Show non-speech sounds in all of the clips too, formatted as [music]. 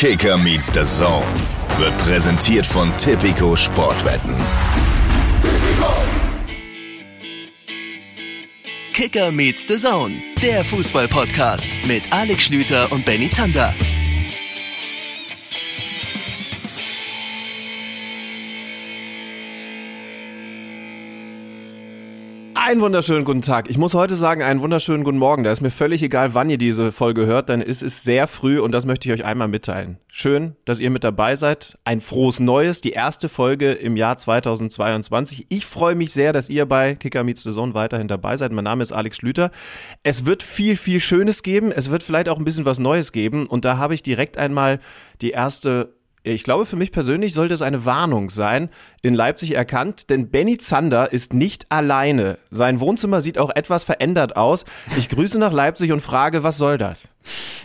Kicker meets the Zone wird präsentiert von Tipico Sportwetten. Kicker meets the Zone, der Fußball-Podcast mit Alex Schlüter und Benny Zander. Einen wunderschönen guten Tag. Ich muss heute sagen, einen wunderschönen guten Morgen. Da ist mir völlig egal, wann ihr diese Folge hört, denn es ist sehr früh und das möchte ich euch einmal mitteilen. Schön, dass ihr mit dabei seid. Ein frohes Neues, die erste Folge im Jahr 2022. Ich freue mich sehr, dass ihr bei Kicker Meets the Zone weiterhin dabei seid. Mein Name ist Alex Schlüter. Es wird viel, viel Schönes geben. Es wird vielleicht auch ein bisschen was Neues geben und da habe ich direkt einmal die erste ich glaube, für mich persönlich sollte es eine Warnung sein, in Leipzig erkannt, denn Benny Zander ist nicht alleine. Sein Wohnzimmer sieht auch etwas verändert aus. Ich grüße nach Leipzig und frage, was soll das?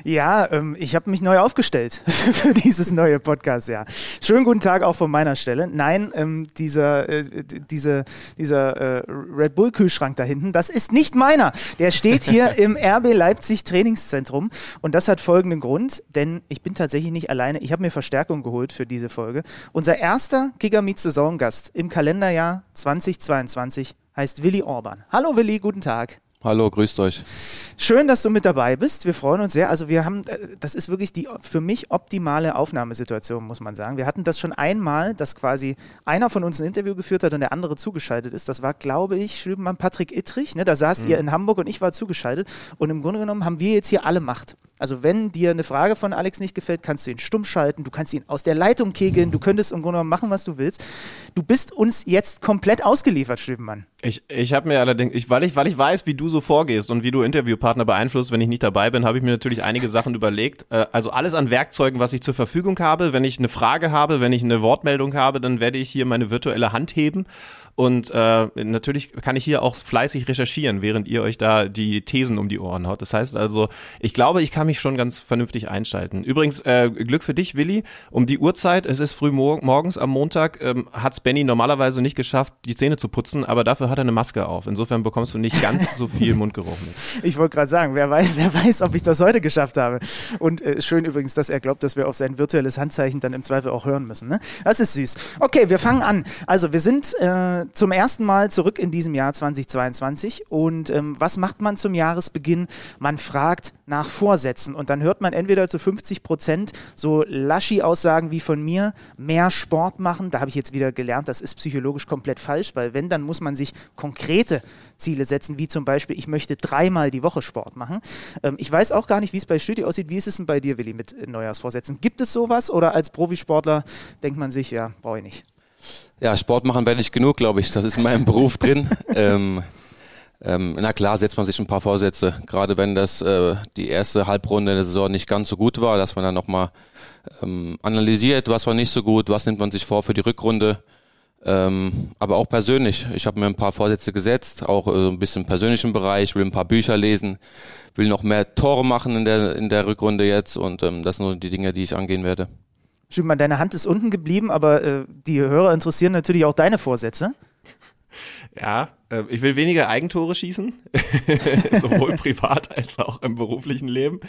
Ja, ähm, ich habe mich neu aufgestellt [laughs] für dieses neue Podcast, ja. Schönen guten Tag auch von meiner Stelle. Nein, ähm, dieser, äh, diese, dieser äh, Red Bull Kühlschrank da hinten, das ist nicht meiner. Der steht hier [laughs] im RB Leipzig Trainingszentrum und das hat folgenden Grund, denn ich bin tatsächlich nicht alleine. Ich habe mir Verstärkung geholt für diese Folge. Unser erster Giga Meets Saisongast im Kalenderjahr 2022 heißt Willi Orban. Hallo Willi, guten Tag. Hallo, grüßt euch. Schön, dass du mit dabei bist. Wir freuen uns sehr. Also wir haben, äh, das ist wirklich die für mich optimale Aufnahmesituation, muss man sagen. Wir hatten das schon einmal, dass quasi einer von uns ein Interview geführt hat und der andere zugeschaltet ist. Das war, glaube ich, Schlübenmann Patrick Ittrich. Ne? Da saßt mhm. ihr in Hamburg und ich war zugeschaltet. Und im Grunde genommen haben wir jetzt hier alle Macht. Also wenn dir eine Frage von Alex nicht gefällt, kannst du ihn stumm schalten, du kannst ihn aus der Leitung kegeln, du könntest im Grunde genommen machen, was du willst. Du bist uns jetzt komplett ausgeliefert, Stübenmann. Ich, ich habe mir allerdings, ich, weil, ich, weil ich weiß, wie du so vorgehst und wie du Interviewpartner beeinflusst, wenn ich nicht dabei bin, habe ich mir natürlich einige Sachen [laughs] überlegt. Äh, also alles an Werkzeugen, was ich zur Verfügung habe. Wenn ich eine Frage habe, wenn ich eine Wortmeldung habe, dann werde ich hier meine virtuelle Hand heben und äh, natürlich kann ich hier auch fleißig recherchieren, während ihr euch da die Thesen um die Ohren haut. Das heißt also, ich glaube, ich kann mich schon ganz vernünftig einschalten. Übrigens, äh, Glück für dich, Willi. Um die Uhrzeit, es ist früh morgens am Montag, ähm, hat's Benny normalerweise nicht geschafft, die Zähne zu putzen, aber dafür hat er eine Maske auf. Insofern bekommst du nicht ganz so viel [laughs] Mundgeruch mit. Ich wollte gerade sagen, wer weiß, wer weiß, ob ich das heute geschafft habe. Und äh, schön übrigens, dass er glaubt, dass wir auf sein virtuelles Handzeichen dann im Zweifel auch hören müssen. Ne? Das ist süß. Okay, wir fangen an. Also wir sind äh, zum ersten Mal zurück in diesem Jahr 2022. Und ähm, was macht man zum Jahresbeginn? Man fragt nach Vorsätzen. Und dann hört man entweder zu 50 Prozent so Laschi-Aussagen wie von mir, mehr Sport machen. Da habe ich jetzt wieder gelernt, das ist psychologisch komplett falsch, weil wenn, dann muss man sich konkrete Ziele setzen, wie zum Beispiel, ich möchte dreimal die Woche Sport machen. Ähm, ich weiß auch gar nicht, wie es bei Stüdi aussieht. Wie ist es denn bei dir, Willi, mit Neujahrsvorsätzen? Gibt es sowas oder als Profisportler denkt man sich, ja, brauche ich nicht? Ja, Sport machen werde ich genug, glaube ich. Das ist in meinem Beruf drin. [laughs] Ähm, ähm, na klar, setzt man sich ein paar Vorsätze. Gerade wenn das äh, die erste Halbrunde der Saison nicht ganz so gut war, dass man dann nochmal ähm, analysiert, was war nicht so gut, was nimmt man sich vor für die Rückrunde. Ähm, aber auch persönlich. Ich habe mir ein paar Vorsätze gesetzt, auch äh, ein bisschen im persönlichen Bereich, will ein paar Bücher lesen, will noch mehr Tore machen in der, in der Rückrunde jetzt und ähm, das sind nur die Dinge, die ich angehen werde. Stimmt, deine Hand ist unten geblieben, aber äh, die Hörer interessieren natürlich auch deine Vorsätze. Ja, äh, ich will weniger Eigentore schießen, [laughs] sowohl [laughs] privat als auch im beruflichen Leben.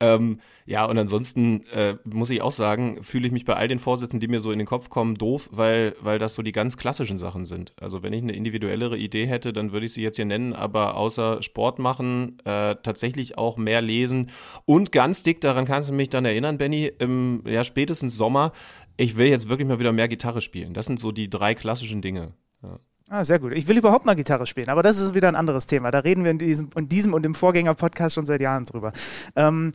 Ähm, ja, und ansonsten äh, muss ich auch sagen, fühle ich mich bei all den Vorsätzen, die mir so in den Kopf kommen, doof, weil, weil das so die ganz klassischen Sachen sind. Also wenn ich eine individuellere Idee hätte, dann würde ich sie jetzt hier nennen, aber außer Sport machen, äh, tatsächlich auch mehr lesen und ganz dick, daran kannst du mich dann erinnern, Benny, im ja, spätestens Sommer, ich will jetzt wirklich mal wieder mehr Gitarre spielen. Das sind so die drei klassischen Dinge. Ja. Ah, sehr gut. Ich will überhaupt mal Gitarre spielen, aber das ist wieder ein anderes Thema. Da reden wir in diesem, in diesem und im Vorgänger-Podcast schon seit Jahren drüber. Ähm,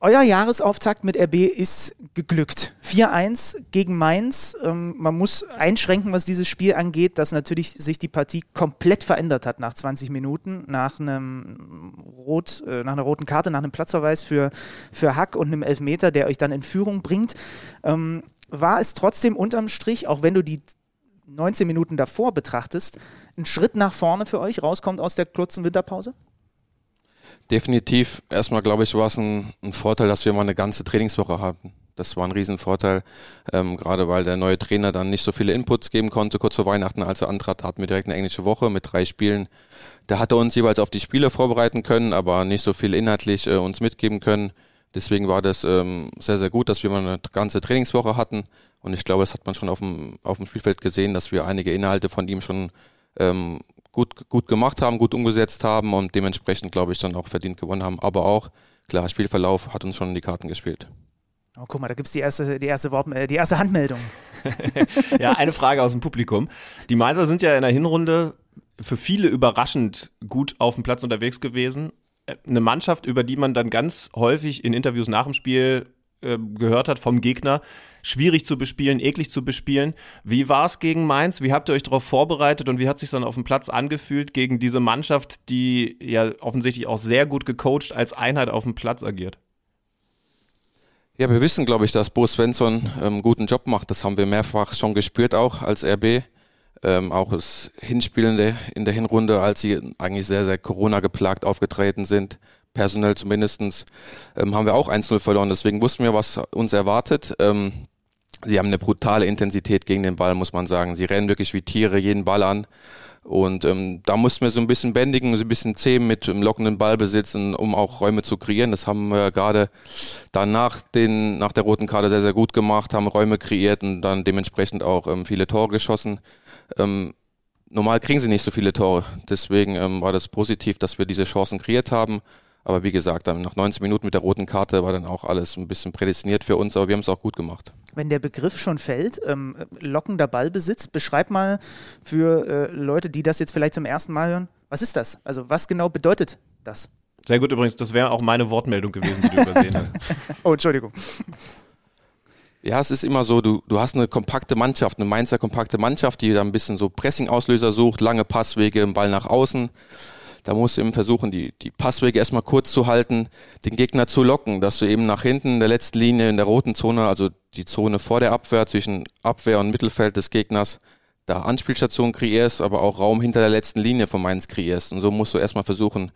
euer Jahresauftakt mit RB ist geglückt. 4-1 gegen Mainz. Ähm, man muss einschränken, was dieses Spiel angeht, dass natürlich sich die Partie komplett verändert hat nach 20 Minuten, nach, einem Rot, äh, nach einer roten Karte, nach einem Platzverweis für, für Hack und einem Elfmeter, der euch dann in Führung bringt. Ähm, war es trotzdem unterm Strich, auch wenn du die 19 Minuten davor betrachtest, ein Schritt nach vorne für euch rauskommt aus der kurzen Winterpause? Definitiv. Erstmal, glaube ich, war es ein, ein, Vorteil, dass wir mal eine ganze Trainingswoche hatten. Das war ein Riesenvorteil, ähm, gerade weil der neue Trainer dann nicht so viele Inputs geben konnte. Kurz vor Weihnachten, als er antrat, hatten wir direkt eine englische Woche mit drei Spielen. Da hat er uns jeweils auf die Spiele vorbereiten können, aber nicht so viel inhaltlich äh, uns mitgeben können. Deswegen war das ähm, sehr, sehr gut, dass wir mal eine ganze Trainingswoche hatten. Und ich glaube, das hat man schon auf dem, auf dem Spielfeld gesehen, dass wir einige Inhalte von ihm schon ähm, gut, gut gemacht haben, gut umgesetzt haben und dementsprechend, glaube ich, dann auch verdient gewonnen haben. Aber auch, klar, Spielverlauf hat uns schon in die Karten gespielt. Oh, guck mal, da gibt es die erste, die, erste Wort, äh, die erste Handmeldung. [laughs] ja, eine Frage aus dem Publikum. Die Mainzer sind ja in der Hinrunde für viele überraschend gut auf dem Platz unterwegs gewesen. Eine Mannschaft, über die man dann ganz häufig in Interviews nach dem Spiel äh, gehört hat vom Gegner, schwierig zu bespielen, eklig zu bespielen. Wie war es gegen Mainz? Wie habt ihr euch darauf vorbereitet und wie hat sich dann auf dem Platz angefühlt gegen diese Mannschaft, die ja offensichtlich auch sehr gut gecoacht als Einheit auf dem Platz agiert? Ja, wir wissen, glaube ich, dass Bo Svensson einen ähm, guten Job macht. Das haben wir mehrfach schon gespürt, auch als RB. Ähm, auch das Hinspielende in der Hinrunde, als sie eigentlich sehr, sehr Corona geplagt aufgetreten sind, personell zumindestens, ähm, haben wir auch 1-0 verloren. Deswegen wussten wir, was uns erwartet. Ähm, sie haben eine brutale Intensität gegen den Ball, muss man sagen. Sie rennen wirklich wie Tiere jeden Ball an. Und ähm, da mussten wir so ein bisschen bändigen, so ein bisschen zähmen mit dem lockenden Ballbesitz, um auch Räume zu kreieren. Das haben wir gerade dann nach, den, nach der roten Karte sehr, sehr gut gemacht, haben Räume kreiert und dann dementsprechend auch ähm, viele Tore geschossen. Ähm, normal kriegen sie nicht so viele Tore. Deswegen ähm, war das positiv, dass wir diese Chancen kreiert haben. Aber wie gesagt, dann nach 19 Minuten mit der roten Karte war dann auch alles ein bisschen prädestiniert für uns, aber wir haben es auch gut gemacht. Wenn der Begriff schon fällt, ähm, lockender Ballbesitz, beschreib mal für äh, Leute, die das jetzt vielleicht zum ersten Mal hören, was ist das? Also was genau bedeutet das? Sehr gut übrigens, das wäre auch meine Wortmeldung gewesen, die du übersehen hast. [laughs] oh, Entschuldigung. Ja, es ist immer so, du, du hast eine kompakte Mannschaft, eine Mainzer kompakte Mannschaft, die da ein bisschen so Pressing-Auslöser sucht, lange Passwege, Ball nach außen. Da musst du eben versuchen, die, die Passwege erstmal kurz zu halten, den Gegner zu locken, dass du eben nach hinten in der letzten Linie, in der roten Zone, also die Zone vor der Abwehr, zwischen Abwehr und Mittelfeld des Gegners, da Anspielstationen kreierst, aber auch Raum hinter der letzten Linie von Mainz kreierst. Und so musst du erstmal versuchen,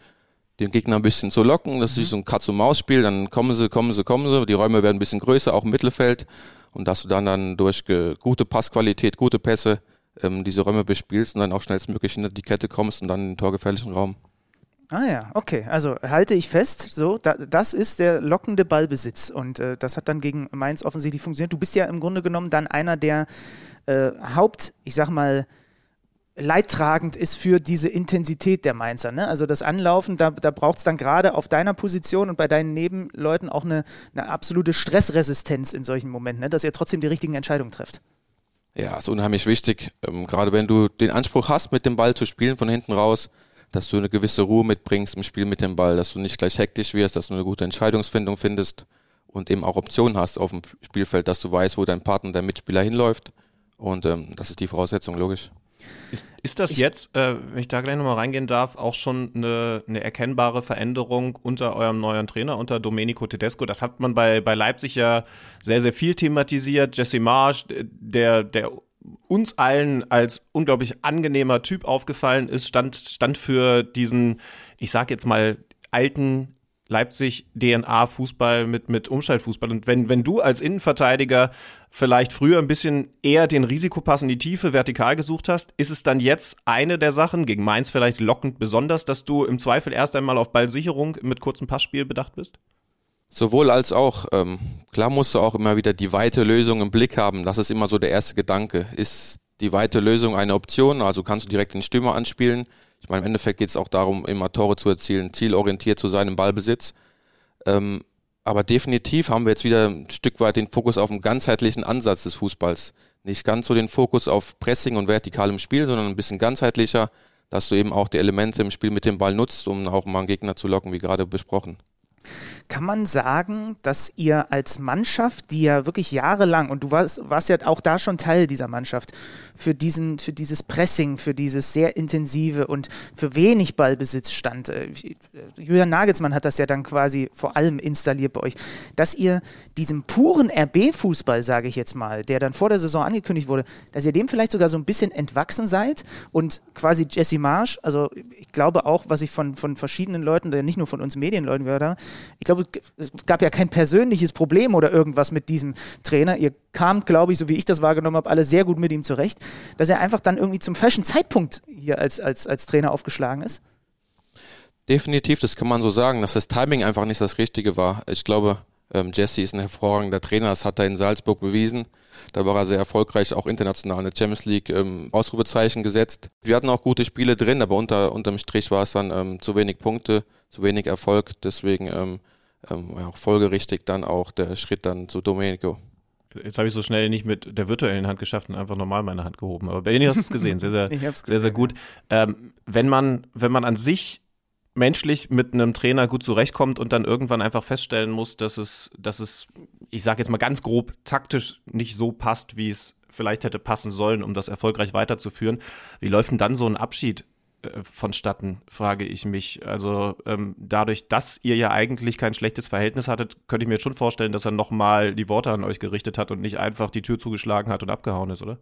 den Gegner ein bisschen zu locken. Das ist mhm. so ein Katz-und-Maus-Spiel. Dann kommen sie, kommen sie, kommen sie. Die Räume werden ein bisschen größer, auch im Mittelfeld. Und dass du dann, dann durch gute Passqualität, gute Pässe ähm, diese Räume bespielst und dann auch schnellstmöglich hinter die Kette kommst und dann in den torgefährlichen Raum. Ah ja, okay. Also halte ich fest, so, da, das ist der lockende Ballbesitz. Und äh, das hat dann gegen Mainz offensichtlich funktioniert. Du bist ja im Grunde genommen dann einer der äh, Haupt, ich sag mal, leidtragend ist für diese Intensität der Mainzer. Ne? Also das Anlaufen, da, da braucht es dann gerade auf deiner Position und bei deinen Nebenleuten auch eine, eine absolute Stressresistenz in solchen Momenten, ne? dass ihr trotzdem die richtigen Entscheidungen trefft. Ja, ist unheimlich wichtig. Ähm, gerade wenn du den Anspruch hast, mit dem Ball zu spielen von hinten raus, dass du eine gewisse Ruhe mitbringst im Spiel mit dem Ball, dass du nicht gleich hektisch wirst, dass du eine gute Entscheidungsfindung findest und eben auch Optionen hast auf dem Spielfeld, dass du weißt, wo dein Partner, dein Mitspieler hinläuft. Und ähm, das ist die Voraussetzung, logisch. Ist, ist das ich, jetzt, äh, wenn ich da gleich nochmal reingehen darf, auch schon eine, eine, erkennbare Veränderung unter eurem neuen Trainer, unter Domenico Tedesco? Das hat man bei, bei Leipzig ja sehr, sehr viel thematisiert. Jesse Marsch, der, der uns allen als unglaublich angenehmer Typ aufgefallen ist, stand, stand für diesen, ich sag jetzt mal, alten Leipzig DNA Fußball mit, mit Umschaltfußball. Und wenn, wenn du als Innenverteidiger vielleicht früher ein bisschen eher den Risikopass in die Tiefe vertikal gesucht hast, ist es dann jetzt eine der Sachen, gegen Mainz vielleicht lockend besonders, dass du im Zweifel erst einmal auf Ballsicherung mit kurzem Passspiel bedacht bist? Sowohl als auch. Ähm, klar musst du auch immer wieder die weite Lösung im Blick haben. Das ist immer so der erste Gedanke. Ist die weite Lösung eine Option? Also kannst du direkt den Stürmer anspielen? Ich meine, im Endeffekt geht es auch darum, immer Tore zu erzielen, zielorientiert zu sein im Ballbesitz. Ähm, aber definitiv haben wir jetzt wieder ein Stück weit den Fokus auf einen ganzheitlichen Ansatz des Fußballs. Nicht ganz so den Fokus auf Pressing und vertikalem Spiel, sondern ein bisschen ganzheitlicher, dass du eben auch die Elemente im Spiel mit dem Ball nutzt, um auch mal einen Gegner zu locken, wie gerade besprochen. Kann man sagen, dass ihr als Mannschaft, die ja wirklich jahrelang, und du warst, warst ja auch da schon Teil dieser Mannschaft, für, diesen, für dieses Pressing, für dieses sehr intensive und für wenig Ballbesitz stand. Äh, Julian Nagelsmann hat das ja dann quasi vor allem installiert bei euch, dass ihr diesem puren RB-Fußball, sage ich jetzt mal, der dann vor der Saison angekündigt wurde, dass ihr dem vielleicht sogar so ein bisschen entwachsen seid und quasi Jesse Marsch, also ich glaube auch, was ich von, von verschiedenen Leuten, nicht nur von uns Medienleuten gehört habe, ich glaube, es gab ja kein persönliches Problem oder irgendwas mit diesem Trainer. Ihr kamt, glaube ich, so wie ich das wahrgenommen habe, alle sehr gut mit ihm zurecht, dass er einfach dann irgendwie zum falschen Zeitpunkt hier als, als, als Trainer aufgeschlagen ist. Definitiv, das kann man so sagen, dass das Timing einfach nicht das Richtige war. Ich glaube, Ähm, Jesse ist ein hervorragender Trainer, das hat er in Salzburg bewiesen. Da war er sehr erfolgreich, auch international in der Champions League ähm, Ausrufezeichen gesetzt. Wir hatten auch gute Spiele drin, aber unter, unterm Strich war es dann ähm, zu wenig Punkte, zu wenig Erfolg. Deswegen ähm, ähm, ja, folgerichtig dann auch der Schritt dann zu Domenico. Jetzt habe ich so schnell nicht mit der virtuellen Hand geschafft und einfach normal meine Hand gehoben. Aber Benny hast es gesehen, sehr, sehr, [laughs] gesehen, sehr, sehr gut. Ähm, wenn man, wenn man an sich menschlich mit einem Trainer gut zurechtkommt und dann irgendwann einfach feststellen muss, dass es, dass es, ich sage jetzt mal ganz grob, taktisch nicht so passt, wie es vielleicht hätte passen sollen, um das erfolgreich weiterzuführen. Wie läuft denn dann so ein Abschied äh, vonstatten, frage ich mich. Also ähm, dadurch, dass ihr ja eigentlich kein schlechtes Verhältnis hattet, könnte ich mir jetzt schon vorstellen, dass er nochmal die Worte an euch gerichtet hat und nicht einfach die Tür zugeschlagen hat und abgehauen ist, oder?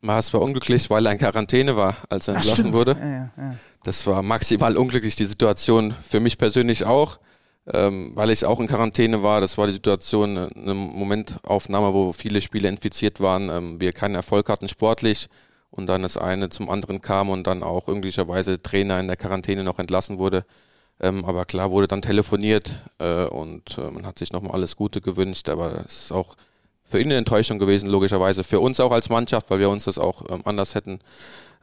Mars war unglücklich, weil er in Quarantäne war, als er Ach, entlassen stimmt. wurde. Ja, ja, ja. Das war maximal unglücklich, die Situation. Für mich persönlich auch, ähm, weil ich auch in Quarantäne war. Das war die Situation, eine Momentaufnahme, wo viele Spiele infiziert waren, ähm, wir keinen Erfolg hatten sportlich und dann das eine zum anderen kam und dann auch möglicherweise Trainer in der Quarantäne noch entlassen wurde. Ähm, aber klar wurde dann telefoniert äh, und äh, man hat sich nochmal alles Gute gewünscht, aber es ist auch für ihn eine Enttäuschung gewesen, logischerweise. Für uns auch als Mannschaft, weil wir uns das auch ähm, anders hätten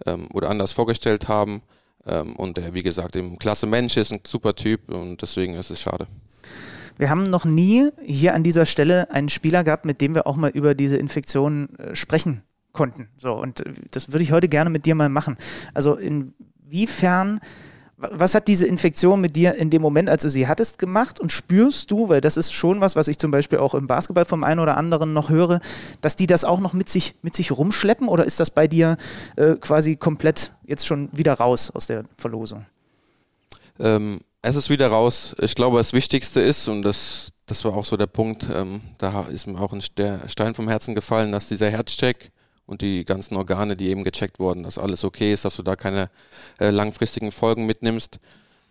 ähm, oder anders vorgestellt haben. Ähm, und er, wie gesagt, ein klasse Mensch ist, ein super Typ und deswegen ist es schade. Wir haben noch nie hier an dieser Stelle einen Spieler gehabt, mit dem wir auch mal über diese Infektion äh, sprechen konnten. So, und äh, das würde ich heute gerne mit dir mal machen. Also inwiefern, was hat diese Infektion mit dir in dem Moment, als du sie hattest, gemacht? Und spürst du, weil das ist schon was, was ich zum Beispiel auch im Basketball vom einen oder anderen noch höre, dass die das auch noch mit sich, mit sich rumschleppen oder ist das bei dir äh, quasi komplett jetzt schon wieder raus aus der Verlosung? Ähm, es ist wieder raus. Ich glaube, das Wichtigste ist, und das, das war auch so der Punkt, ähm, da ist mir auch ein Stein vom Herzen gefallen, dass dieser Herzcheck und die ganzen Organe, die eben gecheckt wurden, dass alles okay ist, dass du da keine äh, langfristigen Folgen mitnimmst.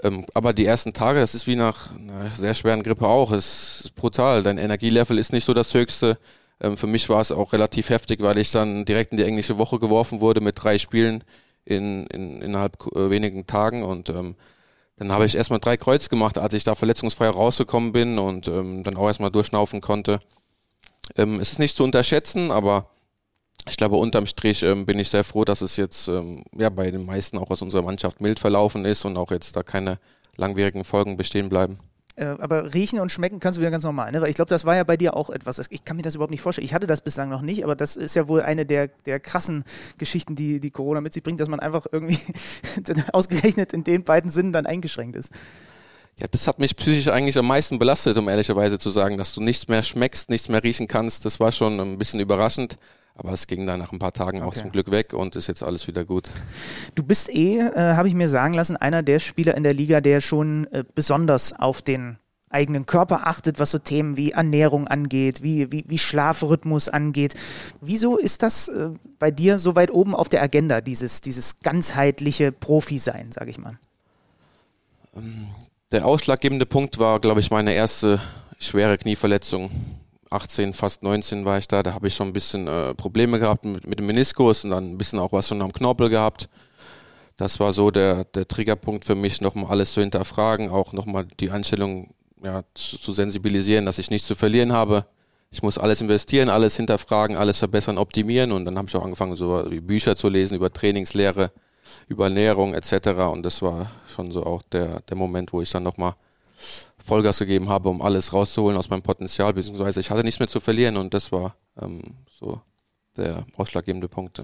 Ähm, aber die ersten Tage, das ist wie nach einer sehr schweren Grippe auch, es ist brutal. Dein Energielevel ist nicht so das höchste. Ähm, für mich war es auch relativ heftig, weil ich dann direkt in die englische Woche geworfen wurde mit drei Spielen in, in, innerhalb äh, wenigen Tagen und ähm, dann habe ich erstmal drei Kreuz gemacht, als ich da verletzungsfrei rausgekommen bin und ähm, dann auch erstmal durchschnaufen konnte. Ähm, es ist nicht zu unterschätzen, aber ich glaube, unterm Strich ähm, bin ich sehr froh, dass es jetzt ähm, ja, bei den meisten auch aus unserer Mannschaft mild verlaufen ist und auch jetzt da keine langwierigen Folgen bestehen bleiben. Äh, aber riechen und schmecken kannst du wieder ganz normal, ne? Weil ich glaube, das war ja bei dir auch etwas. Ich kann mir das überhaupt nicht vorstellen. Ich hatte das bislang noch nicht, aber das ist ja wohl eine der, der krassen Geschichten, die, die Corona mit sich bringt, dass man einfach irgendwie [laughs] ausgerechnet in den beiden Sinnen dann eingeschränkt ist. Ja, das hat mich psychisch eigentlich am meisten belastet, um ehrlicherweise zu sagen, dass du nichts mehr schmeckst, nichts mehr riechen kannst. Das war schon ein bisschen überraschend. Aber es ging dann nach ein paar Tagen auch okay. zum Glück weg und ist jetzt alles wieder gut. Du bist eh, äh, habe ich mir sagen lassen, einer der Spieler in der Liga, der schon äh, besonders auf den eigenen Körper achtet, was so Themen wie Ernährung angeht, wie, wie, wie Schlafrhythmus angeht. Wieso ist das äh, bei dir so weit oben auf der Agenda, dieses, dieses ganzheitliche Profi-Sein, sage ich mal? Ähm, der ausschlaggebende Punkt war, glaube ich, meine erste schwere Knieverletzung 18, fast 19 war ich da, da habe ich schon ein bisschen äh, Probleme gehabt mit, mit dem Meniskus und dann ein bisschen auch was schon am Knorpel gehabt. Das war so der, der Triggerpunkt für mich, nochmal alles zu hinterfragen, auch nochmal die Einstellung ja, zu, zu sensibilisieren, dass ich nichts zu verlieren habe. Ich muss alles investieren, alles hinterfragen, alles verbessern, optimieren und dann habe ich auch angefangen, so Bücher zu lesen über Trainingslehre, über Ernährung etc. Und das war schon so auch der, der Moment, wo ich dann nochmal Vollgas gegeben habe, um alles rauszuholen aus meinem Potenzial, beziehungsweise ich hatte nichts mehr zu verlieren und das war ähm, so der ausschlaggebende Punkt.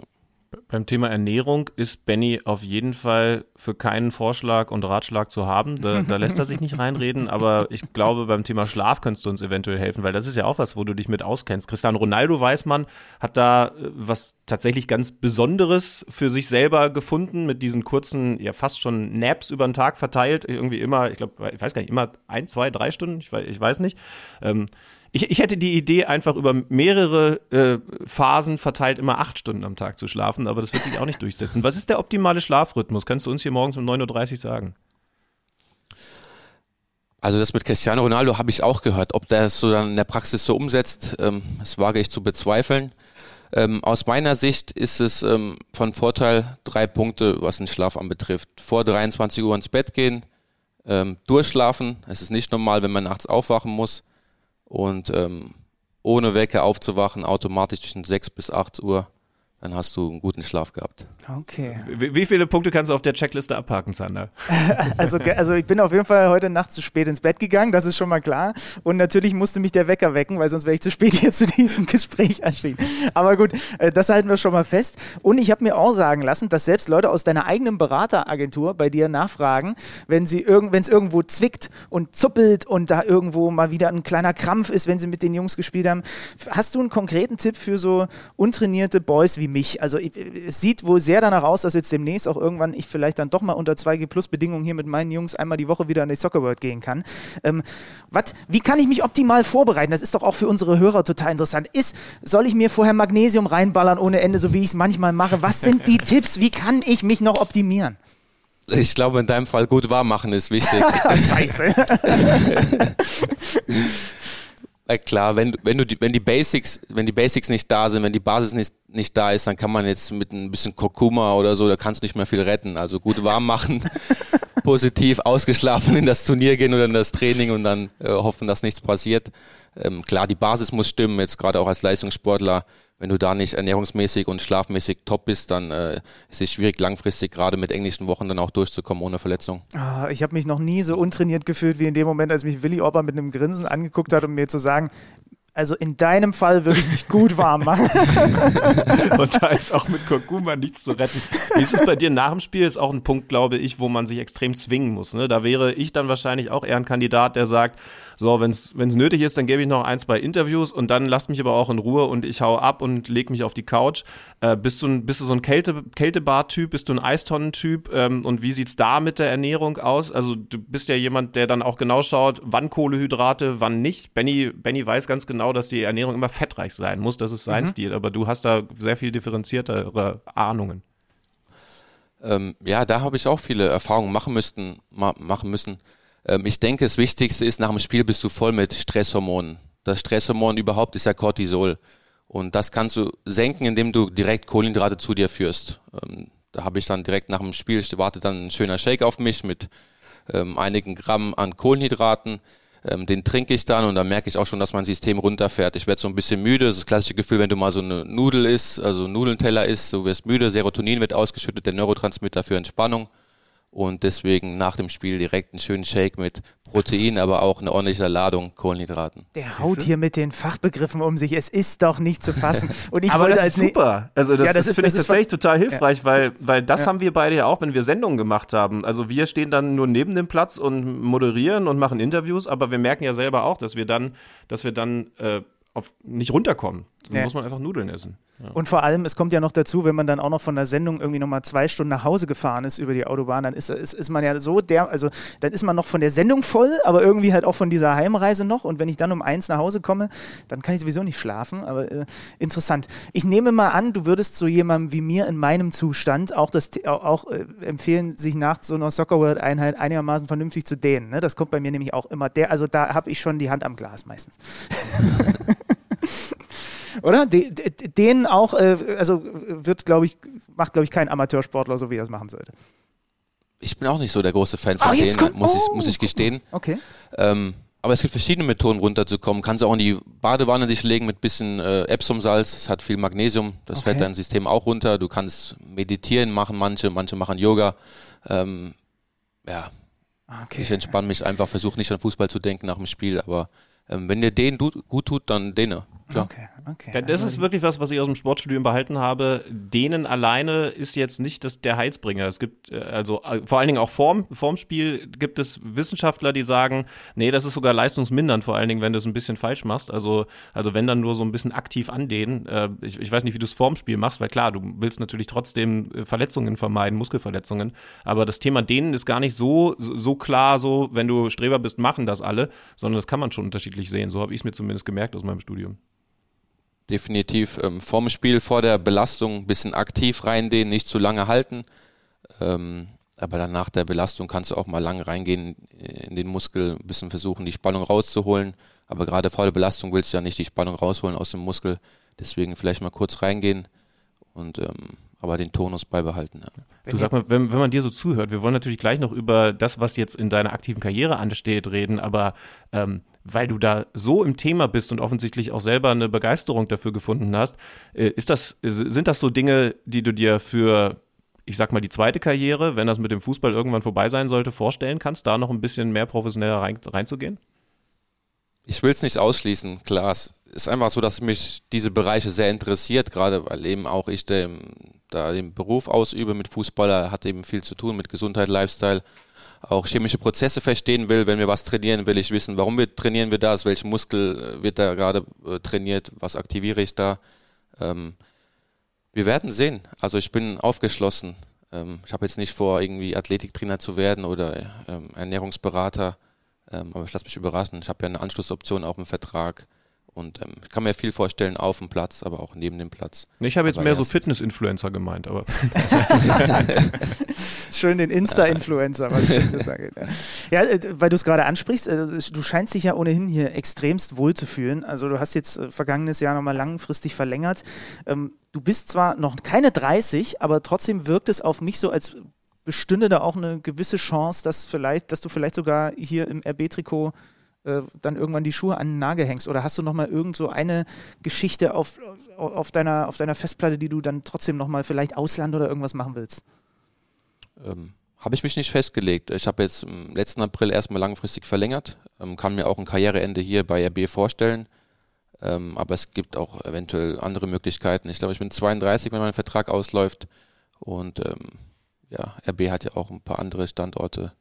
Beim Thema Ernährung ist Benny auf jeden Fall für keinen Vorschlag und Ratschlag zu haben. Da, da, lässt er sich nicht [laughs] reinreden, aber ich glaube, beim Thema Schlaf könntest du uns eventuell helfen, weil das ist ja auch was, wo du dich mit auskennst. Cristiano Ronaldo, weiß man, hat da äh, was tatsächlich ganz Besonderes für sich selber gefunden, mit diesen kurzen, ja fast schon Naps über den Tag verteilt. Irgendwie immer, ich glaube, ich weiß gar nicht, immer ein, zwei, drei Stunden, ich weiß, ich weiß nicht. Ähm, ich, ich hätte die Idee, einfach über mehrere äh, Phasen verteilt immer acht Stunden am Tag zu schlafen, aber das wird sich auch nicht durchsetzen. Was ist der optimale Schlafrhythmus? Kannst du uns hier morgens um 9.30 Uhr sagen? Also das mit Cristiano Ronaldo habe ich auch gehört. Ob der es so dann in der Praxis so umsetzt, ähm, das wage ich zu bezweifeln. Ähm, aus meiner Sicht ist es ähm, von Vorteil drei Punkte, was den Schlaf anbetrifft. Vor 23 Uhr ins Bett gehen, ähm, durchschlafen. Es ist nicht normal, wenn man nachts aufwachen muss und ähm, ohne Wecker aufzuwachen, automatisch zwischen 6 bis 8 Uhr dann hast du einen guten Schlaf gehabt. Okay. Wie, wie viele Punkte kannst du auf der Checkliste abhaken, Sander? [laughs] also, also ich bin auf jeden Fall heute Nacht zu spät ins Bett gegangen, das ist schon mal klar. Und natürlich musste mich der Wecker wecken, weil sonst wäre ich zu spät [laughs] hier zu diesem Gespräch erschienen. Aber gut, äh, das halten wir schon mal fest. Und ich habe mir auch sagen lassen, dass selbst Leute aus deiner eigenen Berateragentur bei dir nachfragen, wenn es irg irgendwo zwickt und zuppelt und da irgendwo mal wieder ein kleiner Krampf ist, wenn sie mit den Jungs gespielt haben. Hast du einen konkreten Tipp für so untrainierte Boys wie wie mich. Also es sieht wohl sehr danach aus, dass jetzt demnächst auch irgendwann ich vielleicht dann doch mal unter 2G Plus Bedingungen hier mit meinen Jungs einmal die Woche wieder in die Soccer World gehen kann. Ähm, wat, wie kann ich mich optimal vorbereiten? Das ist doch auch für unsere Hörer total interessant. Ist, soll ich mir vorher Magnesium reinballern ohne Ende, so wie ich es manchmal mache? Was sind die Tipps? Wie kann ich mich noch optimieren? Ich glaube, in deinem Fall gut warm machen ist wichtig. [laughs] Scheiße. [laughs] Äh, klar, wenn, wenn, du die, wenn, die Basics, wenn die Basics nicht da sind, wenn die Basis nicht, nicht da ist, dann kann man jetzt mit ein bisschen Kurkuma oder so, da kannst du nicht mehr viel retten. Also gut warm machen, [laughs] positiv ausgeschlafen in das Turnier gehen oder in das Training und dann äh, hoffen, dass nichts passiert. Ähm, klar, die Basis muss stimmen, jetzt gerade auch als Leistungssportler wenn du da nicht ernährungsmäßig und schlafmäßig top bist, dann äh, ist es schwierig, langfristig gerade mit englischen Wochen dann auch durchzukommen ohne Verletzung. Ah, ich habe mich noch nie so untrainiert gefühlt wie in dem Moment, als mich Willi Orban mit einem Grinsen angeguckt hat, um mir zu sagen, also in deinem Fall würde ich mich gut warm machen. [laughs] und da ist auch mit Kurkuma nichts zu retten. Wie ist es bei dir nach dem Spiel? Ist auch ein Punkt, glaube ich, wo man sich extrem zwingen muss. Ne? Da wäre ich dann wahrscheinlich auch eher ein Kandidat, der sagt, so, wenn es nötig ist, dann gebe ich noch ein, zwei Interviews und dann lasst mich aber auch in Ruhe und ich hau ab und leg mich auf die Couch. Äh, bist, du ein, bist du so ein Kälte, Kältebad-Typ? Bist du ein Eistonnentyp? Ähm, und wie sieht's da mit der Ernährung aus? Also du bist ja jemand, der dann auch genau schaut, wann Kohlehydrate, wann nicht. Benny, Benny weiß ganz genau, dass die Ernährung immer fettreich sein muss. Das ist sein mhm. Stil. Aber du hast da sehr viel differenziertere Ahnungen. Ähm, ja, da habe ich auch viele Erfahrungen machen müssten, ma machen müssen. Ähm, ich denke, das Wichtigste ist, nach dem Spiel bist du voll mit Stresshormonen. Das Stresshormon überhaupt ist ja Cortisol. Und das kannst du senken, indem du direkt Kohlenhydrate zu dir führst. Ähm, da habe ich dann direkt nach dem Spiel, wartet dann ein schöner Shake auf mich mit ähm, einigen Gramm an Kohlenhydraten. Ähm, den trinke ich dann und dann merke ich auch schon, dass mein System runterfährt. Ich werde so ein bisschen müde. Das ist das klassische Gefühl, wenn du mal so eine Nudel isst, also Nudelteller isst, du wirst müde, Serotonin wird ausgeschüttet, der Neurotransmitter für Entspannung und deswegen nach dem Spiel direkt einen schönen Shake mit Protein, aber auch eine ordentliche Ladung Kohlenhydraten. Der haut hier mit den Fachbegriffen um sich. Es ist doch nicht zu fassen. [laughs] Und ich aber das ist super. Also das, ja, das, das finde ich tatsächlich total hilfreich, ja. weil, weil das ja. haben wir beide ja auch, wenn wir Sendungen gemacht haben. Also wir stehen dann nur neben dem Platz und moderieren und machen Interviews, aber wir merken ja selber auch, dass wir dann, dass wir dann äh, auf, nicht runterkommen. Dann ja. muss man einfach Nudeln essen. Ja. Und vor allem, es kommt ja noch dazu, wenn man dann auch noch von der Sendung irgendwie nochmal zwei Stunden nach Hause gefahren ist über die Autobahn, dann ist, ist, ist man ja so der, also dann ist man noch von der Sendung voll, aber irgendwie halt auch von dieser Heimreise noch. Und wenn ich dann um eins nach Hause komme, dann kann ich sowieso nicht schlafen. Aber äh, interessant. Ich nehme mal an, du würdest so jemandem wie mir in meinem Zustand auch, das, auch äh, empfehlen, sich nach so einer Soccer World Einheit einigermaßen vernünftig zu dehnen. Ne? Das kommt bei mir nämlich auch immer. Der, also da habe ich schon die Hand am Glas meistens. [laughs] Oder? Den auch, äh, also wird, glaube ich, macht, glaube ich, kein Amateursportler so, wie er es machen sollte. Ich bin auch nicht so der große Fan von ah, denen, kommt, muss, oh, ich, muss ich gestehen. Okay. Ähm, aber es gibt verschiedene Methoden runterzukommen. Kannst du auch in die Badewanne dich legen mit bisschen äh, Epsomsalz. Es hat viel Magnesium. Das okay. fällt dein System auch runter. Du kannst meditieren machen manche, manche machen Yoga. Ähm, ja. Okay. Ich entspanne mich einfach, versuche nicht an Fußball zu denken nach dem Spiel. Aber ähm, wenn dir den gut tut, dann denen. Klar. Okay, okay. Ja, das ist also wirklich was, was ich aus dem Sportstudium behalten habe. Denen alleine ist jetzt nicht das, der Heizbringer. Es gibt, äh, also äh, vor allen Dingen auch vorm, vorm Spiel gibt es Wissenschaftler, die sagen, nee, das ist sogar leistungsmindernd, vor allen Dingen, wenn du es ein bisschen falsch machst. Also, also wenn dann nur so ein bisschen aktiv andehnen. Äh, ich, ich weiß nicht, wie du es vorm Spiel machst, weil klar, du willst natürlich trotzdem Verletzungen vermeiden, Muskelverletzungen. Aber das Thema denen ist gar nicht so, so klar, so, wenn du Streber bist, machen das alle, sondern das kann man schon unterschiedlich sehen. So habe ich es mir zumindest gemerkt aus meinem Studium definitiv ähm, vorm Spiel, vor der Belastung ein bisschen aktiv reindehnen, nicht zu lange halten. Ähm, aber dann nach der Belastung kannst du auch mal lang reingehen in den Muskel, ein bisschen versuchen, die Spannung rauszuholen. Aber gerade vor der Belastung willst du ja nicht die Spannung rausholen aus dem Muskel. Deswegen vielleicht mal kurz reingehen und ähm, aber den Tonus beibehalten. Ja. Du sag mal, wenn, wenn man dir so zuhört, wir wollen natürlich gleich noch über das, was jetzt in deiner aktiven Karriere ansteht, reden, aber ähm, weil du da so im Thema bist und offensichtlich auch selber eine Begeisterung dafür gefunden hast, äh, ist das, sind das so Dinge, die du dir für, ich sag mal, die zweite Karriere, wenn das mit dem Fußball irgendwann vorbei sein sollte, vorstellen kannst, da noch ein bisschen mehr professioneller rein, reinzugehen? Ich will es nicht ausschließen, klar. Es ist einfach so, dass mich diese Bereiche sehr interessiert, gerade weil eben auch ich dem, da den Beruf ausübe mit Fußballer, hat eben viel zu tun mit Gesundheit, Lifestyle auch chemische Prozesse verstehen will. Wenn wir was trainieren, will ich wissen, warum wir trainieren wir das, welchen Muskel wird da gerade äh, trainiert, was aktiviere ich da. Ähm, wir werden sehen. Also ich bin aufgeschlossen. Ähm, ich habe jetzt nicht vor, irgendwie Athletiktrainer zu werden oder ähm, Ernährungsberater, ähm, aber ich lasse mich überraschen. Ich habe ja eine Anschlussoption auch im Vertrag. Und ähm, ich kann mir viel vorstellen auf dem Platz, aber auch neben dem Platz. Ich habe jetzt aber mehr so Fitness-Influencer gemeint, aber. [laughs] [laughs] Schön den Insta-Influencer, was ich gesagt habe. Ja, äh, weil du es gerade ansprichst, äh, du scheinst dich ja ohnehin hier extremst wohl zu fühlen. Also du hast jetzt äh, vergangenes Jahr nochmal langfristig verlängert. Ähm, du bist zwar noch keine 30, aber trotzdem wirkt es auf mich so, als bestünde da auch eine gewisse Chance, dass vielleicht, dass du vielleicht sogar hier im RB-Trikot äh, dann irgendwann die Schuhe an den Nagel hängst? Oder hast du nochmal irgend so eine Geschichte auf, auf, deiner, auf deiner Festplatte, die du dann trotzdem nochmal vielleicht Ausland oder irgendwas machen willst? Ähm, habe ich mich nicht festgelegt. Ich habe jetzt im letzten April erstmal langfristig verlängert, ähm, kann mir auch ein Karriereende hier bei RB vorstellen. Ähm, aber es gibt auch eventuell andere Möglichkeiten. Ich glaube, ich bin 32, wenn mein Vertrag ausläuft. Und ähm, ja, RB hat ja auch ein paar andere Standorte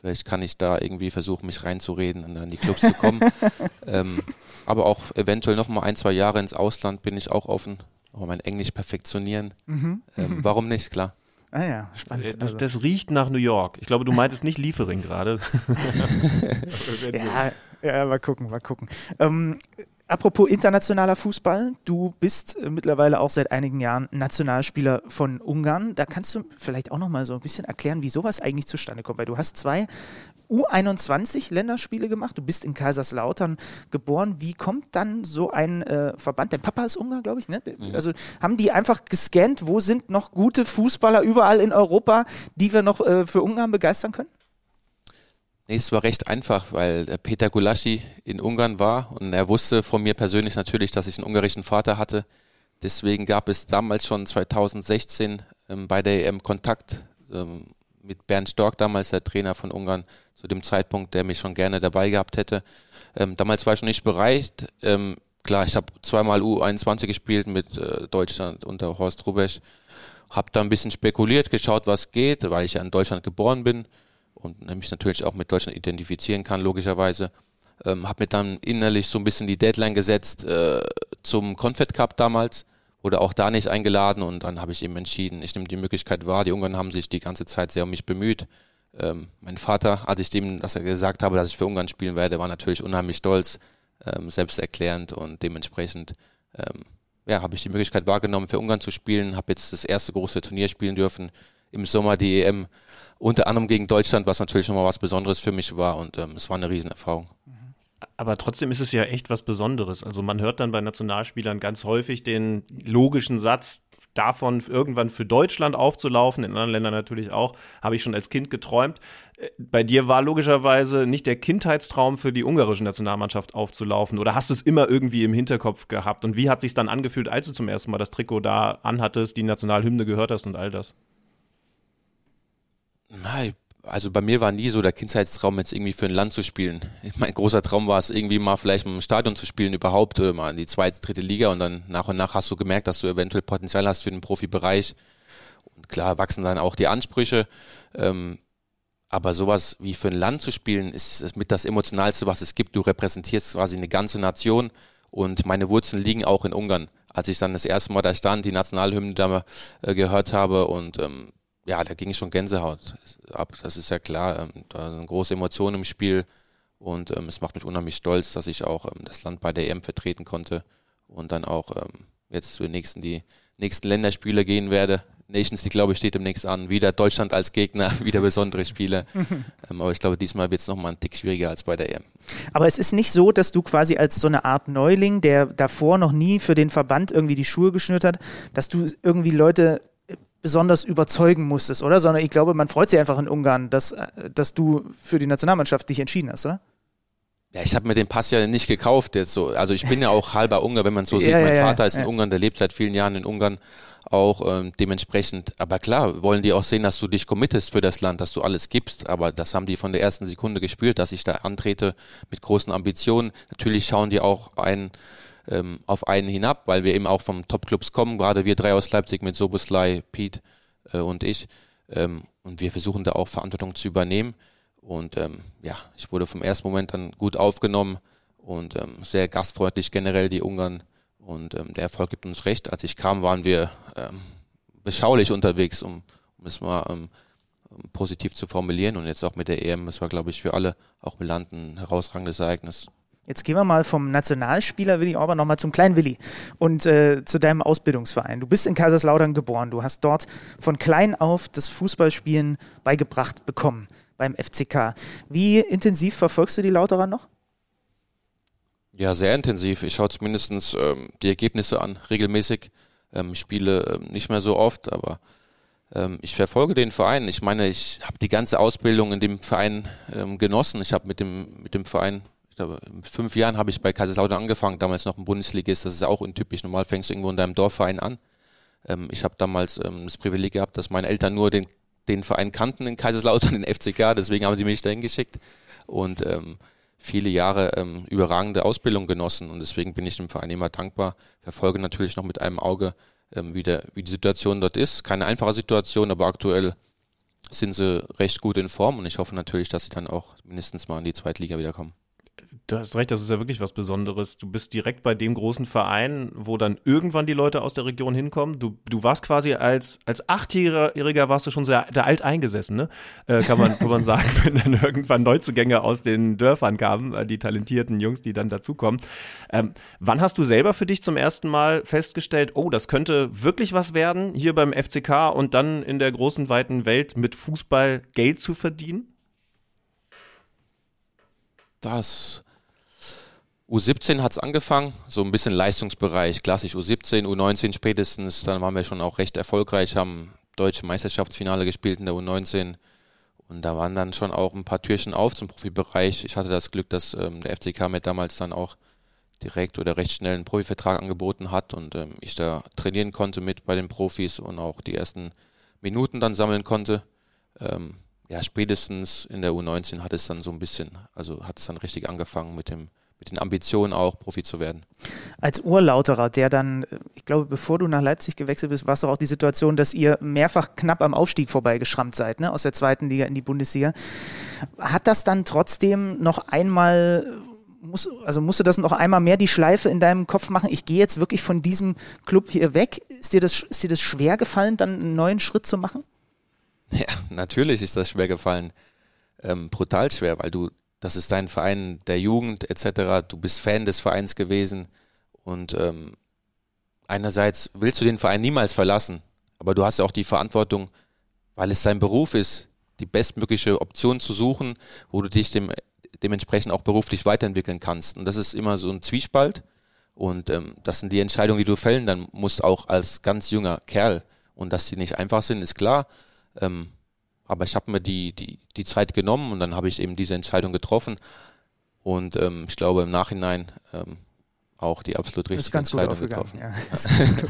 Vielleicht kann ich da irgendwie versuchen, mich reinzureden und dann in die Clubs zu kommen. [laughs] ähm, aber auch eventuell noch mal ein, zwei Jahre ins Ausland bin ich auch offen. Auch mein Englisch perfektionieren. Mhm. Ähm, warum nicht, klar. Ah ja, spannend. Äh, das, das, riecht nach New York. Ich glaube, du meintest nicht Liefering gerade. [laughs] [laughs] ja, ja, mal gucken, mal gucken. Ähm, Apropos internationaler Fußball, du bist äh, mittlerweile auch seit einigen Jahren Nationalspieler von Ungarn. Da kannst du vielleicht auch noch mal so ein bisschen erklären, wie sowas eigentlich zustande kommt, weil du hast zwei U21 Länderspiele gemacht. Du bist in Kaiserslautern geboren. Wie kommt dann so ein äh, Verband? Dein Papa ist Ungar, glaube ich, ne? Mhm. Also haben die einfach gescannt, wo sind noch gute Fußballer überall in Europa, die wir noch äh, für Ungarn begeistern können? Nee, es war recht einfach, weil Peter Gulaschi in Ungarn war und er wusste von mir persönlich natürlich, dass ich einen ungarischen Vater hatte. Deswegen gab es damals schon 2016 ähm, bei der EM Kontakt ähm, mit Bernd Stork, damals der Trainer von Ungarn, zu dem Zeitpunkt, der mich schon gerne dabei gehabt hätte. Ähm, damals war ich noch nicht bereit. Ähm, klar, ich habe zweimal U21 gespielt mit äh, Deutschland unter Horst Rubesch. Habe da ein bisschen spekuliert, geschaut, was geht, weil ich ja in Deutschland geboren bin und mich natürlich auch mit Deutschland identifizieren kann, logischerweise. Ähm, habe mir dann innerlich so ein bisschen die Deadline gesetzt äh, zum Confed Cup damals, wurde auch da nicht eingeladen und dann habe ich eben entschieden, ich nehme die Möglichkeit wahr. Die Ungarn haben sich die ganze Zeit sehr um mich bemüht. Ähm, mein Vater, als ich dem dass er gesagt habe, dass ich für Ungarn spielen werde, war natürlich unheimlich stolz, ähm, selbsterklärend und dementsprechend ähm, ja, habe ich die Möglichkeit wahrgenommen, für Ungarn zu spielen, habe jetzt das erste große Turnier spielen dürfen, im Sommer die EM unter anderem gegen Deutschland, was natürlich nochmal was Besonderes für mich war und ähm, es war eine Riesenerfahrung. Aber trotzdem ist es ja echt was Besonderes. Also man hört dann bei Nationalspielern ganz häufig den logischen Satz, davon irgendwann für Deutschland aufzulaufen, in anderen Ländern natürlich auch, habe ich schon als Kind geträumt. Äh, bei dir war logischerweise nicht der Kindheitstraum für die ungarische Nationalmannschaft aufzulaufen oder hast du es immer irgendwie im Hinterkopf gehabt? Und wie hat sich dann angefühlt, als du zum ersten Mal das Trikot da anhattest, die Nationalhymne gehört hast und all das? Nein, also bei mir war nie so der Kindheitstraum, jetzt irgendwie für ein Land zu spielen. [laughs] Mein großer Traum war es, irgendwie mal vielleicht im Stadion zu spielen überhaupt, oder mal in die zweite, dritte Liga und dann nach und nach hast du gemerkt, dass du eventuell Potenzial hast für den Profibereich. Und klar wachsen dann auch die Ansprüche. Ähm, aber sowas wie für ein Land zu spielen, ist mit das Emotionalste, was es gibt. Du repräsentierst quasi eine ganze Nation und meine Wurzeln liegen auch in Ungarn. Als ich dann das erste Mal da stand, die Nationalhymne da äh, gehört habe und ähm, ja, da ging schon Gänsehaut ab. Das ist ja klar. Ähm, da sind große Emotionen im Spiel und ähm, es macht mich unheimlich stolz, dass ich auch ähm, das Land bei der EM vertreten konnte und dann auch jetzt zu den nächsten, die nächsten Länderspiele gehen werde. Nations League, glaube ich, steht demnächst an. Wieder Deutschland als Gegner, [laughs] wieder besondere Spiele. [laughs] ähm, aber ich glaube, diesmal wird es nochmal einen Tick schwieriger als bei der EM. Aber es ist nicht so, dass du quasi als so eine Art Neuling, der davor noch nie für den Verband irgendwie die Schuhe geschnürt hat, dass du irgendwie Leute besonders überzeugen musstest, oder? Sondern ich glaube, man freut sich einfach in Ungarn, dass, äh, dass du für die Nationalmannschaft dich entschieden hast, oder? Ja, ich habe mir den Pass ja nicht gekauft jetzt so. Also ich bin ja auch halber Ungar, wenn man so [laughs] sieht. Ja, mein ja, Vater ja, ist in. Ungarn, der lebt seit vielen Jahren in Ungarn auch ähm, dementsprechend. Aber klar, wollen die auch sehen, dass du dich committest für das Land, dass du alles gibst. Aber das haben die von der ersten Sekunde gespürt, dass ich da antrete mit großen Ambitionen. Natürlich schauen die auch einen, ähm, auf einen hinab, weil wir eben auch vom Top-Clubs kommen, gerade wir drei aus Leipzig mit Soboslai, Pete äh, und ich. Ähm, und wir versuchen da auch Verantwortung zu übernehmen. Und ähm, ja, ich wurde vom ersten Moment dann gut aufgenommen und ähm, sehr gastfreundlich generell die Ungarn. Und ähm, der Erfolg gibt uns recht. Als ich kam, waren wir ähm, beschaulich unterwegs, um, um es mal positiv zu formulieren. Und jetzt auch mit der EM, das war, glaube ich, für alle auch Beland ein herausragendes Ereignis. Jetzt gehen wir mal vom Nationalspieler Willi Orban nochmal zum kleinen Willi und äh, zu deinem Ausbildungsverein. Du bist in Kaiserslautern geboren. Du hast dort von klein auf das Fußballspielen beigebracht bekommen beim FCK. Wie intensiv verfolgst du die Lauterer noch? Ja, sehr intensiv. Ich schaue zumindest ähm, die Ergebnisse an, regelmäßig. Ähm, spiele ähm, nicht mehr so oft, aber ähm, ich verfolge den Verein. Ich meine, ich habe die ganze Ausbildung in dem Verein ähm, genossen. Ich habe mit dem, mit dem Verein, glaube, mit fünf Jahren habe ich bei Kaiserslautern angefangen, damals noch ein Bundesligist. Das ist auch untypisch. Normal fängst du irgendwo in deinem Dorfverein an. Ähm, ich habe damals ähm, das Privileg gehabt, dass meine Eltern nur den, den Verein kannten in Kaiserslautern, [laughs] den FCK. Deswegen haben die mich dahin geschickt. Und ähm, viele Jahre ähm, überragende Ausbildung genossen und deswegen bin ich dem Verein immer dankbar. Verfolge natürlich noch mit einem Auge, ähm, wie, der, wie die Situation dort ist. Keine einfache Situation, aber aktuell sind sie recht gut in Form und ich hoffe natürlich, dass sie dann auch mindestens mal in die Zweitliga wiederkommen. Du hast recht, das ist ja wirklich was Besonderes. Du bist direkt bei dem großen Verein, wo dann irgendwann die Leute aus der Region hinkommen. Du, du warst quasi als, als Achtjähriger warst du schon sehr der alt eingesessen, ne? Äh, kann, man, kann man sagen, [laughs] wenn dann irgendwann Neuzugänge aus den Dörfern kamen, äh, die talentierten Jungs, die dann dazukommen. Ähm, wann hast du selber für dich zum ersten Mal festgestellt, oh, das könnte wirklich was werden, hier beim FCK und dann in der großen, weiten Welt mit Fußball Geld zu verdienen? Das U17 hat es angefangen, so ein bisschen Leistungsbereich, klassisch U17, U19 spätestens, dann waren wir schon auch recht erfolgreich, haben deutsche Meisterschaftsfinale gespielt in der U19 und da waren dann schon auch ein paar Türchen auf zum Profibereich. Ich hatte das Glück, dass ähm, der FCK mir damals dann auch direkt oder recht schnell einen Profivertrag angeboten hat und ähm, ich da trainieren konnte mit bei den Profis und auch die ersten Minuten dann sammeln konnte. Ähm, ja, spätestens in der U19 hat es dann so ein bisschen, also hat es dann richtig angefangen mit dem mit den Ambitionen auch Profi zu werden. Als Urlauterer, der dann, ich glaube, bevor du nach Leipzig gewechselt bist, war es auch die Situation, dass ihr mehrfach knapp am Aufstieg vorbeigeschrammt seid, ne? aus der zweiten Liga in die Bundesliga. Hat das dann trotzdem noch einmal muss, also musst du das noch einmal mehr die Schleife in deinem Kopf machen? Ich gehe jetzt wirklich von diesem Club hier weg. Ist dir das, ist dir das schwer gefallen, dann einen neuen Schritt zu machen? Ja, natürlich ist das schwer gefallen. Ähm, brutal schwer, weil du das ist dein Verein der Jugend etc. Du bist Fan des Vereins gewesen und ähm, einerseits willst du den Verein niemals verlassen, aber du hast ja auch die Verantwortung, weil es dein Beruf ist, die bestmögliche Option zu suchen, wo du dich dem, dementsprechend auch beruflich weiterentwickeln kannst. Und das ist immer so ein Zwiespalt und ähm, das sind die Entscheidungen, die du fällen dann musst auch als ganz junger Kerl und dass die nicht einfach sind, ist klar. Ähm, aber ich habe mir die, die, die Zeit genommen und dann habe ich eben diese Entscheidung getroffen. Und ähm, ich glaube im Nachhinein ähm, auch die absolut richtige Entscheidung getroffen. [laughs]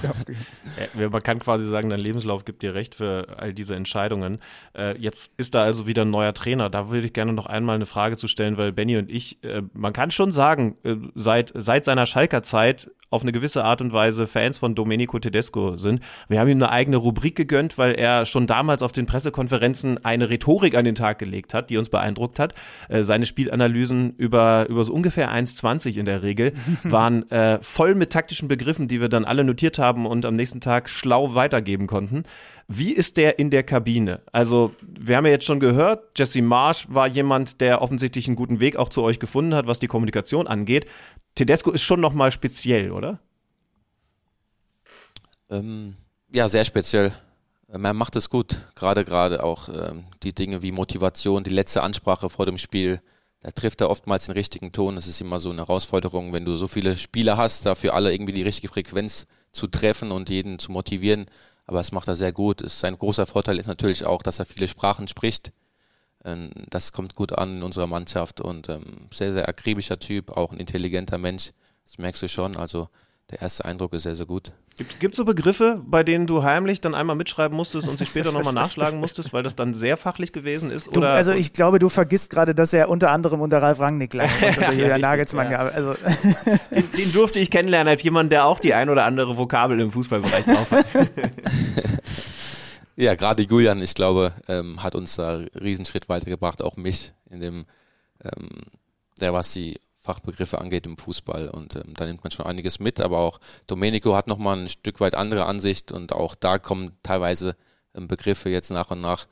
Ja. ja, man kann quasi sagen, dein Lebenslauf gibt dir recht für all diese Entscheidungen. Äh, jetzt ist da also wieder ein neuer Trainer. Da würde ich gerne noch einmal eine Frage zu stellen, weil Benny und ich, äh, man kann schon sagen, äh, seit, seit seiner Schalker Zeit auf eine gewisse Art und Weise Fans von Domenico Tedesco sind. Wir haben ihm eine eigene Rubrik gegönnt, weil er schon damals auf den Pressekonferenzen eine Rhetorik an den Tag gelegt hat, die uns beeindruckt hat. Äh, seine Spielanalysen über, über so ungefähr 1,20 in der Regel [laughs] waren äh, voll mit taktischen Begriffen, die wir dann alle notiert haben und am nächsten Tag schlau weitergeben konnten. Wie ist der in der Kabine? Also, wir haben ja jetzt schon gehört, Jesse Marsch war jemand, der offensichtlich einen guten Weg auch zu euch gefunden hat, was die Kommunikation angeht. Tedesco ist schon nochmal speziell, oder? Ähm, ja, sehr speziell. Ähm, er macht es gut. Gerade, gerade auch ähm, die Dinge wie Motivation, die letzte Ansprache vor dem Spiel. Da trifft er oftmals den richtigen Ton. Es ist immer so eine Herausforderung, wenn du so viele Spieler hast, dafür alle irgendwie die richtige Frequenz zu treffen und jeden zu motivieren. Aber das macht er sehr gut. Sein großer Vorteil ist natürlich auch, dass er viele Sprachen spricht. Ähm, das kommt gut an in unserer Mannschaft und ähm, sehr, sehr akribischer Typ, auch ein intelligenter Mensch. Das merkst du schon. Also der erste Eindruck ist sehr, sehr gut. Gibt es so Begriffe, bei denen du heimlich dann einmal mitschreiben musstest und sie später nochmal nachschlagen musstest, weil das dann sehr fachlich gewesen ist? Du, also ich glaube, du vergisst gerade, dass er unter anderem unter Ralf Rangnick lange [laughs] und unter Julian Nagelsmann ja. also den, den, durfte ich kennenlernen als jemand, der auch die ein oder andere Vokabel im Fußballbereich drauf hat. [laughs] ja, gerade Julian, ich glaube, ähm, hat uns da einen Riesenschritt weitergebracht, auch mich in dem, ähm, der was die Fachbegriffe angeht im Fußball. Und ähm, da nimmt man schon einiges mit. Aber auch Domenico hat nochmal ein Stück weit andere Ansicht und auch da kommen teilweise ähm, Begriffe jetzt nach und nach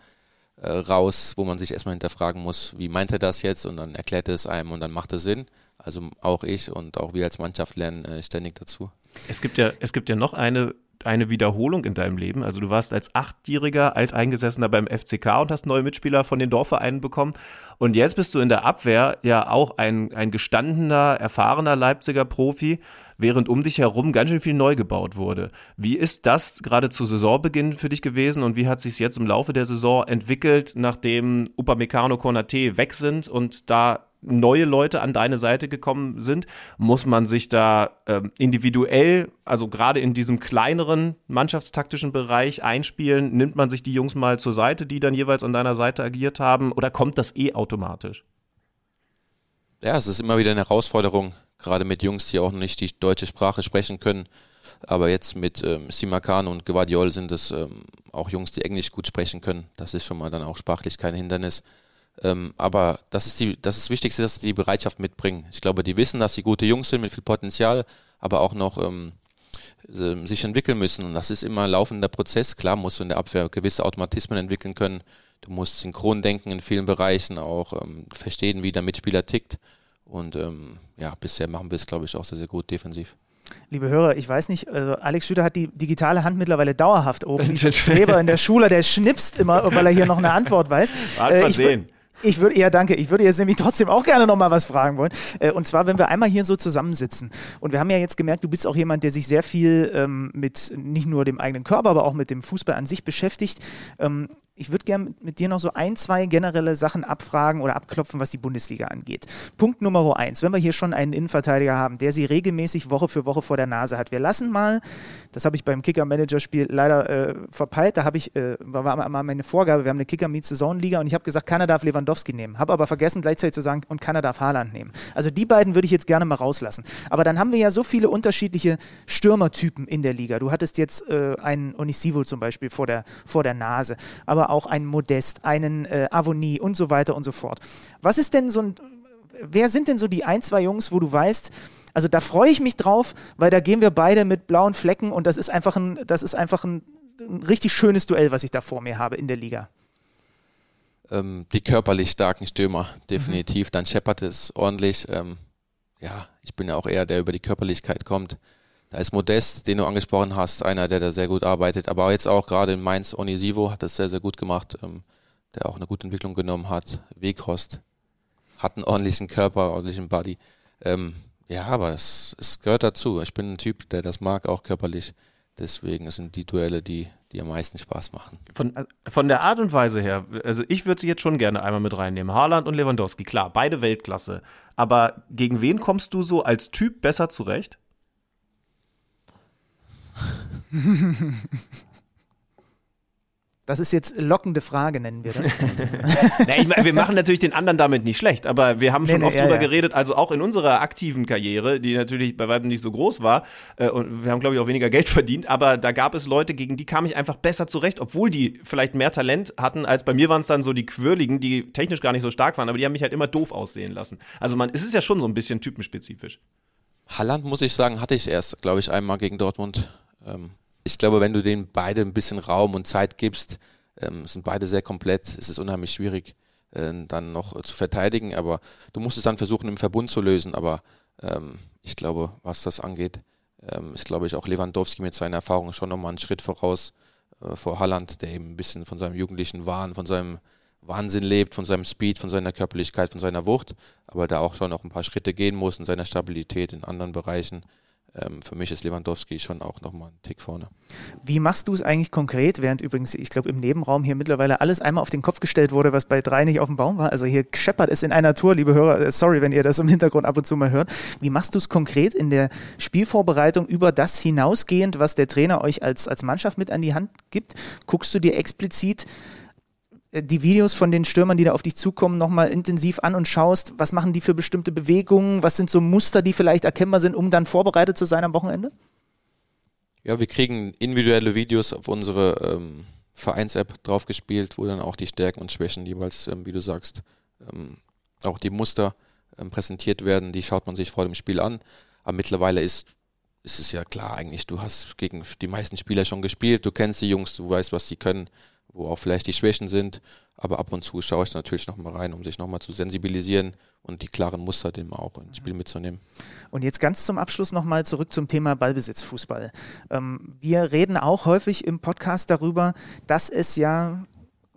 äh, raus, wo man sich erstmal hinterfragen muss, wie meint er das jetzt? Und dann erklärt er es einem und dann macht es Sinn. Also auch ich und auch wir als Mannschaft lernen äh, ständig dazu. Es gibt ja, es gibt ja noch eine eine Wiederholung in deinem Leben. Also du warst als Achtjähriger Alteingesessener beim FCK und hast neue Mitspieler von den Dorfvereinen bekommen. Und jetzt bist du in der Abwehr ja auch ein, ein gestandener, erfahrener Leipziger Profi, während um dich herum ganz schön viel neu gebaut wurde. Wie ist das gerade zu Saisonbeginn für dich gewesen und wie hat sich jetzt im Laufe der Saison entwickelt, nachdem Upamecano Konate weg sind und da neue Leute an deine Seite gekommen sind, muss man sich da ähm, individuell, also gerade in diesem kleineren mannschaftstaktischen Bereich einspielen, nimmt man sich die Jungs mal zur Seite, die dann jeweils an deiner Seite agiert haben, oder kommt das eh automatisch? Ja, es ist immer wieder eine Herausforderung, gerade mit Jungs, die auch nicht die deutsche Sprache sprechen können. Aber jetzt mit ähm, Simakan und Guardiol sind es ähm, auch Jungs, die Englisch gut sprechen können. Das ist schon mal dann auch sprachlich kein Hindernis. Ähm, aber das ist, die, das ist das Wichtigste, dass sie die Bereitschaft mitbringen. Ich glaube, die wissen, dass sie gute Jungs sind mit viel Potenzial, aber auch noch ähm, sich entwickeln müssen. Und das ist immer ein laufender Prozess. Klar musst du in der Abwehr gewisse Automatismen entwickeln können. Du musst synchron denken in vielen Bereichen, auch ähm, verstehen, wie der Mitspieler tickt. Und ähm, ja, bisher machen wir es, glaube ich, auch sehr, sehr gut defensiv. Liebe Hörer, ich weiß nicht, also Alex Schüter hat die digitale Hand mittlerweile dauerhaft oben. [laughs] Wie Streber in der Schule, der schnipst immer, weil er hier noch eine Antwort weiß. Hat äh, ich, ich würde eher, danke, ich würde jetzt nämlich trotzdem auch gerne noch mal was fragen wollen. Äh, und zwar, wenn wir einmal hier so zusammensitzen. Und wir haben ja jetzt gemerkt, du bist auch jemand, der sich sehr viel ähm, mit nicht nur dem eigenen Körper, aber auch mit dem Fußball an sich beschäftigt. Ähm, ich würde gerne mit dir noch so ein, zwei generelle Sachen abfragen oder abklopfen, was die Bundesliga angeht. Punkt Nummer eins, wenn wir hier schon einen Innenverteidiger haben, der sie regelmäßig Woche für Woche vor der Nase hat. Wir lassen mal, das habe ich beim Kicker-Manager-Spiel leider äh, verpeilt, da habe ich, äh, war mal meine Vorgabe, wir haben eine Kicker-Meet-Saison-Liga und ich habe gesagt, keiner darf Lewandowski nehmen. Habe aber vergessen gleichzeitig zu sagen, und keiner darf Haaland nehmen. Also die beiden würde ich jetzt gerne mal rauslassen. Aber dann haben wir ja so viele unterschiedliche Stürmertypen in der Liga. Du hattest jetzt äh, einen Onisivo zum Beispiel vor der, vor der Nase. Aber auch einen Modest, einen äh, Avonie und so weiter und so fort. Was ist denn so ein, wer sind denn so die ein, zwei Jungs, wo du weißt, also da freue ich mich drauf, weil da gehen wir beide mit blauen Flecken und das ist einfach ein, das ist einfach ein, ein richtig schönes Duell, was ich da vor mir habe in der Liga. Ähm, die körperlich starken Stürmer, definitiv. Mhm. Dann scheppert es ordentlich. Ähm, ja, ich bin ja auch eher, der über die Körperlichkeit kommt. Da ist Modest, den du angesprochen hast, einer, der da sehr gut arbeitet. Aber jetzt auch gerade in Mainz, Onisivo hat das sehr, sehr gut gemacht, ähm, der auch eine gute Entwicklung genommen hat. Weghorst hat einen ordentlichen Körper, ordentlichen Body. Ähm, ja, aber es, es gehört dazu. Ich bin ein Typ, der das mag, auch körperlich. Deswegen sind die Duelle, die, die am meisten Spaß machen. Von, von der Art und Weise her, also ich würde sie jetzt schon gerne einmal mit reinnehmen. Haaland und Lewandowski, klar, beide Weltklasse. Aber gegen wen kommst du so als Typ besser zurecht? Das ist jetzt lockende Frage, nennen wir das. [laughs] nee, ich mein, wir machen natürlich den anderen damit nicht schlecht, aber wir haben schon nee, oft nee, drüber ja, geredet, also auch in unserer aktiven Karriere, die natürlich bei weitem nicht so groß war, äh, und wir haben, glaube ich, auch weniger Geld verdient, aber da gab es Leute, gegen die kam ich einfach besser zurecht, obwohl die vielleicht mehr Talent hatten, als bei mir waren es dann so die Quirligen, die technisch gar nicht so stark waren, aber die haben mich halt immer doof aussehen lassen. Also man, es ist ja schon so ein bisschen typenspezifisch. Halland, muss ich sagen, hatte ich erst, glaube ich, einmal gegen Dortmund. Ähm, ich glaube, wenn du denen beide ein bisschen Raum und Zeit gibst, ähm, sind beide sehr komplett. Es ist unheimlich schwierig, äh, dann noch zu verteidigen, aber du musst es dann versuchen, im Verbund zu lösen. Aber ähm, ich glaube, was das angeht, ist, glaube ich, auch Lewandowski mit seiner Erfahrung schon nochmal einen Schritt voraus äh, vor Halland, der eben ein bisschen von seinem jugendlichen Wahn, von seinem Wahnsinn lebt, von seinem Speed, von seiner Körperlichkeit, von seiner Wucht, aber da auch schon noch ein paar Schritte gehen muss in seiner Stabilität in anderen Bereichen. Ähm, für mich ist Lewandowski schon auch nochmal ein Tick vorne. Wie machst du es eigentlich konkret, während übrigens, ich glaube, im Nebenraum hier mittlerweile alles einmal auf den Kopf gestellt wurde, was bei drei nicht auf dem Baum war? Also hier scheppert es in einer Tour, liebe Hörer, äh, sorry, wenn ihr das im Hintergrund ab und zu mal hört. Wie machst du es konkret in der Spielvorbereitung über das hinausgehend, was der Trainer euch als, als Mannschaft mit an die Hand gibt? Guckst du dir explizit die Videos von den Stürmern, die da auf dich zukommen, nochmal intensiv an und schaust, was machen die für bestimmte Bewegungen, was sind so Muster, die vielleicht erkennbar sind, um dann vorbereitet zu sein am Wochenende? Ja, wir kriegen individuelle Videos auf unsere ähm, Vereins-App draufgespielt, wo dann auch die Stärken und Schwächen jeweils, ähm, wie du sagst, ähm, auch die Muster ähm, präsentiert werden. Die schaut man sich vor dem Spiel an. Aber mittlerweile ist, ist es ja klar eigentlich, du hast gegen die meisten Spieler schon gespielt, du kennst die Jungs, du weißt, was sie können wo auch vielleicht die Schwächen sind. Aber ab und zu schaue ich natürlich nochmal rein, um sich nochmal zu sensibilisieren und die klaren Muster dem auch ins Spiel mitzunehmen. Und jetzt ganz zum Abschluss nochmal zurück zum Thema Ballbesitzfußball. Ähm, wir reden auch häufig im Podcast darüber, dass es ja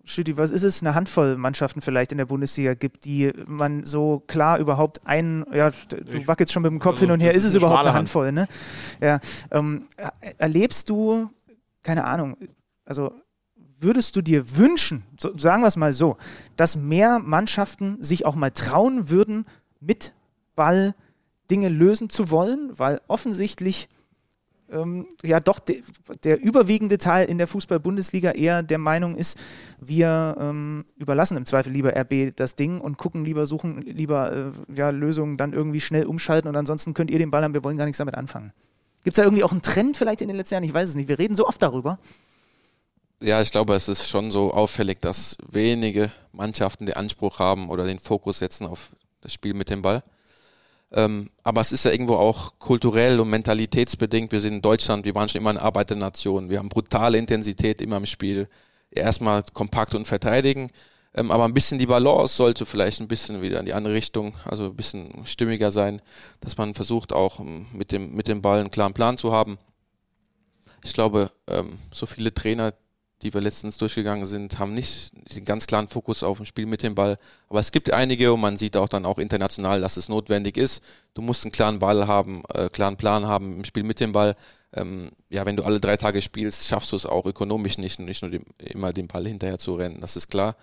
Schütti, was ist es, eine Handvoll Mannschaften vielleicht in der Bundesliga gibt, die man so klar überhaupt ein, ja, du ich, wackelst schon mit dem Kopf also hin und her, ist es überhaupt eine Handvoll, ne? Ja, ähm, erlebst du, keine Ahnung, also würdest du dir wünschen, so, sagen wir es mal so, dass mehr Mannschaften sich auch mal trauen würden, mit Ball Dinge lösen zu wollen, weil offensichtlich ähm, ja doch de, der überwiegende Teil in der Fußball-Bundesliga eher der Meinung ist, wir ähm, überlassen im Zweifel lieber RB das Ding und gucken lieber, suchen lieber äh, ja, Lösungen, dann irgendwie schnell umschalten und ansonsten könnt ihr den Ball haben, wir wollen gar nichts damit anfangen. Gibt es da irgendwie auch einen Trend vielleicht in den letzten Jahren? Ich weiß es nicht. Wir reden so oft darüber ja, ich glaube, es ist schon so auffällig, dass wenige Mannschaften den Anspruch haben oder den Fokus setzen auf das Spiel mit dem Ball. Ähm, aber es ist ja irgendwo auch kulturell und mentalitätsbedingt. Wir sind in Deutschland, wir waren schon immer eine Arbeiternation. Wir haben brutale Intensität immer im Spiel. Erstmal kompakt und verteidigen. Ähm, aber ein bisschen die Balance sollte vielleicht ein bisschen wieder in die andere Richtung, also ein bisschen stimmiger sein, dass man versucht auch ähm, mit dem, mit dem Ball einen klaren Plan zu haben. Ich glaube, ähm, so viele Trainer, die wir letztens durchgegangen sind, haben nicht den ganz klaren Fokus auf dem Spiel mit dem Ball. Aber es gibt einige und man sieht auch dann auch international, dass es notwendig ist. Du musst einen klaren Ball haben, äh, klaren Plan haben im Spiel mit dem Ball. Ähm, ja, wenn du alle drei Tage spielst, schaffst du es auch ökonomisch nicht, nicht nur dem, immer den Ball hinterher zu rennen. Das ist klar.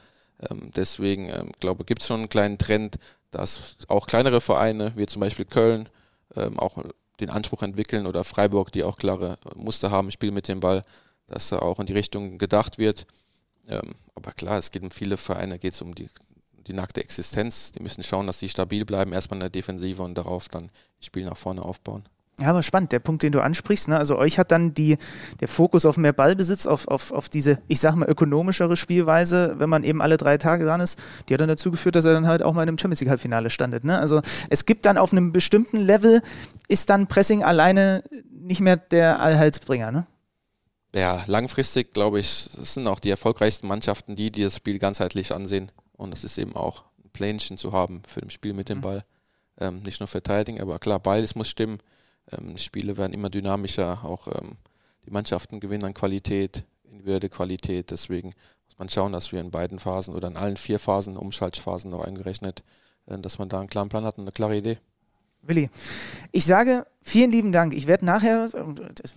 Ähm, deswegen ähm, glaube gibt es schon einen kleinen Trend, dass auch kleinere Vereine, wie zum Beispiel Köln, ähm, auch den Anspruch entwickeln oder Freiburg, die auch klare Muster haben, Spiel mit dem Ball dass da auch in die Richtung gedacht wird. Ähm, aber klar, es geht um viele Vereine, geht es um die, die nackte Existenz. Die müssen schauen, dass sie stabil bleiben, erstmal in der Defensive und darauf dann das Spiel nach vorne aufbauen. Ja, aber spannend, der Punkt, den du ansprichst. Ne? Also euch hat dann die, der Fokus auf mehr Ballbesitz, auf, auf, auf diese, ich sag mal, ökonomischere Spielweise, wenn man eben alle drei Tage dran ist, die hat dann dazu geführt, dass er dann halt auch mal in einem Champions League Halbfinale standet. Ne? Also es gibt dann auf einem bestimmten Level, ist dann Pressing alleine nicht mehr der Allheilsbringer. Ne? Ja, langfristig glaube ich, das sind auch die erfolgreichsten Mannschaften, die, die das Spiel ganzheitlich ansehen. Und das ist eben auch ein Plänchen zu haben für das Spiel mit dem mhm. Ball. Ähm, nicht nur verteidigen, aber klar, beides muss stimmen. Ähm, die Spiele werden immer dynamischer, auch ähm, die Mannschaften gewinnen an Qualität, individuelle Qualität. Deswegen muss man schauen, dass wir in beiden Phasen oder in allen vier Phasen, Umschaltphasen noch eingerechnet, äh, dass man da einen klaren Plan hat und eine klare Idee. Willi, ich sage vielen lieben Dank. Ich werde nachher,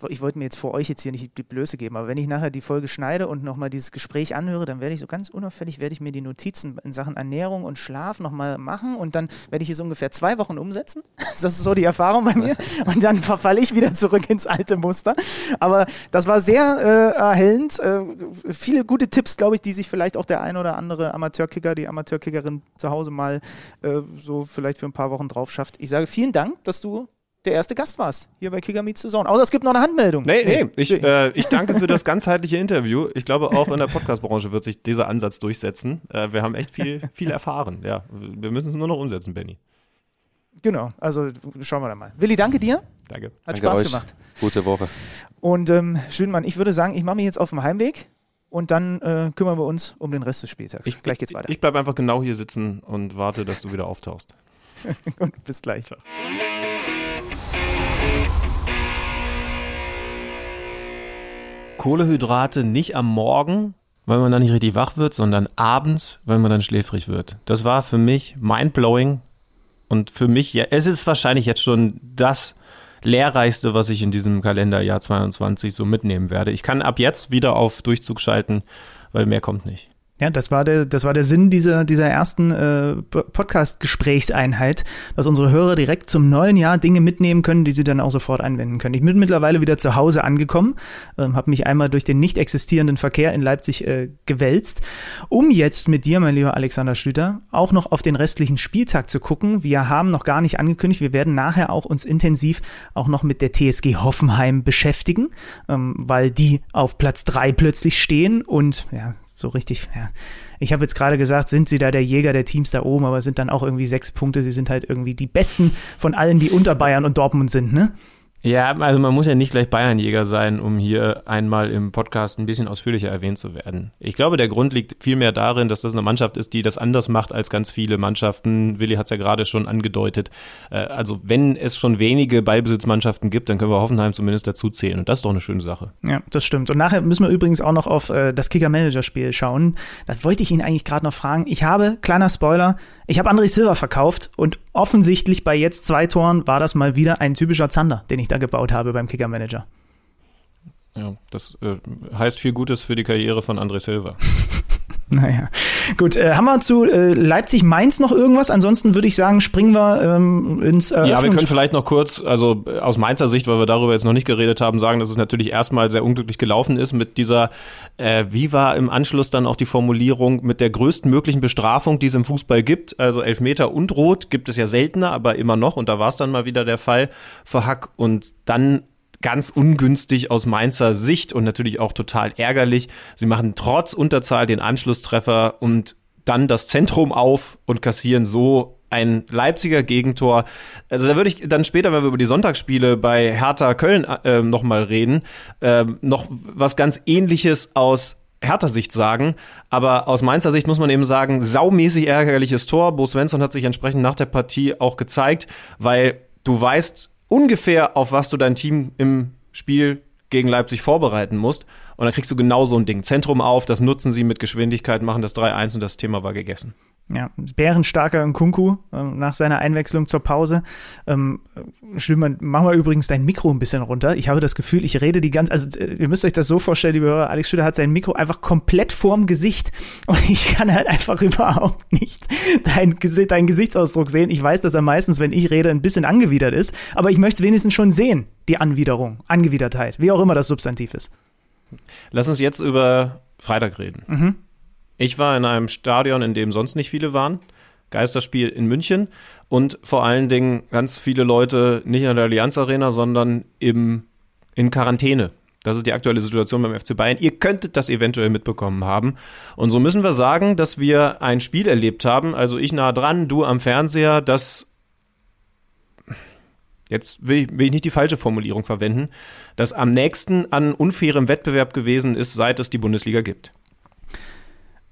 ich wollte mir jetzt vor euch jetzt hier nicht die Blöße geben, aber wenn ich nachher die Folge schneide und nochmal dieses Gespräch anhöre, dann werde ich so ganz unauffällig, werde ich mir die Notizen in Sachen Ernährung und Schlaf nochmal machen und dann werde ich es ungefähr zwei Wochen umsetzen. [laughs] Das ist so die Erfahrung bei mir. [laughs] Und dann verfalle ich wieder zurück ins alte Muster. Aber das war sehr äh, erhellend. Äh, viele gute Tipps, glaube ich, die sich vielleicht auch der ein oder andere Amateurkicker, die Amateurkickerin zu Hause mal äh, so vielleicht für ein paar Wochen drauf schafft. Ich sage vielen Dank, dass du der erste Gast warst, hier bei Kicker Meets Zone. Außer es gibt noch eine Handmeldung. Nee, nee, ich, äh, ich danke für das [laughs] ganzheitliche Interview. Ich glaube, auch in der Podcast-Branche wird sich dieser Ansatz durchsetzen. Äh, wir haben echt viel, viel erfahren. Ja, wir müssen es nur noch umsetzen, Benny. Genau, also schauen wir da mal. Willi, danke dir. Danke. Hat danke Spaß euch. gemacht. Gute Woche. Und ähm, Schönmann, ich würde sagen, ich mache mich jetzt auf dem Heimweg und dann äh, kümmern wir uns um den Rest des Spieltags. Ich, gleich geht's weiter. Ich bleibe einfach genau hier sitzen und warte, dass du wieder auftauchst. [laughs] und bis gleich. Ciao. Kohlehydrate nicht am Morgen, weil man dann nicht richtig wach wird, sondern abends, weil man dann schläfrig wird. Das war für mich mindblowing und für mich, ja, es ist wahrscheinlich jetzt schon das lehrreichste, was ich in diesem Kalenderjahr 22 so mitnehmen werde. Ich kann ab jetzt wieder auf Durchzug schalten, weil mehr kommt nicht. Ja, das war der, das war der Sinn dieser, dieser ersten äh, Podcast-Gesprächseinheit, dass unsere Hörer direkt zum neuen Jahr Dinge mitnehmen können, die sie dann auch sofort anwenden können. Ich bin mittlerweile wieder zu Hause angekommen, ähm, habe mich einmal durch den nicht existierenden Verkehr in Leipzig äh, gewälzt, um jetzt mit dir, mein lieber Alexander Schlüter, auch noch auf den restlichen Spieltag zu gucken. Wir haben noch gar nicht angekündigt, wir werden nachher auch uns intensiv auch noch mit der TSG Hoffenheim beschäftigen, ähm, weil die auf Platz drei plötzlich stehen und ja, so richtig, ja. Ich habe jetzt gerade gesagt, sind sie da der Jäger der Teams da oben, aber sind dann auch irgendwie sechs Punkte. Sie sind halt irgendwie die besten von allen, die unter Bayern und Dortmund sind, ne? Ja, also man muss ja nicht gleich Bayernjäger sein, um hier einmal im Podcast ein bisschen ausführlicher erwähnt zu werden. Ich glaube, der Grund liegt vielmehr darin, dass das eine Mannschaft ist, die das anders macht als ganz viele Mannschaften. Willi hat es ja gerade schon angedeutet. Äh, also wenn es schon wenige Ballbesitzmannschaften gibt, dann können wir Hoffenheim zumindest dazu zählen. Und das ist doch eine schöne Sache. Ja, das stimmt. Und nachher müssen wir übrigens auch noch auf äh, das Kicker-Manager-Spiel schauen. Da wollte ich ihn eigentlich gerade noch fragen. Ich habe, kleiner Spoiler, ich habe André Silva verkauft und offensichtlich bei jetzt zwei Toren war das mal wieder ein typischer Zander, den ich da gebaut habe beim Kicker Manager. Ja, das äh, heißt viel Gutes für die Karriere von André Silva. [laughs] [laughs] Naja, gut. Äh, haben wir zu äh, Leipzig-Mainz noch irgendwas? Ansonsten würde ich sagen, springen wir ähm, ins. Äh, ja, wir können vielleicht noch kurz, also äh, aus Mainzer Sicht, weil wir darüber jetzt noch nicht geredet haben, sagen, dass es natürlich erstmal sehr unglücklich gelaufen ist mit dieser, äh, wie war im Anschluss dann auch die Formulierung, mit der größten möglichen Bestrafung, die es im Fußball gibt. Also Elfmeter und Rot gibt es ja seltener, aber immer noch. Und da war es dann mal wieder der Fall für Hack. Und dann ganz ungünstig aus Mainzer Sicht und natürlich auch total ärgerlich. Sie machen trotz Unterzahl den Anschlusstreffer und dann das Zentrum auf und kassieren so ein Leipziger Gegentor. Also da würde ich dann später, wenn wir über die Sonntagsspiele bei Hertha Köln äh, nochmal reden, äh, noch was ganz ähnliches aus Hertha Sicht sagen, aber aus Mainzer Sicht muss man eben sagen, saumäßig ärgerliches Tor. Bo Svensson hat sich entsprechend nach der Partie auch gezeigt, weil du weißt, ungefähr, auf was du dein Team im Spiel gegen Leipzig vorbereiten musst. Und dann kriegst du genau so ein Ding. Zentrum auf, das nutzen sie mit Geschwindigkeit, machen das 3-1 und das Thema war gegessen. Ja, bärenstarker Nkunku äh, nach seiner Einwechslung zur Pause. Ähm, Schlimm, machen wir übrigens dein Mikro ein bisschen runter. Ich habe das Gefühl, ich rede die ganze, also äh, ihr müsst euch das so vorstellen, liebe Hörer, Alex Schüler hat sein Mikro einfach komplett vorm Gesicht [laughs] und ich kann halt einfach überhaupt nicht deinen dein Gesichtsausdruck sehen. Ich weiß, dass er meistens, wenn ich rede, ein bisschen angewidert ist, aber ich möchte es wenigstens schon sehen, die Anwiderung, Angewidertheit, wie auch immer das Substantiv ist. Lass uns jetzt über Freitag reden. Mhm. Ich war in einem Stadion, in dem sonst nicht viele waren. Geisterspiel in München und vor allen Dingen ganz viele Leute nicht in der Allianz Arena, sondern im, in Quarantäne. Das ist die aktuelle Situation beim FC Bayern. Ihr könntet das eventuell mitbekommen haben. Und so müssen wir sagen, dass wir ein Spiel erlebt haben, also ich nah dran, du am Fernseher, das jetzt will ich, will ich nicht die falsche Formulierung verwenden, das am nächsten an unfairem Wettbewerb gewesen ist, seit es die Bundesliga gibt.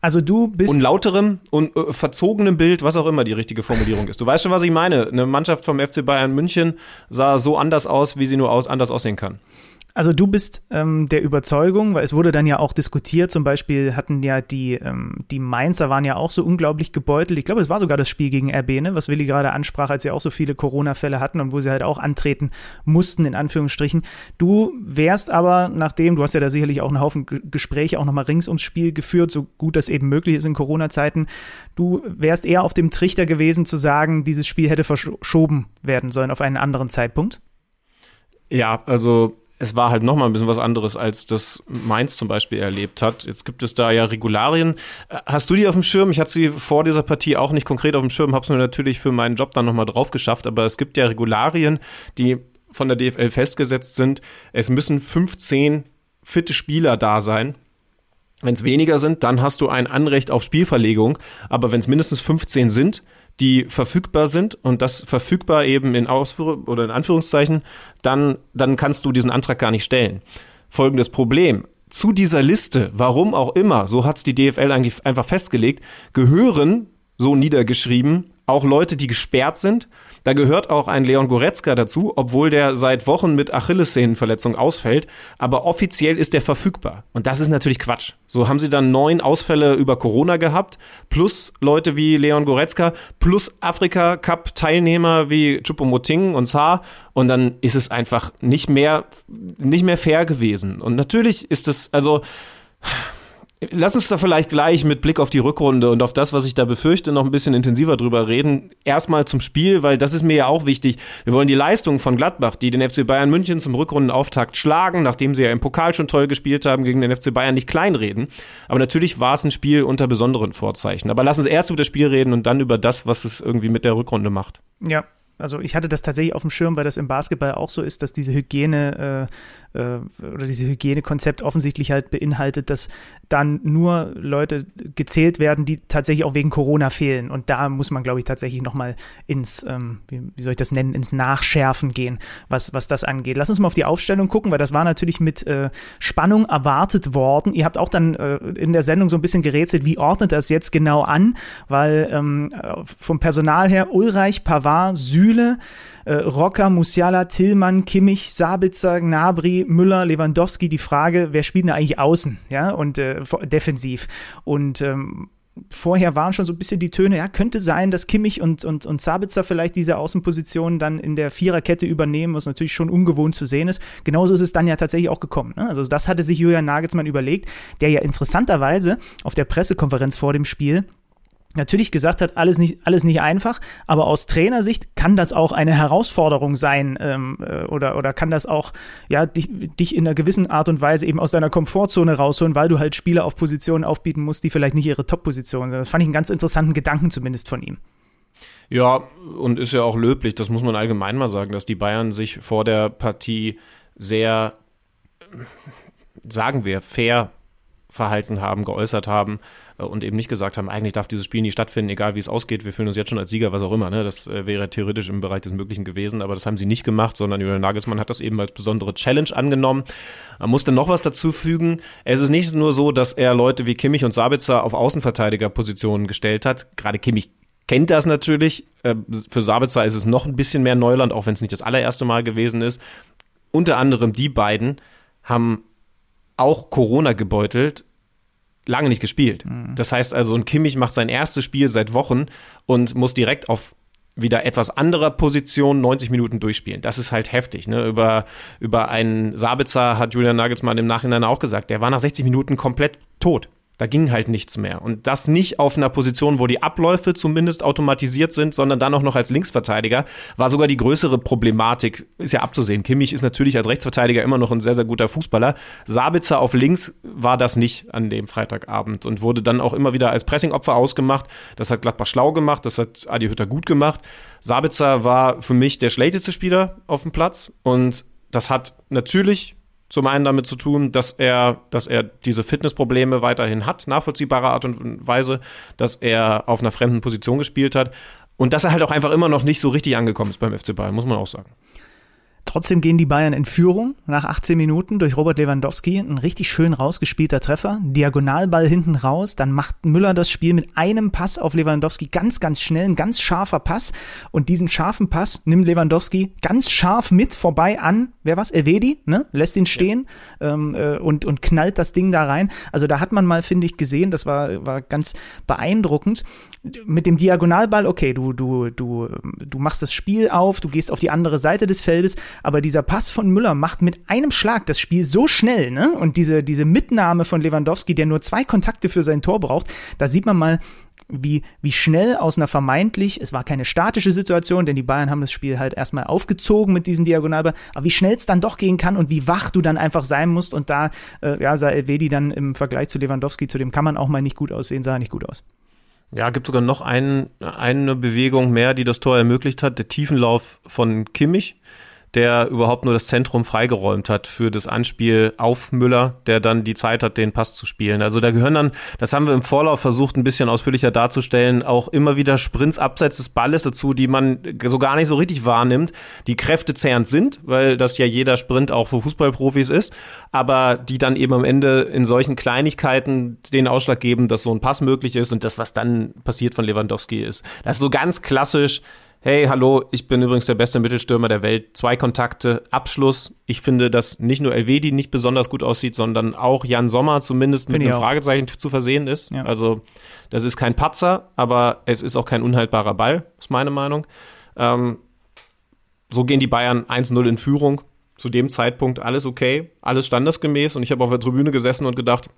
Also du bist. Und lauterem und äh, verzogenem Bild, was auch immer die richtige Formulierung ist. Du weißt schon, was ich meine. Eine Mannschaft vom FC Bayern München sah so anders aus, wie sie nur aus, anders aussehen kann. Also du bist ähm, der Überzeugung, weil es wurde dann ja auch diskutiert, zum Beispiel hatten ja die, ähm, die Mainzer waren ja auch so unglaublich gebeutelt. Ich glaube, es war sogar das Spiel gegen RB, ne, was Willi gerade ansprach, als sie auch so viele Corona-Fälle hatten und wo sie halt auch antreten mussten, in Anführungsstrichen. Du wärst aber, nachdem, du hast ja da sicherlich auch einen Haufen Gespräche auch nochmal rings ums Spiel geführt, so gut das eben möglich ist in Corona-Zeiten, du wärst eher auf dem Trichter gewesen zu sagen, dieses Spiel hätte verschoben werden sollen auf einen anderen Zeitpunkt? Ja, also es war halt nochmal ein bisschen was anderes, als das Mainz zum Beispiel erlebt hat. Jetzt gibt es da ja Regularien. Hast du die auf dem Schirm? Ich hatte sie vor dieser Partie auch nicht konkret auf dem Schirm, habe es mir natürlich für meinen Job dann nochmal drauf geschafft, aber es gibt ja Regularien, die von der DFL festgesetzt sind. Es müssen 15 fitte Spieler da sein. Wenn es weniger sind, dann hast du ein Anrecht auf Spielverlegung. Aber wenn es mindestens 15 sind, die verfügbar sind und das verfügbar eben in Ausführ oder in Anführungszeichen, dann, dann kannst du diesen Antrag gar nicht stellen. Folgendes Problem. Zu dieser Liste, warum auch immer, so hat es die DFL eigentlich einfach festgelegt, gehören, so niedergeschrieben, auch Leute, die gesperrt sind. Da gehört auch ein Leon Goretzka dazu, obwohl der seit Wochen mit Achillessehnenverletzung ausfällt. Aber offiziell ist der verfügbar. Und das ist natürlich Quatsch. So haben sie dann neun Ausfälle über Corona gehabt, plus Leute wie Leon Goretzka, plus Afrika-Cup-Teilnehmer wie Chupomoting und Saar. Und dann ist es einfach nicht mehr, nicht mehr fair gewesen. Und natürlich ist es, also, Lass uns da vielleicht gleich mit Blick auf die Rückrunde und auf das, was ich da befürchte, noch ein bisschen intensiver drüber reden. Erstmal zum Spiel, weil das ist mir ja auch wichtig. Wir wollen die Leistung von Gladbach, die den FC Bayern München zum Rückrundenauftakt schlagen, nachdem sie ja im Pokal schon toll gespielt haben, gegen den FC Bayern nicht kleinreden. Aber natürlich war es ein Spiel unter besonderen Vorzeichen. Aber lass uns erst über das Spiel reden und dann über das, was es irgendwie mit der Rückrunde macht. Ja, also ich hatte das tatsächlich auf dem Schirm, weil das im Basketball auch so ist, dass diese Hygiene äh, oder diese Hygienekonzept offensichtlich halt beinhaltet, dass dann nur Leute gezählt werden, die tatsächlich auch wegen Corona fehlen. Und da muss man, glaube ich, tatsächlich nochmal ins, ähm, wie, wie, soll ich das nennen, ins Nachschärfen gehen, was, was das angeht. Lass uns mal auf die Aufstellung gucken, weil das war natürlich mit äh, Spannung erwartet worden. Ihr habt auch dann äh, in der Sendung so ein bisschen gerätselt, wie ordnet das jetzt genau an, weil ähm, vom Personal her Ulreich, Pavard, Süd Süle, äh, Rocker, Musiala, Tillmann, Kimmich, Sabitzer, Gnabry, Müller, Lewandowski. Die Frage, wer spielt denn eigentlich außen, ja, und äh, defensiv? Und ähm, vorher waren schon so ein bisschen die Töne, ja, könnte sein, dass Kimmich und, und, und Sabitzer vielleicht diese Außenposition dann in der Viererkette übernehmen, was natürlich schon ungewohnt zu sehen ist. Genauso ist es dann ja tatsächlich auch gekommen. Ne? Also das hatte sich Julian Nagelsmann überlegt, der ja interessanterweise auf der Pressekonferenz vor dem Spiel natürlich gesagt hat, alles nicht, alles nicht einfach, aber aus Trainersicht kann das auch eine Herausforderung sein ähm, äh, oder, oder kann das auch ja, dich, dich in einer gewissen Art und Weise eben aus deiner Komfortzone rausholen, weil du halt Spieler auf Positionen aufbieten musst, die vielleicht nicht ihre Top-Position sind. Das fand ich einen ganz interessanten Gedanken zumindest von ihm. Ja, und ist ja auch löblich, das muss man allgemein mal sagen, dass die Bayern sich vor der Partie sehr, sagen wir, fair verhalten haben, geäußert haben und eben nicht gesagt haben, eigentlich darf dieses Spiel nie stattfinden, egal wie es ausgeht, wir fühlen uns jetzt schon als Sieger, was auch immer. Ne? Das äh, wäre theoretisch im Bereich des Möglichen gewesen, aber das haben sie nicht gemacht, sondern Julian Nagelsmann hat das eben als besondere Challenge angenommen. Man musste noch was dazu fügen. Es ist nicht nur so, dass er Leute wie Kimmich und Sabitzer auf Außenverteidigerpositionen gestellt hat. Gerade Kimmich kennt das natürlich. Äh, für Sabitzer ist es noch ein bisschen mehr Neuland, auch wenn es nicht das allererste Mal gewesen ist. Unter anderem die beiden haben auch Corona gebeutelt lange nicht gespielt. Mhm. Das heißt also, ein Kimmich macht sein erstes Spiel seit Wochen und muss direkt auf wieder etwas anderer Position 90 Minuten durchspielen. Das ist halt heftig. Ne? Über, über einen Sabitzer hat Julian Nagelsmann im Nachhinein auch gesagt, der war nach 60 Minuten komplett tot. Da ging halt nichts mehr. Und das nicht auf einer Position, wo die Abläufe zumindest automatisiert sind, sondern dann auch noch als Linksverteidiger, war sogar die größere Problematik. Ist ja abzusehen. Kimmich ist natürlich als Rechtsverteidiger immer noch ein sehr, sehr guter Fußballer. Sabitzer auf links war das nicht an dem Freitagabend und wurde dann auch immer wieder als Pressingopfer ausgemacht. Das hat Gladbach schlau gemacht, das hat Adi Hütter gut gemacht. Sabitzer war für mich der schlechteste Spieler auf dem Platz und das hat natürlich zum einen damit zu tun, dass er, dass er diese Fitnessprobleme weiterhin hat, nachvollziehbare Art und Weise, dass er auf einer fremden Position gespielt hat und dass er halt auch einfach immer noch nicht so richtig angekommen ist beim FC Bayern, muss man auch sagen. Trotzdem gehen die Bayern in Führung nach 18 Minuten durch Robert Lewandowski. Ein richtig schön rausgespielter Treffer. Diagonalball hinten raus. Dann macht Müller das Spiel mit einem Pass auf Lewandowski ganz, ganz schnell. Ein ganz scharfer Pass. Und diesen scharfen Pass nimmt Lewandowski ganz scharf mit vorbei an, wer was? Elvedi, ne? Lässt ihn stehen ja. ähm, äh, und, und knallt das Ding da rein. Also da hat man mal, finde ich, gesehen, das war, war ganz beeindruckend. Mit dem Diagonalball, okay, du, du, du, du machst das Spiel auf, du gehst auf die andere Seite des Feldes, aber dieser Pass von Müller macht mit einem Schlag das Spiel so schnell, ne? Und diese, diese Mitnahme von Lewandowski, der nur zwei Kontakte für sein Tor braucht, da sieht man mal, wie, wie schnell aus einer vermeintlich, es war keine statische Situation, denn die Bayern haben das Spiel halt erstmal aufgezogen mit diesem Diagonalball, aber wie schnell es dann doch gehen kann und wie wach du dann einfach sein musst und da, äh, ja, sah Elvedi dann im Vergleich zu Lewandowski, zu dem kann man auch mal nicht gut aussehen, sah nicht gut aus. Ja, gibt sogar noch ein, eine Bewegung mehr, die das Tor ermöglicht hat, der Tiefenlauf von Kimmich der überhaupt nur das Zentrum freigeräumt hat für das Anspiel auf Müller, der dann die Zeit hat, den Pass zu spielen. Also da gehören dann, das haben wir im Vorlauf versucht, ein bisschen ausführlicher darzustellen, auch immer wieder Sprints abseits des Balles dazu, die man so gar nicht so richtig wahrnimmt, die kräftezehrend sind, weil das ja jeder Sprint auch für Fußballprofis ist, aber die dann eben am Ende in solchen Kleinigkeiten den Ausschlag geben, dass so ein Pass möglich ist und das, was dann passiert von Lewandowski ist. Das ist so ganz klassisch hey, hallo, ich bin übrigens der beste Mittelstürmer der Welt. Zwei Kontakte, Abschluss. Ich finde, dass nicht nur Elvedi nicht besonders gut aussieht, sondern auch Jan Sommer zumindest mit einem auch. Fragezeichen zu versehen ist. Ja. Also, das ist kein Patzer, aber es ist auch kein unhaltbarer Ball, ist meine Meinung. Ähm, so gehen die Bayern 1-0 in Führung. Zu dem Zeitpunkt alles okay, alles standesgemäß. Und ich habe auf der Tribüne gesessen und gedacht,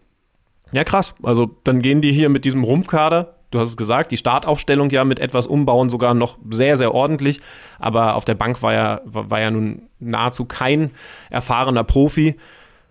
ja krass, also dann gehen die hier mit diesem Rumpfkader, du hast es gesagt, die Startaufstellung ja mit etwas Umbauen sogar noch sehr, sehr ordentlich. Aber auf der Bank war ja, war ja nun nahezu kein erfahrener Profi.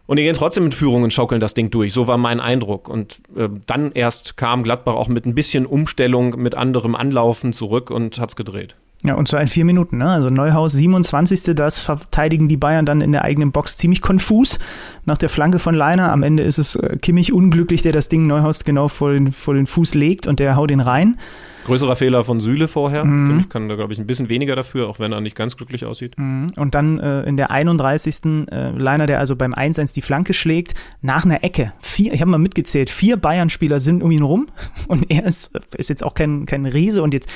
Und die gehen trotzdem mit Führung und schaukeln das Ding durch. So war mein Eindruck. Und äh, dann erst kam Gladbach auch mit ein bisschen Umstellung, mit anderem Anlaufen zurück und hat's gedreht. Ja, und zwar in vier Minuten. Ne? Also Neuhaus 27. Das verteidigen die Bayern dann in der eigenen Box ziemlich konfus nach der Flanke von Leiner. Am Ende ist es äh, Kimmich unglücklich, der das Ding Neuhaus genau vor den, vor den Fuß legt und der haut ihn rein. Größerer Fehler von Süle vorher. Mhm. Ich kann da, glaube ich, ein bisschen weniger dafür, auch wenn er nicht ganz glücklich aussieht. Mhm. Und dann äh, in der 31. Äh, Leiner, der also beim 1-1 die Flanke schlägt, nach einer Ecke. Vier, ich habe mal mitgezählt, vier Bayern-Spieler sind um ihn rum [laughs] und er ist, ist jetzt auch kein, kein Riese und jetzt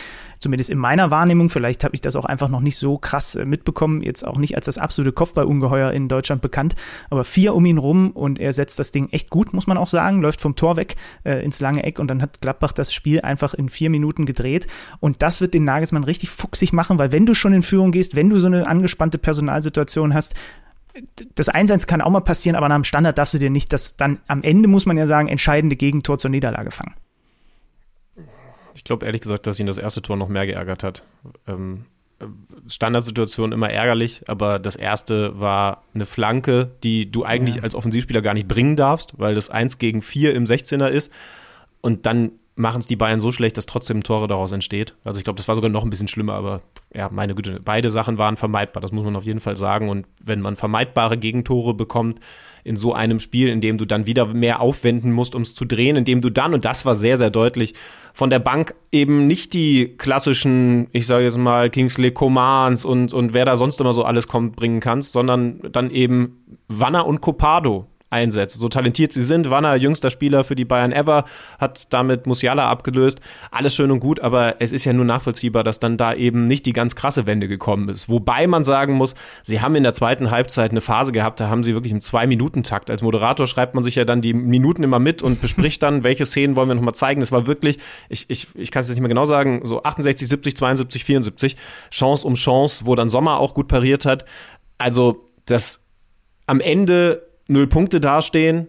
zumindest in meiner Wahrnehmung, vielleicht habe ich das auch einfach noch nicht so krass äh, mitbekommen, jetzt auch nicht als das absolute Kopfballungeheuer in Deutschland bekannt, aber vier um ihn rum und er setzt das Ding echt gut, muss man auch sagen, läuft vom Tor weg äh, ins lange Eck und dann hat Gladbach das Spiel einfach in vier Minuten gedreht und das wird den Nagelsmann richtig fuchsig machen, weil wenn du schon in Führung gehst, wenn du so eine angespannte Personalsituation hast, das 1-1 kann auch mal passieren, aber nach dem Standard darfst du dir nicht das dann am Ende, muss man ja sagen, entscheidende Gegentor zur Niederlage fangen. Ich glaube ehrlich gesagt, dass ihn das erste Tor noch mehr geärgert hat. Ähm, Standardsituation immer ärgerlich, aber das erste war eine Flanke, die du eigentlich ja. als Offensivspieler gar nicht bringen darfst, weil das 1 gegen 4 im 16er ist. Und dann machen es die Bayern so schlecht, dass trotzdem Tore daraus entsteht. Also ich glaube, das war sogar noch ein bisschen schlimmer, aber ja, meine Güte, beide Sachen waren vermeidbar, das muss man auf jeden Fall sagen. Und wenn man vermeidbare Gegentore bekommt in so einem Spiel, in dem du dann wieder mehr aufwenden musst, um es zu drehen, in dem du dann, und das war sehr, sehr deutlich, von der Bank eben nicht die klassischen, ich sage jetzt mal, Kingsley Commands und, und wer da sonst immer so alles kommt, bringen kannst, sondern dann eben Wanner und Copado, einsetzt. So talentiert sie sind, Wanner, jüngster Spieler für die Bayern ever, hat damit Musiala abgelöst. Alles schön und gut, aber es ist ja nur nachvollziehbar, dass dann da eben nicht die ganz krasse Wende gekommen ist. Wobei man sagen muss, sie haben in der zweiten Halbzeit eine Phase gehabt, da haben sie wirklich im Zwei-Minuten-Takt. Als Moderator schreibt man sich ja dann die Minuten immer mit und bespricht dann, [laughs] welche Szenen wollen wir nochmal zeigen. Es war wirklich, ich, ich, ich kann es jetzt nicht mehr genau sagen, so 68, 70, 72, 74, Chance um Chance, wo dann Sommer auch gut pariert hat. Also, das am Ende null Punkte dastehen,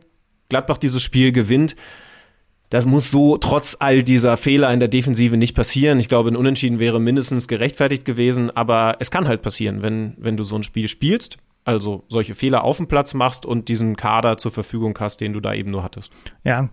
Gladbach dieses Spiel gewinnt. Das muss so trotz all dieser Fehler in der Defensive nicht passieren. Ich glaube, ein Unentschieden wäre mindestens gerechtfertigt gewesen, aber es kann halt passieren, wenn, wenn du so ein Spiel spielst, also solche Fehler auf dem Platz machst und diesen Kader zur Verfügung hast, den du da eben nur hattest. Ja,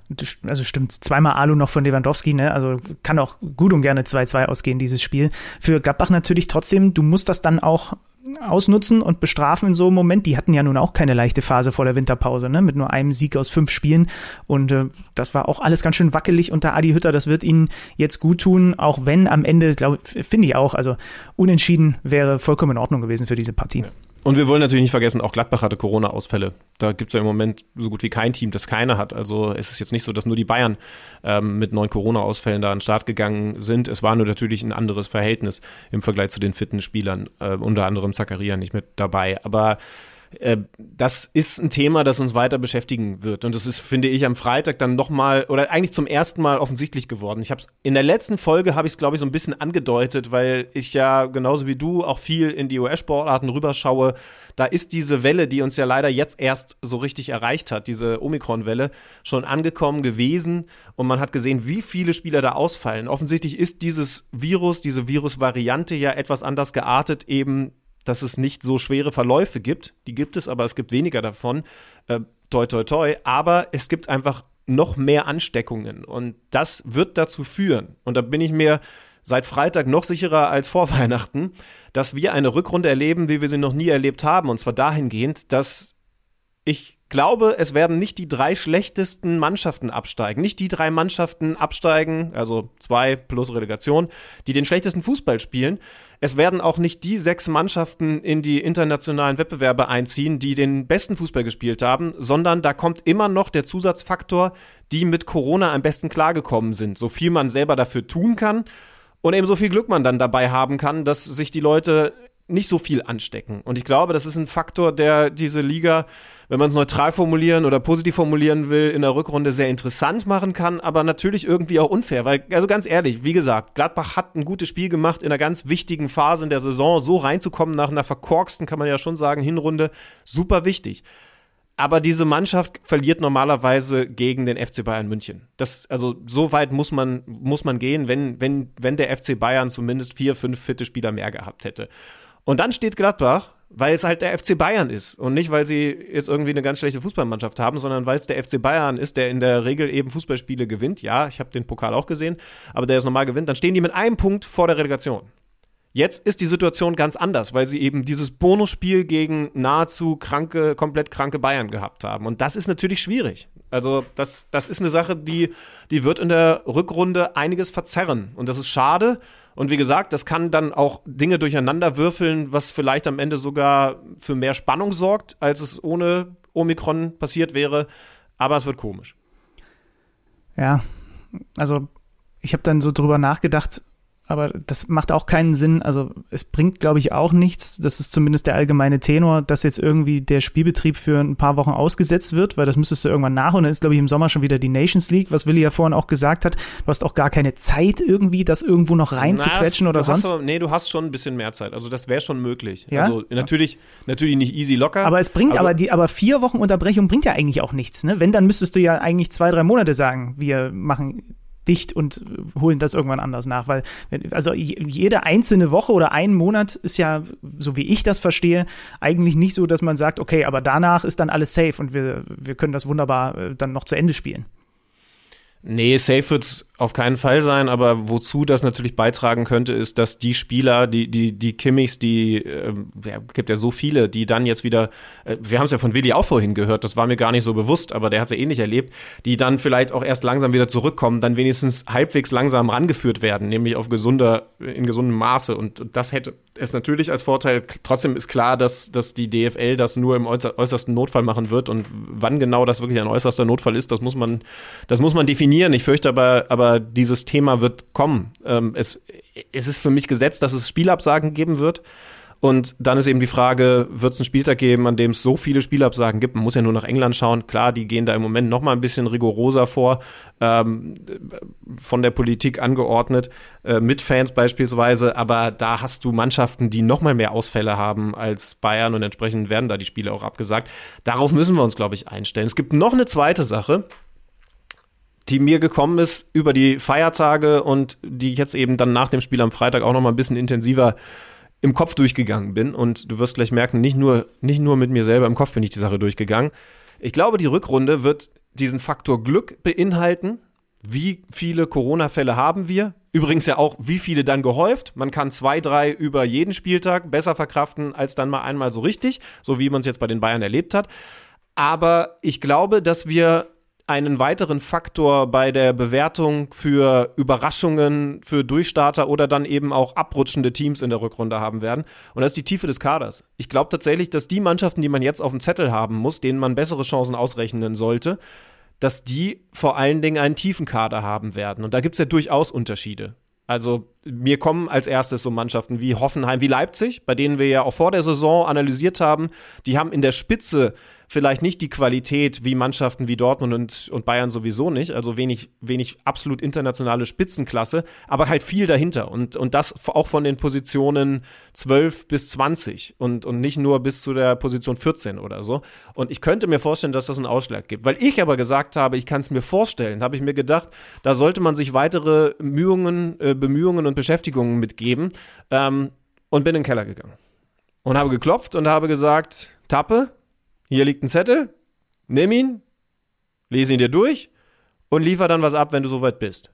also stimmt. Zweimal Alu noch von Lewandowski, ne? Also kann auch gut und gerne 2-2 ausgehen, dieses Spiel. Für Gladbach natürlich trotzdem, du musst das dann auch ausnutzen und bestrafen in so einem Moment. Die hatten ja nun auch keine leichte Phase vor der Winterpause, ne? mit nur einem Sieg aus fünf Spielen. Und äh, das war auch alles ganz schön wackelig unter Adi Hütter. Das wird ihnen jetzt gut tun, auch wenn am Ende, glaube finde ich auch, also unentschieden wäre vollkommen in Ordnung gewesen für diese Partie. Ja. Und wir wollen natürlich nicht vergessen, auch Gladbach hatte Corona-Ausfälle. Da gibt es ja im Moment so gut wie kein Team, das keine hat. Also es ist jetzt nicht so, dass nur die Bayern ähm, mit neun Corona-Ausfällen da an den Start gegangen sind. Es war nur natürlich ein anderes Verhältnis im Vergleich zu den fitten Spielern, äh, unter anderem Zakaria nicht mit dabei. Aber äh, das ist ein Thema, das uns weiter beschäftigen wird. Und das ist, finde ich, am Freitag dann nochmal oder eigentlich zum ersten Mal offensichtlich geworden. Ich habe es in der letzten Folge habe ich es, glaube ich, so ein bisschen angedeutet, weil ich ja genauso wie du auch viel in die US-Sportarten rüberschaue. Da ist diese Welle, die uns ja leider jetzt erst so richtig erreicht hat, diese Omikron-Welle, schon angekommen gewesen. Und man hat gesehen, wie viele Spieler da ausfallen. Offensichtlich ist dieses Virus, diese Virusvariante ja etwas anders geartet, eben dass es nicht so schwere Verläufe gibt. Die gibt es, aber es gibt weniger davon. Äh, toi, toi, toi. Aber es gibt einfach noch mehr Ansteckungen. Und das wird dazu führen. Und da bin ich mir seit Freitag noch sicherer als vor [laughs] Weihnachten, dass wir eine Rückrunde erleben, wie wir sie noch nie erlebt haben. Und zwar dahingehend, dass ich glaube, es werden nicht die drei schlechtesten Mannschaften absteigen. Nicht die drei Mannschaften absteigen, also zwei plus Relegation, die den schlechtesten Fußball spielen. Es werden auch nicht die sechs Mannschaften in die internationalen Wettbewerbe einziehen, die den besten Fußball gespielt haben, sondern da kommt immer noch der Zusatzfaktor, die mit Corona am besten klargekommen sind. So viel man selber dafür tun kann und eben so viel Glück man dann dabei haben kann, dass sich die Leute nicht so viel anstecken. Und ich glaube, das ist ein Faktor, der diese Liga, wenn man es neutral formulieren oder positiv formulieren will, in der Rückrunde sehr interessant machen kann, aber natürlich irgendwie auch unfair. Weil, also ganz ehrlich, wie gesagt, Gladbach hat ein gutes Spiel gemacht in einer ganz wichtigen Phase in der Saison. So reinzukommen nach einer verkorksten, kann man ja schon sagen, Hinrunde, super wichtig. Aber diese Mannschaft verliert normalerweise gegen den FC Bayern München. Das, also so weit muss man, muss man gehen, wenn, wenn, wenn der FC Bayern zumindest vier, fünf fitte Spieler mehr gehabt hätte. Und dann steht Gladbach, weil es halt der FC Bayern ist und nicht, weil sie jetzt irgendwie eine ganz schlechte Fußballmannschaft haben, sondern weil es der FC Bayern ist, der in der Regel eben Fußballspiele gewinnt. Ja, ich habe den Pokal auch gesehen, aber der ist normal gewinnt. Dann stehen die mit einem Punkt vor der Relegation. Jetzt ist die Situation ganz anders, weil sie eben dieses Bonusspiel gegen nahezu kranke, komplett kranke Bayern gehabt haben. Und das ist natürlich schwierig. Also, das, das ist eine Sache, die, die wird in der Rückrunde einiges verzerren. Und das ist schade. Und wie gesagt, das kann dann auch Dinge durcheinander würfeln, was vielleicht am Ende sogar für mehr Spannung sorgt, als es ohne Omikron passiert wäre. Aber es wird komisch. Ja, also ich habe dann so drüber nachgedacht, aber das macht auch keinen Sinn. Also es bringt, glaube ich, auch nichts. Das ist zumindest der allgemeine Tenor, dass jetzt irgendwie der Spielbetrieb für ein paar Wochen ausgesetzt wird, weil das müsstest du irgendwann nach und dann ist, glaube ich, im Sommer schon wieder die Nations League, was Willi ja vorhin auch gesagt hat. Du hast auch gar keine Zeit irgendwie, das irgendwo noch reinzuquetschen oder sonst. Du, nee, du hast schon ein bisschen mehr Zeit. Also das wäre schon möglich. Ja? Also natürlich, natürlich nicht easy locker. Aber es bringt, aber, aber, die, aber vier Wochen Unterbrechung bringt ja eigentlich auch nichts. Ne? Wenn, dann müsstest du ja eigentlich zwei, drei Monate sagen, wir machen dicht und holen das irgendwann anders nach, weil also jede einzelne Woche oder ein Monat ist ja, so wie ich das verstehe, eigentlich nicht so, dass man sagt, okay, aber danach ist dann alles safe und wir, wir können das wunderbar äh, dann noch zu Ende spielen. Nee, safe wird's auf keinen Fall sein, aber wozu das natürlich beitragen könnte, ist, dass die Spieler, die, die, die Kimmichs, die, äh, ja, gibt ja so viele, die dann jetzt wieder, äh, wir haben es ja von Willi auch vorhin gehört, das war mir gar nicht so bewusst, aber der hat es ja ähnlich erlebt, die dann vielleicht auch erst langsam wieder zurückkommen, dann wenigstens halbwegs langsam rangeführt werden, nämlich auf gesunder, in gesundem Maße. Und das hätte es natürlich als Vorteil. Trotzdem ist klar, dass, dass die DFL das nur im äußersten Notfall machen wird und wann genau das wirklich ein äußerster Notfall ist, das muss man, das muss man definieren. Ich fürchte aber, aber dieses Thema wird kommen. Ähm, es, es ist für mich gesetzt, dass es Spielabsagen geben wird. Und dann ist eben die Frage, wird es einen Spieltag geben, an dem es so viele Spielabsagen gibt? Man muss ja nur nach England schauen. Klar, die gehen da im Moment noch mal ein bisschen rigoroser vor, ähm, von der Politik angeordnet, äh, mit Fans beispielsweise. Aber da hast du Mannschaften, die noch mal mehr Ausfälle haben als Bayern und entsprechend werden da die Spiele auch abgesagt. Darauf müssen wir uns, glaube ich, einstellen. Es gibt noch eine zweite Sache, die mir gekommen ist über die Feiertage und die ich jetzt eben dann nach dem Spiel am Freitag auch noch mal ein bisschen intensiver im Kopf durchgegangen bin. Und du wirst gleich merken, nicht nur, nicht nur mit mir selber im Kopf bin ich die Sache durchgegangen. Ich glaube, die Rückrunde wird diesen Faktor Glück beinhalten. Wie viele Corona-Fälle haben wir? Übrigens ja auch, wie viele dann gehäuft. Man kann zwei, drei über jeden Spieltag besser verkraften als dann mal einmal so richtig, so wie man es jetzt bei den Bayern erlebt hat. Aber ich glaube, dass wir einen weiteren Faktor bei der Bewertung für Überraschungen, für Durchstarter oder dann eben auch abrutschende Teams in der Rückrunde haben werden. Und das ist die Tiefe des Kaders. Ich glaube tatsächlich, dass die Mannschaften, die man jetzt auf dem Zettel haben muss, denen man bessere Chancen ausrechnen sollte, dass die vor allen Dingen einen tiefen Kader haben werden. Und da gibt es ja durchaus Unterschiede. Also mir kommen als erstes so Mannschaften wie Hoffenheim, wie Leipzig, bei denen wir ja auch vor der Saison analysiert haben, die haben in der Spitze vielleicht nicht die Qualität wie Mannschaften wie Dortmund und, und Bayern sowieso nicht, also wenig, wenig absolut internationale Spitzenklasse, aber halt viel dahinter und, und das auch von den Positionen 12 bis 20 und, und nicht nur bis zu der Position 14 oder so. Und ich könnte mir vorstellen, dass das einen Ausschlag gibt. Weil ich aber gesagt habe, ich kann es mir vorstellen, habe ich mir gedacht, da sollte man sich weitere Mühungen, äh, Bemühungen und Beschäftigungen mitgeben ähm, und bin in den Keller gegangen. Und habe geklopft und habe gesagt, Tappe, hier liegt ein Zettel, nimm ihn, lese ihn dir durch und liefer dann was ab, wenn du soweit bist.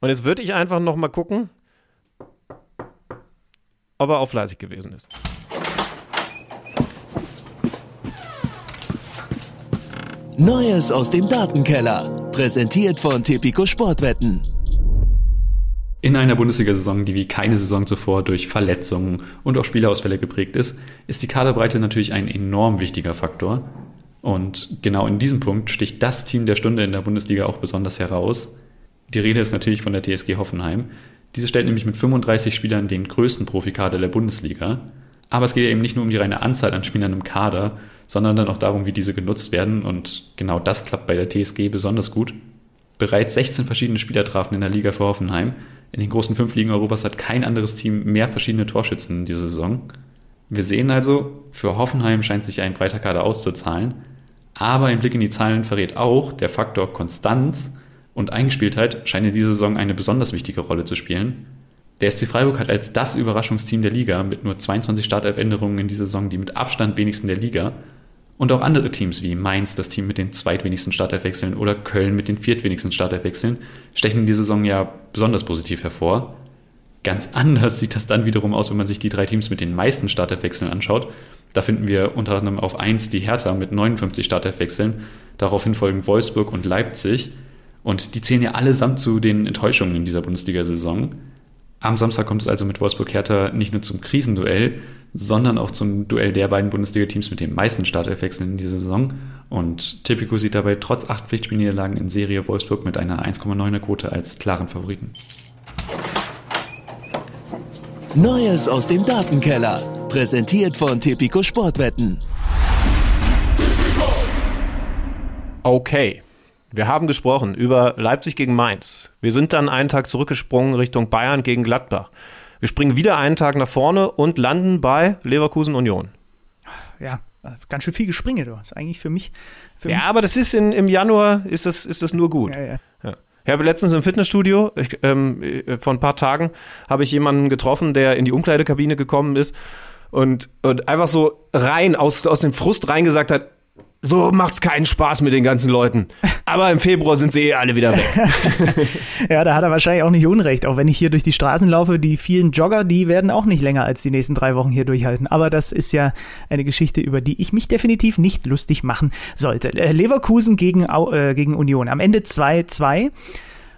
Und jetzt würde ich einfach noch mal gucken, ob er auch fleißig gewesen ist. Neues aus dem Datenkeller. Präsentiert von Tipico Sportwetten. In einer Bundesliga-Saison, die wie keine Saison zuvor durch Verletzungen und auch Spielerausfälle geprägt ist, ist die Kaderbreite natürlich ein enorm wichtiger Faktor. Und genau in diesem Punkt sticht das Team der Stunde in der Bundesliga auch besonders heraus. Die Rede ist natürlich von der TSG Hoffenheim. Diese stellt nämlich mit 35 Spielern den größten Profikader der Bundesliga. Aber es geht ja eben nicht nur um die reine Anzahl an Spielern im Kader, sondern dann auch darum, wie diese genutzt werden. Und genau das klappt bei der TSG besonders gut. Bereits 16 verschiedene Spieler trafen in der Liga für Hoffenheim. In den großen fünf Ligen Europas hat kein anderes Team mehr verschiedene Torschützen in dieser Saison. Wir sehen also, für Hoffenheim scheint sich ein breiter Kader auszuzahlen. Aber ein Blick in die Zahlen verrät auch, der Faktor Konstanz und Eingespieltheit scheint in dieser Saison eine besonders wichtige Rolle zu spielen. Der SC Freiburg hat als das Überraschungsteam der Liga mit nur 22 Startelfänderungen in dieser Saison die mit Abstand wenigsten der Liga und auch andere Teams wie Mainz, das Team mit den zweitwenigsten Startelfwechseln, oder Köln mit den viertwenigsten Startelfwechseln, stechen in dieser Saison ja besonders positiv hervor. Ganz anders sieht das dann wiederum aus, wenn man sich die drei Teams mit den meisten Startelfwechseln anschaut. Da finden wir unter anderem auf 1 die Hertha mit 59 Startelfwechseln, daraufhin folgen Wolfsburg und Leipzig. Und die zählen ja allesamt zu den Enttäuschungen in dieser Bundesliga-Saison. Am Samstag kommt es also mit Wolfsburg-Hertha nicht nur zum Krisenduell, sondern auch zum Duell der beiden Bundesliga-Teams mit den meisten Startelfwechseln in dieser Saison. Und Tipico sieht dabei trotz acht Pflichtspielniederlagen in Serie Wolfsburg mit einer 1,9er Quote als klaren Favoriten. Neues aus dem Datenkeller. Präsentiert von Tipico Sportwetten. Okay. Wir haben gesprochen über Leipzig gegen Mainz. Wir sind dann einen Tag zurückgesprungen Richtung Bayern gegen Gladbach. Wir springen wieder einen Tag nach vorne und landen bei Leverkusen Union. Ja, ganz schön viel Gespringe, du. Das ist eigentlich für mich. Für ja, mich aber das ist in, im Januar ist das, ist das nur gut. Ja, ja. Ja. Ich habe letztens im Fitnessstudio, ich, ähm, äh, vor ein paar Tagen, habe ich jemanden getroffen, der in die Umkleidekabine gekommen ist und, und einfach so rein, aus, aus dem Frust reingesagt hat, so macht's keinen Spaß mit den ganzen Leuten. Aber im Februar sind sie eh alle wieder weg. [laughs] Ja, da hat er wahrscheinlich auch nicht Unrecht. Auch wenn ich hier durch die Straßen laufe, die vielen Jogger, die werden auch nicht länger als die nächsten drei Wochen hier durchhalten. Aber das ist ja eine Geschichte, über die ich mich definitiv nicht lustig machen sollte. Äh, Leverkusen gegen, äh, gegen Union. Am Ende 2-2.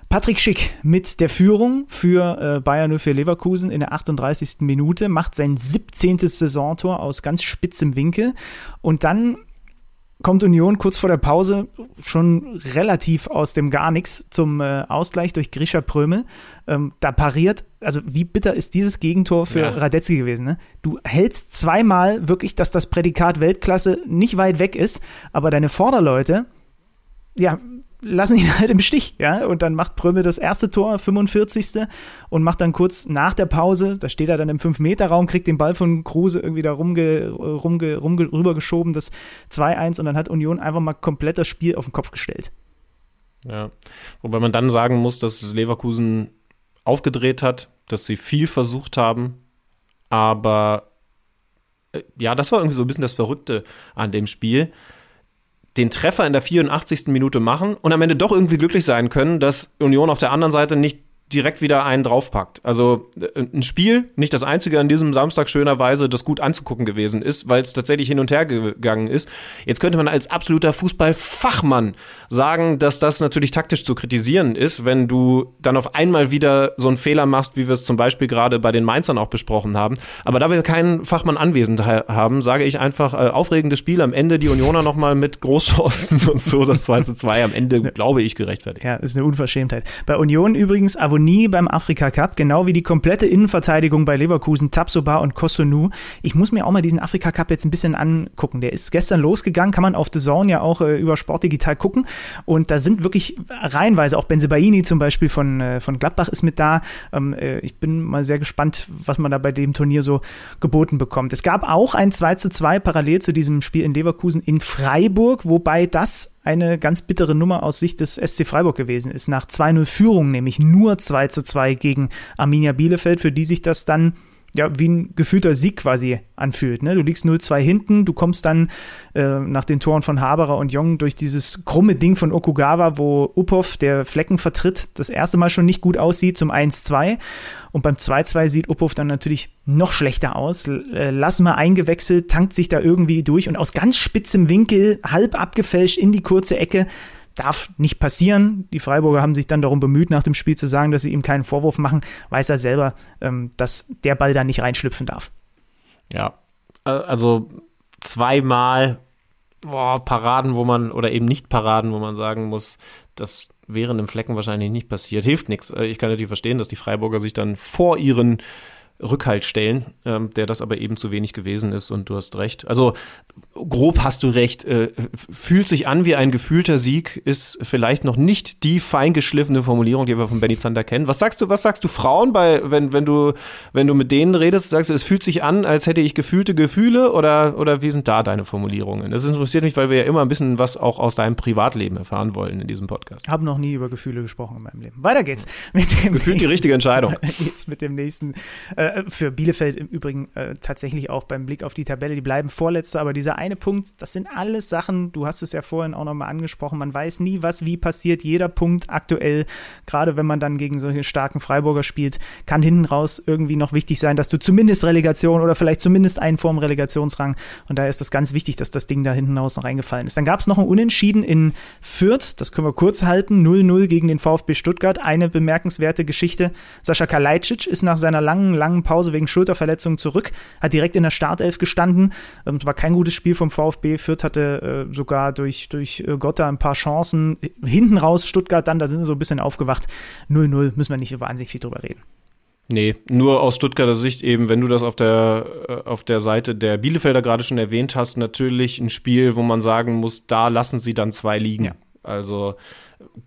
Patrick Schick mit der Führung für äh, Bayern 04 Leverkusen in der 38. Minute macht sein 17. Saisontor aus ganz spitzem Winkel. Und dann kommt Union kurz vor der Pause schon relativ aus dem Gar nichts zum äh, Ausgleich durch Grisha Prömel. Ähm, da pariert, also wie bitter ist dieses Gegentor für Ja. Radetzky gewesen? Ne? Du hältst zweimal wirklich, dass das Prädikat Weltklasse nicht weit weg ist, aber deine Vorderleute, ja, lassen ihn [laughs] halt im Stich, ja. Und dann macht Prömel das erste Tor, 45. und macht dann kurz nach der Pause, da steht er dann im 5-Meter-Raum, kriegt den Ball von Kruse irgendwie da rumge, rumge, rumge, rübergeschoben, das 2-1 und dann hat Union einfach mal komplett das Spiel auf den Kopf gestellt. Ja. Wobei man dann sagen muss, dass Leverkusen aufgedreht hat, dass sie viel versucht haben, aber äh, ja, das war irgendwie so ein bisschen das Verrückte an dem Spiel. Den Treffer in der 84. Minute machen und am Ende doch irgendwie glücklich sein können, dass Union auf der anderen Seite nicht direkt wieder einen draufpackt. Also äh, ein Spiel, nicht das einzige an diesem Samstag schönerweise, das gut anzugucken gewesen ist, weil es tatsächlich hin und her gegangen ist. Jetzt könnte man als absoluter Fußballfachmann sagen, dass das natürlich taktisch zu kritisieren ist, wenn du dann auf einmal wieder so einen Fehler machst, wie wir es zum Beispiel gerade bei den Mainzern auch besprochen haben. Aber da wir keinen Fachmann anwesend ha haben, sage ich einfach, äh, aufregendes Spiel, am Ende die Unioner nochmal mit Großchancen [laughs] und so, das 2 zu 2 am Ende, glaube ich, gerechtfertigt. Ja, ist eine Unverschämtheit. Bei Union übrigens Avonie beim Afrika Cup, genau wie die komplette Innenverteidigung bei Leverkusen, Tabsoba und Kosunu. Ich muss mir auch mal diesen Afrika Cup jetzt ein bisschen angucken. Der ist gestern losgegangen, kann man auf The Zone ja auch äh, über Sport Digital gucken. Und da sind wirklich reihenweise, auch Benzebaini zum Beispiel von, äh, von Gladbach ist mit da. Ähm, äh, ich bin mal sehr gespannt, was man da bei dem Turnier so geboten bekommt. Es gab auch ein 2 zu 2 parallel zu diesem Spiel in Leverkusen in Freiburg, wobei das eine ganz bittere Nummer aus Sicht des SC Freiburg gewesen ist. Nach 2-0 Führung, nämlich nur 2 zu 2 gegen Arminia Bielefeld, für die sich das dann ja, wie ein gefühlter Sieg quasi anfühlt. Ne? Du liegst 0-2 hinten, du kommst dann äh, nach den Toren von Haberer und Jong durch dieses krumme Ding von Okugawa, wo Upov, der Flecken vertritt, das erste Mal schon nicht gut aussieht, zum 1-2. Und beim 2-2 sieht Upov dann natürlich noch schlechter aus. Äh, Lass mal eingewechselt, tankt sich da irgendwie durch und aus ganz spitzem Winkel, halb abgefälscht in die kurze Ecke, darf nicht passieren. Die Freiburger haben sich dann darum bemüht, nach dem Spiel zu sagen, dass sie ihm keinen Vorwurf machen. Weiß er selber, ähm, dass der Ball da nicht reinschlüpfen darf. Ja, also zweimal boah, Paraden, wo man, oder eben nicht Paraden, wo man sagen muss, das wären im Flecken wahrscheinlich nicht passiert. Hilft nichts. Äh, ich kann natürlich verstehen, dass die Freiburger sich dann vor ihren Rückhalt stellen, ähm, der das aber eben zu wenig gewesen ist und du hast recht. Also grob hast du recht, äh, fühlt sich an wie ein gefühlter Sieg, ist vielleicht noch nicht die feingeschliffene Formulierung, die wir von Benny Zander kennen. Was sagst du, was sagst du Frauen bei, wenn, wenn du, wenn du mit denen redest, sagst du, es fühlt sich an, als hätte ich gefühlte Gefühle oder, oder wie sind da deine Formulierungen? Das interessiert mich, weil wir ja immer ein bisschen was auch aus deinem Privatleben erfahren wollen in diesem Podcast. Habe noch nie über Gefühle gesprochen in meinem Leben. Weiter geht's. Mit dem Gefühlt nächsten, die richtige Entscheidung. [laughs] Jetzt mit dem nächsten äh, äh, für Bielefeld im Übrigen äh, tatsächlich auch beim Blick auf die Tabelle, die bleiben Vorletzte, aber dieser eine Punkt, das sind alles Sachen, du hast es ja vorhin auch nochmal angesprochen, man weiß nie, was wie passiert. Jeder Punkt aktuell, gerade wenn man dann gegen solche starken Freiburger spielt, kann hinten raus irgendwie noch wichtig sein, dass du zumindest Relegation oder vielleicht zumindest einen Form Relegationsrang und daher ist das ganz wichtig, dass das Ding da hinten raus noch reingefallen ist. Dann gab es noch ein Unentschieden in Fürth, das können wir kurz halten, 0-0 gegen den VfB Stuttgart, eine bemerkenswerte Geschichte. Sascha Kalajdzic ist nach seiner langen, langen Pause wegen Schulterverletzung zurück, hat direkt in der Startelf gestanden. Ähm, es war kein gutes Spiel vom VfB. Fürth hatte äh, sogar durch, durch äh, Gotta ein paar Chancen. Hinten raus Stuttgart dann, da sind sie so ein bisschen aufgewacht. 0-0, müssen wir nicht wahnsinnig viel drüber reden. Nee, nur aus Stuttgarter Sicht eben, wenn du das auf der, äh, auf der Seite der Bielefelder gerade schon erwähnt hast, natürlich ein Spiel, wo man sagen muss, da lassen sie dann zwei liegen. Ja. Also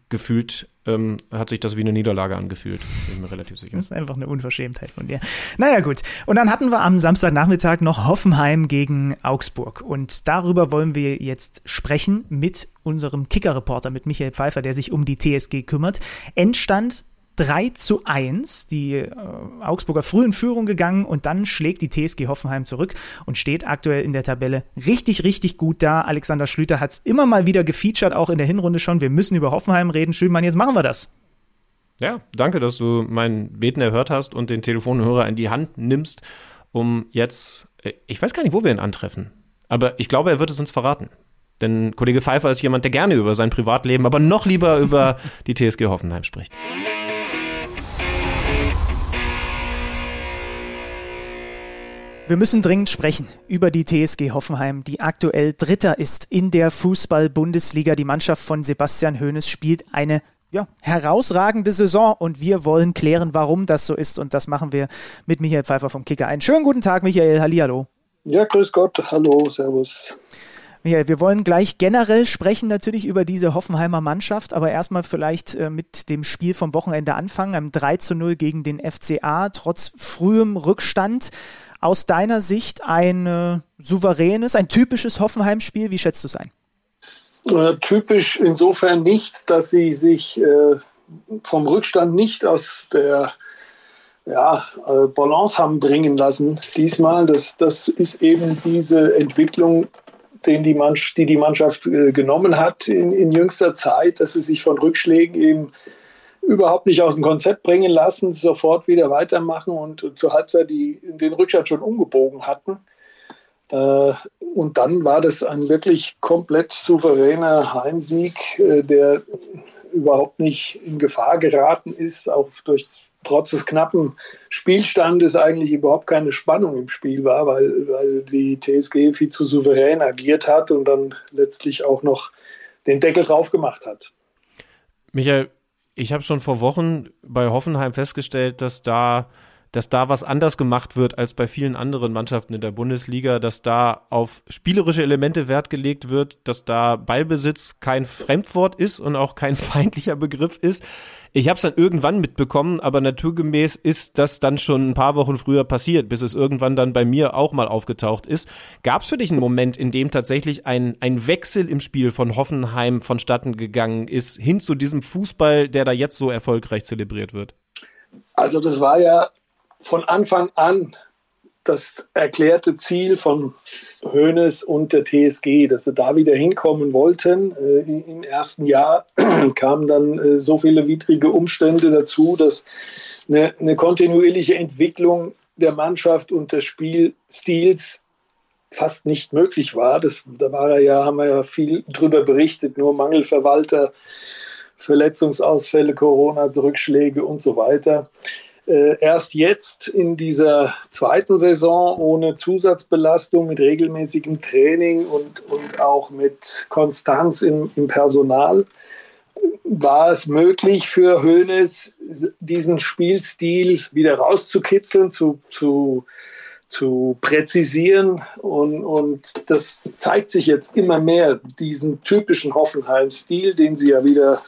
gefühlt ähm, hat sich das wie eine Niederlage angefühlt. Bin mir relativ sicher. Das ist einfach eine Unverschämtheit von dir. Naja, gut. Und dann hatten wir am Samstagnachmittag noch Hoffenheim gegen Augsburg. Und darüber wollen wir jetzt sprechen mit unserem Kicker-Reporter, mit Michael Pfeiffer, der sich um die TSG kümmert. Endstand 3 zu 1. Die äh, Augsburger früh in Führung gegangen und dann schlägt die TSG Hoffenheim zurück und steht aktuell in der Tabelle richtig, richtig gut da. Alexander Schlüter hat es immer mal wieder gefeatured, auch in der Hinrunde schon. Wir müssen über Hoffenheim reden. Schönmann, jetzt machen wir das. Ja, danke, dass du mein Beten erhört hast und den Telefonhörer in die Hand nimmst, um jetzt, äh, ich weiß gar nicht, wo wir ihn antreffen, aber ich glaube, er wird es uns verraten. Denn Kollege Pfeiffer ist jemand, der gerne über sein Privatleben, aber noch lieber über die TSG Hoffenheim spricht. Wir müssen dringend sprechen über die TSG Hoffenheim, die aktuell Dritter ist in der Fußball-Bundesliga. Die Mannschaft von Sebastian Hoeneß spielt eine ja, herausragende Saison und wir wollen klären, warum das so ist. Und das machen wir mit Michael Pfeiffer vom Kicker. Einen schönen guten Tag, Michael. Hallihallo. Ja, grüß Gott. Hallo, Servus. Michael, wir wollen gleich generell sprechen natürlich über diese Hoffenheimer Mannschaft, aber erstmal vielleicht äh, mit dem Spiel vom Wochenende anfangen. Einem 3 zu 0 gegen den FCA, trotz frühem Rückstand aus deiner Sicht ein äh, souveränes, ein typisches Hoffenheim-Spiel? Wie schätzt du es ein? Äh, typisch insofern nicht, dass sie sich äh, vom Rückstand nicht aus der ja, äh, Balance haben bringen lassen. Diesmal, das, das ist eben diese Entwicklung, den die, Mannschaft, die, die Mannschaft äh, genommen hat in, in jüngster Zeit, dass sie sich von Rückschlägen eben überhaupt nicht aus dem Konzept bringen lassen, sofort wieder weitermachen und zur Halbzeit die, den Rückstand schon umgebogen hatten. Äh, und dann war das ein wirklich komplett souveräner Heimsieg, äh, der überhaupt nicht in Gefahr geraten ist, auch durch trotz des knappen Spielstandes eigentlich überhaupt keine Spannung im Spiel war, weil, weil die TSG viel zu souverän agiert hat und dann letztlich auch noch den Deckel drauf gemacht hat. Michael, ich habe schon vor Wochen bei Hoffenheim festgestellt, dass da dass da was anders gemacht wird als bei vielen anderen Mannschaften in der Bundesliga, dass da auf spielerische Elemente Wert gelegt wird, dass da Ballbesitz kein Fremdwort ist und auch kein [laughs] feindlicher Begriff ist. Ich habe es dann irgendwann mitbekommen, aber naturgemäß ist das dann schon ein paar Wochen früher passiert, bis es irgendwann dann bei mir auch mal aufgetaucht ist. Gab es für dich einen Moment, in dem tatsächlich ein, ein Wechsel im Spiel von Hoffenheim vonstatten gegangen ist, hin zu diesem Fußball, der da jetzt so erfolgreich zelebriert wird? Also das war ja von Anfang an das erklärte Ziel von Hoeneß und der TSG, dass sie da wieder hinkommen wollten. Äh, Im ersten Jahr [clears throat] kamen dann äh, so viele widrige Umstände dazu, dass eine, eine kontinuierliche Entwicklung der Mannschaft und des Spielstils fast nicht möglich war. Das, da war ja, haben wir ja viel drüber berichtet, nur Mangelverwalter, Verletzungsausfälle, Corona-Rückschläge und so weiter. Äh, erst jetzt in dieser zweiten Saison ohne Zusatzbelastung, mit regelmäßigem Training und, und auch mit Konstanz im, im Personal war es möglich für Hoeneß, diesen Spielstil wieder rauszukitzeln, zu, zu, zu präzisieren. Und, und das zeigt sich jetzt immer mehr, diesen typischen Hoffenheim-Stil, den sie ja wieder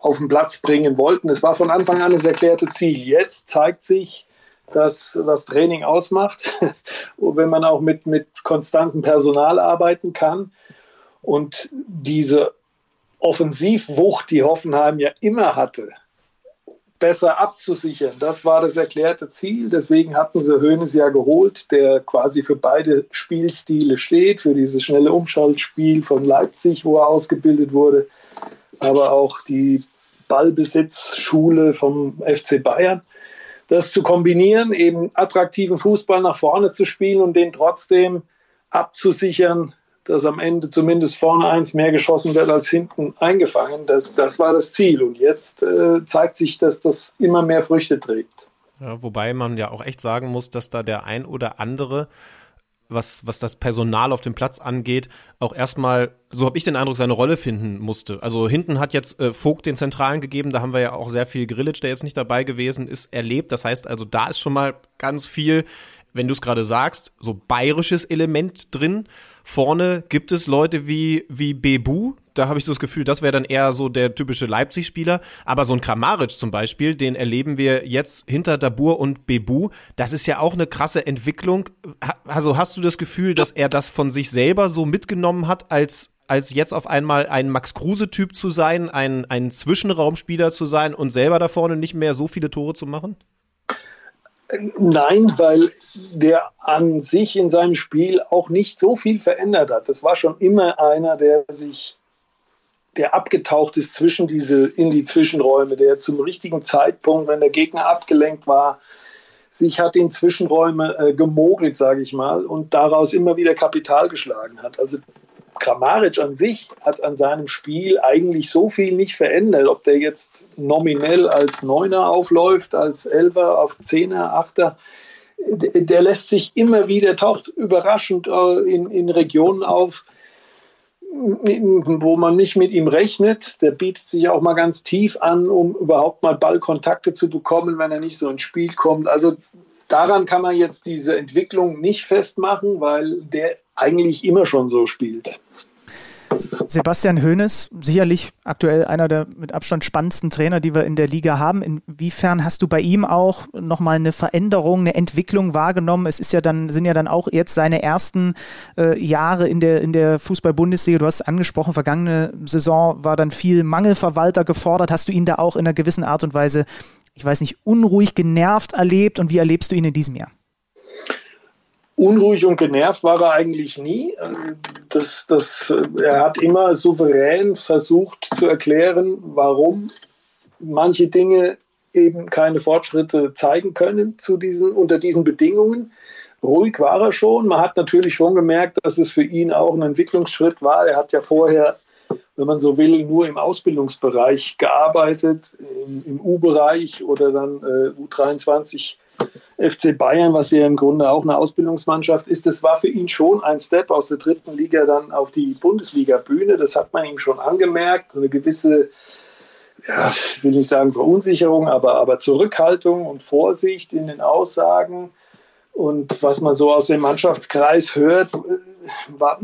auf den Platz bringen wollten. Es war von Anfang an das erklärte Ziel. Jetzt zeigt sich, dass was Training ausmacht, [laughs] wenn man auch mit, mit konstantem Personal arbeiten kann. Und diese Offensivwucht, die Hoffenheim ja immer hatte, besser abzusichern. Das war das erklärte Ziel. Deswegen hatten sie Hoeneß ja geholt, der quasi für beide Spielstile steht, für dieses schnelle Umschaltspiel von Leipzig, wo er ausgebildet wurde, aber auch die Ballbesitzschule vom FC Bayern. Das zu kombinieren, eben attraktiven Fußball nach vorne zu spielen und den trotzdem abzusichern, dass am Ende zumindest vorne eins mehr geschossen wird als hinten eingefangen. Das, das war das Ziel. Und jetzt äh, zeigt sich, dass das immer mehr Früchte trägt. Ja, wobei man ja auch echt sagen muss, dass da der ein oder andere was, was das Personal auf dem Platz angeht, auch erstmal, so habe ich den Eindruck, seine Rolle finden musste. Also hinten hat jetzt äh, Vogt den Zentralen gegeben, da haben wir ja auch sehr viel Grillitsch, der jetzt nicht dabei gewesen ist, erlebt. Das heißt also, da ist schon mal ganz viel, wenn du es gerade sagst, so bayerisches Element drin. Vorne gibt es Leute wie, wie Bebu, da habe ich so das Gefühl, das wäre dann eher so der typische Leipzig-Spieler. Aber so ein Kramaric zum Beispiel, den erleben wir jetzt hinter Dabur und Bebu. Das ist ja auch eine krasse Entwicklung. Also hast du das Gefühl, dass er das von sich selber so mitgenommen hat, als als jetzt auf einmal ein Max Kruse-Typ zu sein, ein, ein Zwischenraumspieler zu sein und selber da vorne nicht mehr so viele Tore zu machen? Nein, weil der an sich in seinem Spiel auch nicht so viel verändert hat. Das war schon immer einer, der sich, der abgetaucht ist zwischen diese, in die Zwischenräume, der zum richtigen Zeitpunkt, wenn der Gegner abgelenkt war, sich hat in Zwischenräume äh, gemogelt, sage ich mal, und daraus immer wieder Kapital geschlagen hat. Also Kramaric an sich hat an seinem Spiel eigentlich so viel nicht verändert. Ob der jetzt nominell als Neuner aufläuft, als Elfer, auf Zehner, Achter, der lässt sich immer wieder, taucht überraschend äh, in, in Regionen auf, wo man nicht mit ihm rechnet. Der bietet sich auch mal ganz tief an, um überhaupt mal Ballkontakte zu bekommen, wenn er nicht so ins Spiel kommt. Also daran kann man jetzt diese Entwicklung nicht festmachen, weil der eigentlich immer schon so spielt. Sebastian Hoeneß, sicherlich aktuell einer der mit Abstand spannendsten Trainer, die wir in der Liga haben. Inwiefern hast du bei ihm auch nochmal eine Veränderung, eine Entwicklung wahrgenommen? Es ist ja dann, sind ja dann auch jetzt seine ersten äh, Jahre in der, in der Fußball-Bundesliga. Du hast angesprochen, vergangene Saison war dann viel Mangelverwalter gefordert. Hast du ihn da auch in einer gewissen Art und Weise, ich weiß nicht, unruhig, genervt erlebt? Und wie erlebst du ihn in diesem Jahr? Unruhig und genervt war er eigentlich nie. Das, das, er hat immer souverän versucht zu erklären, warum manche Dinge eben keine Fortschritte zeigen können zu diesen, unter diesen Bedingungen. Ruhig war er schon. Man hat natürlich schon gemerkt, dass es für ihn auch ein Entwicklungsschritt war. Er hat ja vorher, wenn man so will, nur im Ausbildungsbereich gearbeitet, im, im U-Bereich oder dann äh, U23 FC Bayern, was ja im Grunde auch eine Ausbildungsmannschaft ist, das war für ihn schon ein Step aus der dritten Liga dann auf die Bundesliga-Bühne. Das hat man ihm schon angemerkt. Eine gewisse, ja, ich will nicht sagen Verunsicherung, aber, aber Zurückhaltung und Vorsicht in den Aussagen. Und was man so aus dem Mannschaftskreis hört, war,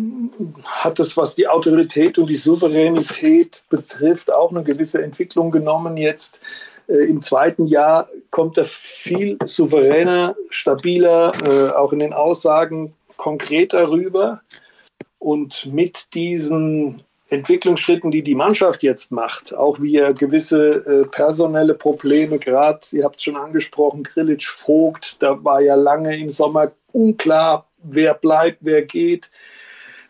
hat das, was die Autorität und die Souveränität betrifft, auch eine gewisse Entwicklung genommen jetzt äh, Im zweiten Jahr kommt er viel souveräner, stabiler, äh, auch in den Aussagen konkreter rüber. Und mit diesen Entwicklungsschritten, die die Mannschaft jetzt macht, auch wie er gewisse äh, personelle Probleme, gerade, ihr habt es schon angesprochen, Grillitsch Vogt, da war ja lange im Sommer unklar, wer bleibt, wer geht,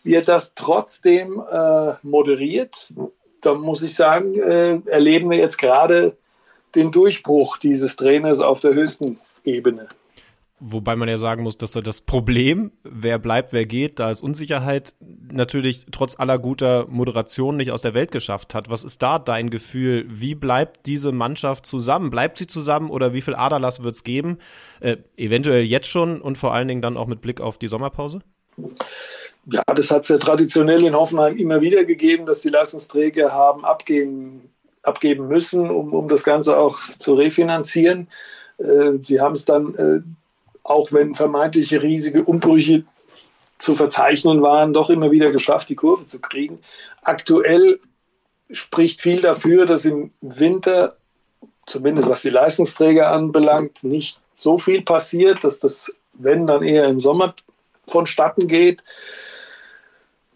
wie er das trotzdem äh, moderiert. Da muss ich sagen, äh, erleben wir jetzt gerade den Durchbruch dieses Trainers auf der höchsten Ebene. Wobei man ja sagen muss, dass er das Problem, wer bleibt, wer geht, da ist Unsicherheit natürlich trotz aller guter Moderation nicht aus der Welt geschafft hat. Was ist da dein Gefühl? Wie bleibt diese Mannschaft zusammen? Bleibt sie zusammen oder wie viel Aderlass wird es geben? Äh, eventuell jetzt schon und vor allen Dingen dann auch mit Blick auf die Sommerpause? Ja, das hat es ja traditionell in Hoffenheim immer wieder gegeben, dass die Leistungsträger haben abgehen, abgeben müssen, um, um das Ganze auch zu refinanzieren. Äh, sie haben es dann äh, auch wenn vermeintliche riesige Umbrüche zu verzeichnen waren, doch immer wieder geschafft, die Kurve zu kriegen. Aktuell spricht viel dafür, dass im Winter, zumindest was die Leistungsträger anbelangt, nicht so viel passiert, dass das, wenn dann eher im Sommer vonstatten geht.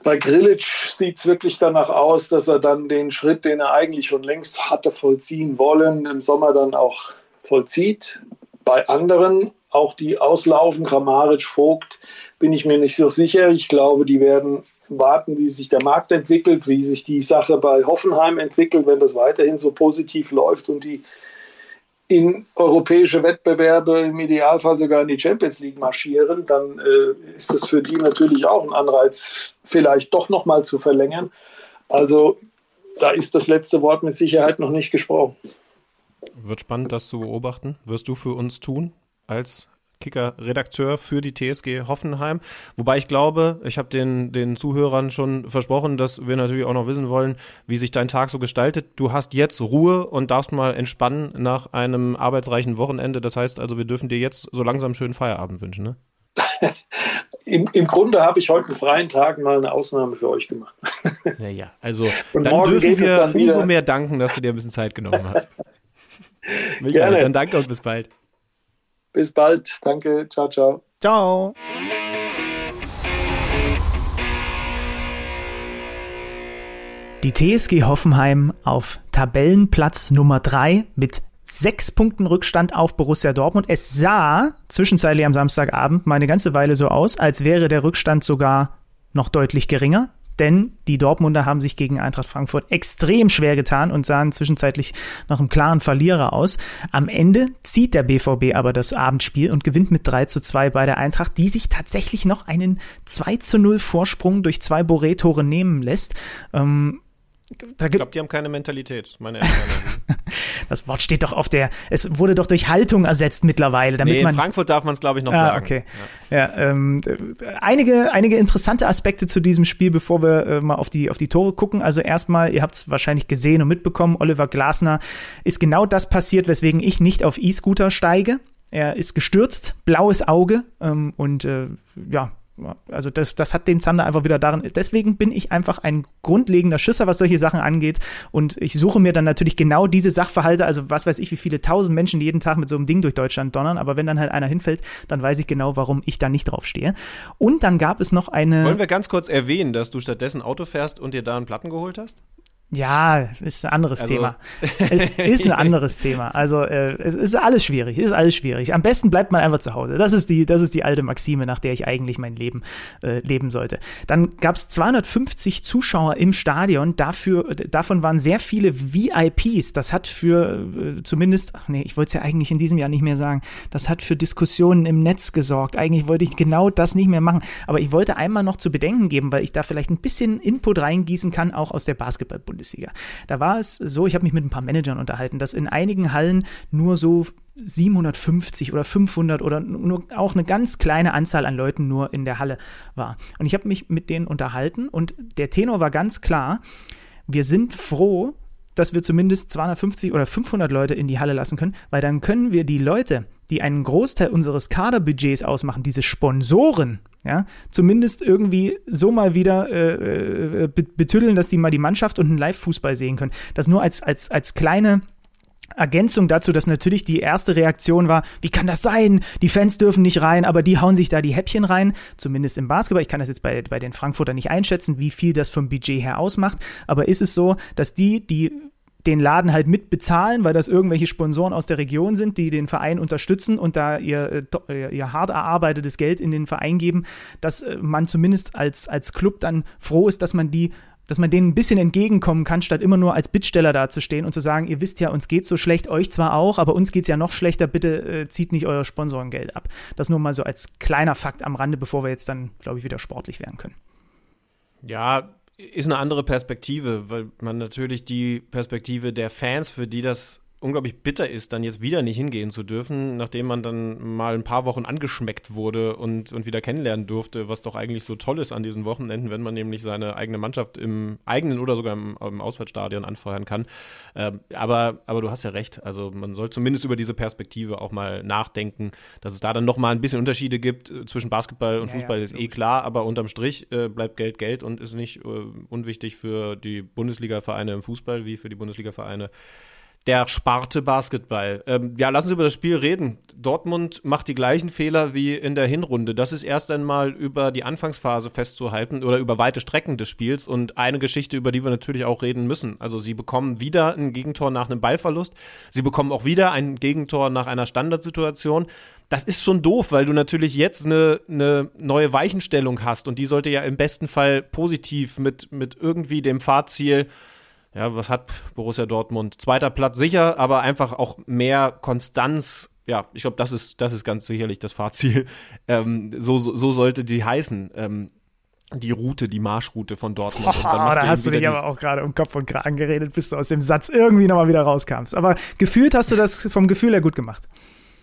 Bei Grilic sieht es wirklich danach aus, dass er dann den Schritt, den er eigentlich schon längst hatte vollziehen wollen, im Sommer dann auch vollzieht. Bei anderen auch die auslaufen, Kramaric, Vogt, bin ich mir nicht so sicher. Ich glaube, die werden warten, wie sich der Markt entwickelt, wie sich die Sache bei Hoffenheim entwickelt, wenn das weiterhin so positiv läuft und die in europäische Wettbewerbe im Idealfall sogar in die Champions League marschieren, dann äh, ist das für die natürlich auch ein Anreiz, vielleicht doch nochmal zu verlängern. Also da ist das letzte Wort mit Sicherheit noch nicht gesprochen. Wird spannend, das zu beobachten. Wirst du für uns tun? als Kicker-Redakteur für die TSG Hoffenheim. Wobei ich glaube, ich habe den, den Zuhörern schon versprochen, dass wir natürlich auch noch wissen wollen, wie sich dein Tag so gestaltet. Du hast jetzt Ruhe und darfst mal entspannen nach einem arbeitsreichen Wochenende. Das heißt also, wir dürfen dir jetzt so langsam schönen Feierabend wünschen, ne? [laughs] Im, Im Grunde habe ich heute einen freien Tag mal eine Ausnahme für euch gemacht. [laughs] Naja, also und dann dürfen wir dann umso mehr danken, dass du dir ein bisschen Zeit genommen hast. [laughs] Michael, Gerne. dann danke und bis bald. Bis bald. Danke. Ciao, ciao. Ciao. Die TSG Hoffenheim auf Tabellenplatz Nummer 3 mit sechs Punkten Rückstand auf Borussia Dortmund. Es sah zwischenzeitlich am Samstagabend mal eine ganze Weile so aus, als wäre der Rückstand sogar noch deutlich geringer denn die Dortmunder haben sich gegen Eintracht Frankfurt extrem schwer getan und sahen zwischenzeitlich nach einem klaren Verlierer aus. Am Ende zieht der BVB aber das Abendspiel und gewinnt mit 3 zu 2 bei der Eintracht, die sich tatsächlich noch einen 2 zu 0 Vorsprung durch zwei Boré-Tore nehmen lässt. Ähm, ich glaube, die haben keine Mentalität, meine Eltern. [laughs] das Wort steht doch auf der, es wurde doch durch Haltung ersetzt mittlerweile. Damit nee, in man, Frankfurt darf man es, glaube ich, noch ah, sagen. Okay. Ja, ja ähm, einige, einige interessante Aspekte zu diesem Spiel, bevor wir äh, mal auf die, auf die Tore gucken. Also erstmal, ihr habt es wahrscheinlich gesehen und mitbekommen, Oliver Glasner ist genau das passiert, weswegen ich nicht auf E-Scooter steige. Er ist gestürzt, blaues Auge ähm, und äh, ja, also das, das hat den Zander einfach wieder darin. Deswegen bin ich einfach ein grundlegender Schisser, was solche Sachen angeht. Und ich suche mir dann natürlich genau diese Sachverhalte, also was weiß ich, wie viele tausend Menschen jeden Tag mit so einem Ding durch Deutschland donnern. Aber wenn dann halt einer hinfällt, dann weiß ich genau, warum ich da nicht drauf stehe. Und dann gab es noch eine. Wollen wir ganz kurz erwähnen, dass du stattdessen Auto fährst und dir da einen Platten geholt hast? Ja, ist ein anderes also, Thema. Es ist ein [laughs] anderes Thema. Also äh, es ist alles schwierig, es ist alles schwierig. Am besten bleibt man einfach zu Hause. Das ist die, das ist die alte Maxime, nach der ich eigentlich mein Leben äh, leben sollte. Dann gab es 250 Zuschauer im Stadion. Dafür, davon waren sehr viele VIPs. Das hat für äh, zumindest, ach nee, ich wollte es ja eigentlich in diesem Jahr nicht mehr sagen. Das hat für Diskussionen im Netz gesorgt. Eigentlich wollte ich genau das nicht mehr machen. Aber ich wollte einmal noch zu bedenken geben, weil ich da vielleicht ein bisschen Input reingießen kann, auch aus der Basketball-Bundesliga. Bundesliga. Da war es so, ich habe mich mit ein paar Managern unterhalten, dass in einigen Hallen nur so 750 oder 500 oder nur auch eine ganz kleine Anzahl an Leuten nur in der Halle war. Und ich habe mich mit denen unterhalten und der Tenor war ganz klar, wir sind froh, dass wir zumindest 250 oder 500 Leute in die Halle lassen können, weil dann können wir die Leute, die einen Großteil unseres Kaderbudgets ausmachen, diese Sponsoren, ja, zumindest irgendwie so mal wieder äh, äh dass die mal die Mannschaft und einen Live-Fußball sehen können. Das nur als, als, als kleine Ergänzung dazu, dass natürlich die erste Reaktion war, wie kann das sein? Die Fans dürfen nicht rein, aber die hauen sich da die Häppchen rein, zumindest im Basketball. Ich kann das jetzt bei, bei den Frankfurter nicht einschätzen, wie viel das vom Budget her ausmacht, aber ist es so, dass die, die den Laden halt mitbezahlen, weil das irgendwelche Sponsoren aus der Region sind, die den Verein unterstützen und da ihr, äh, ihr hart erarbeitetes Geld in den Verein geben, dass äh, man zumindest als, als Club dann froh ist, dass man die dass man denen ein bisschen entgegenkommen kann, statt immer nur als Bittsteller dazustehen und zu sagen, ihr wisst ja, uns geht's so schlecht, euch zwar auch, aber uns geht's ja noch schlechter, bitte äh, zieht nicht euer Sponsorengeld ab. Das nur mal so als kleiner Fakt am Rande, bevor wir jetzt dann, glaube ich, wieder sportlich werden können. Ja, ist eine andere Perspektive, weil man natürlich die Perspektive der Fans, für die das unglaublich bitter ist, dann jetzt wieder nicht hingehen zu dürfen, nachdem man dann mal ein paar Wochen angeschmeckt wurde und, und wieder kennenlernen durfte, was doch eigentlich so toll ist an diesen Wochenenden, wenn man nämlich seine eigene Mannschaft im eigenen oder sogar im, im Auswärtsstadion anfeuern kann. Ähm, aber, aber du hast ja recht, also man soll zumindest über diese Perspektive auch mal nachdenken, dass es da dann nochmal ein bisschen Unterschiede gibt äh, zwischen Basketball und ja, Fußball, ja, ist eh klar, aber unterm Strich äh, bleibt Geld Geld und ist nicht äh, unwichtig für die Bundesliga-Vereine im Fußball wie für die Bundesliga-Vereine der Sparte Basketball. Ähm, ja, lassen Sie über das Spiel reden. Dortmund macht die gleichen Fehler wie in der Hinrunde. Das ist erst einmal über die Anfangsphase festzuhalten oder über weite Strecken des Spiels und eine Geschichte, über die wir natürlich auch reden müssen. Also sie bekommen wieder ein Gegentor nach einem Ballverlust. Sie bekommen auch wieder ein Gegentor nach einer Standardsituation. Das ist schon doof, weil du natürlich jetzt eine, eine neue Weichenstellung hast und die sollte ja im besten Fall positiv mit, mit irgendwie dem Fahrziel ja, was hat Borussia Dortmund? Zweiter Platz sicher, aber einfach auch mehr Konstanz. Ja, ich glaube, das ist, das ist ganz sicherlich das Fazit. [laughs] Ähm, so, so, so, sollte die heißen. Ähm, die Route, die Marschroute von Dortmund. Oh, [laughs] da hast du dich aber auch gerade um Kopf und Kragen geredet, bis du aus dem Satz irgendwie nochmal wieder rauskam. Aber gefühlt hast du das vom Gefühl her gut gemacht.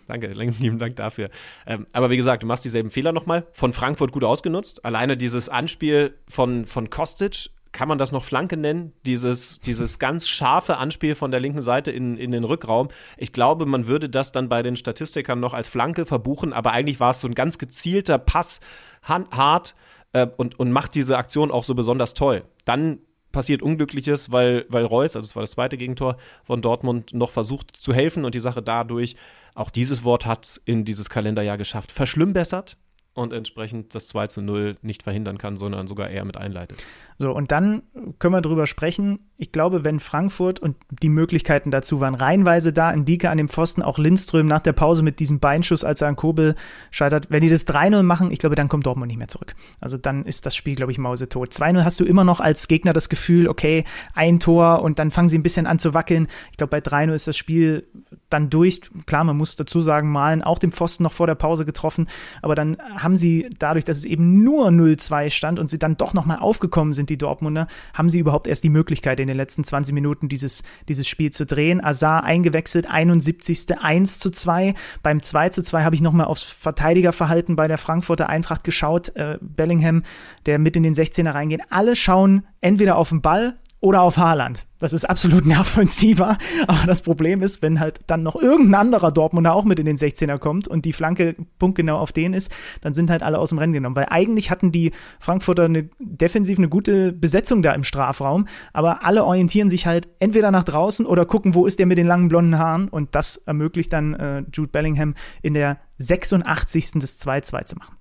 Danke, [laughs] lieben Dank dafür. Ähm, aber wie gesagt, du machst dieselben Fehler nochmal. Von Frankfurt gut ausgenutzt. Alleine dieses Anspiel von, von Kostic kann man das noch Flanke nennen? Dieses, dieses ganz scharfe Anspiel von der linken Seite in, in den Rückraum. Ich glaube, man würde das dann bei den Statistikern noch als Flanke verbuchen, aber eigentlich war es so ein ganz gezielter Pass, hart äh, und, und macht diese Aktion auch so besonders toll. Dann passiert Unglückliches, weil, weil Reus, also das war das zweite Gegentor von Dortmund, noch versucht zu helfen und die Sache dadurch, auch dieses Wort hat in dieses Kalenderjahr geschafft, verschlimmbessert und entsprechend das 2 zu 0 nicht verhindern kann, sondern sogar eher mit einleitet. So, und dann können wir drüber sprechen. Ich glaube, wenn Frankfurt und die Möglichkeiten dazu waren reihenweise da, in Dike an dem Pfosten, auch Lindström nach der Pause mit diesem Beinschuss, als er an Kobel scheitert, wenn die das 3-0 machen, ich glaube, dann kommt Dortmund nicht mehr zurück. Also dann ist das Spiel, glaube ich, mausetot. 2-0 hast du immer noch als Gegner das Gefühl, okay, ein Tor und dann fangen sie ein bisschen an zu wackeln. Ich glaube, bei 3-0 ist das Spiel dann durch. Klar, man muss dazu sagen, Malen auch den Pfosten noch vor der Pause getroffen, aber dann haben sie dadurch, dass es eben nur 0-2 stand und sie dann doch nochmal aufgekommen sind, die Dortmunder, haben sie überhaupt erst die Möglichkeit, in den letzten 20 Minuten dieses, dieses Spiel zu drehen. Azar eingewechselt, 71. 1 zu 2. Beim 2 zu 2 habe ich nochmal aufs Verteidigerverhalten bei der Frankfurter Eintracht geschaut. Äh, Bellingham, der mit in den 16er reingeht. Alle schauen entweder auf den Ball oder auf Haaland. Das ist absolut [laughs] nachvollziehbar. Aber das Problem ist, wenn halt dann noch irgendein anderer Dortmunder auch mit in den 16er kommt und die Flanke punktgenau auf den ist, dann sind halt alle aus dem Rennen genommen. Weil eigentlich hatten die Frankfurter eine defensiv eine gute Besetzung da im Strafraum, aber alle orientieren sich halt entweder nach draußen oder gucken, wo ist der mit den langen blonden Haaren und das ermöglicht dann äh, Jude Bellingham in der 86. des 2-2 zu machen.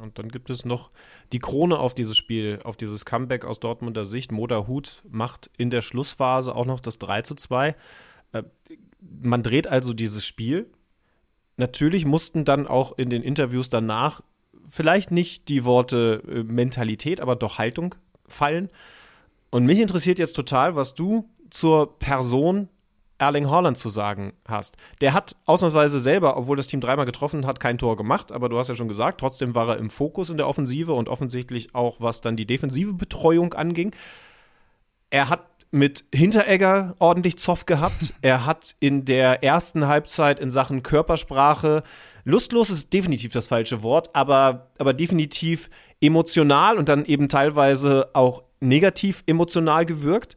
Und dann gibt es noch die Krone auf dieses Spiel, auf dieses Comeback aus Dortmunder Sicht. Moda Hut macht in der Schlussphase auch noch das 3 zu 2. Äh, man dreht also dieses Spiel. Natürlich mussten dann auch in den Interviews danach vielleicht nicht die Worte äh, Mentalität, aber doch Haltung fallen. Und mich interessiert jetzt total, was du zur Person Erling Haaland zu sagen hast. Der hat ausnahmsweise selber, obwohl das Team dreimal getroffen hat, kein Tor gemacht, aber du hast ja schon gesagt, trotzdem war er im Fokus in der Offensive und offensichtlich auch, was dann die defensive Betreuung anging. Er hat mit Hinteregger ordentlich Zoff gehabt. [laughs] er hat in der ersten Halbzeit in Sachen Körpersprache, lustlos ist definitiv das falsche Wort, aber, aber definitiv emotional und dann eben teilweise auch negativ emotional gewirkt.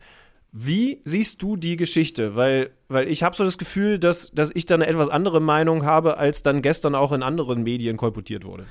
Wie siehst du die Geschichte? Weil, weil ich habe so das Gefühl, dass, dass ich da eine etwas andere Meinung habe, als dann gestern auch in anderen Medien kolportiert wurde.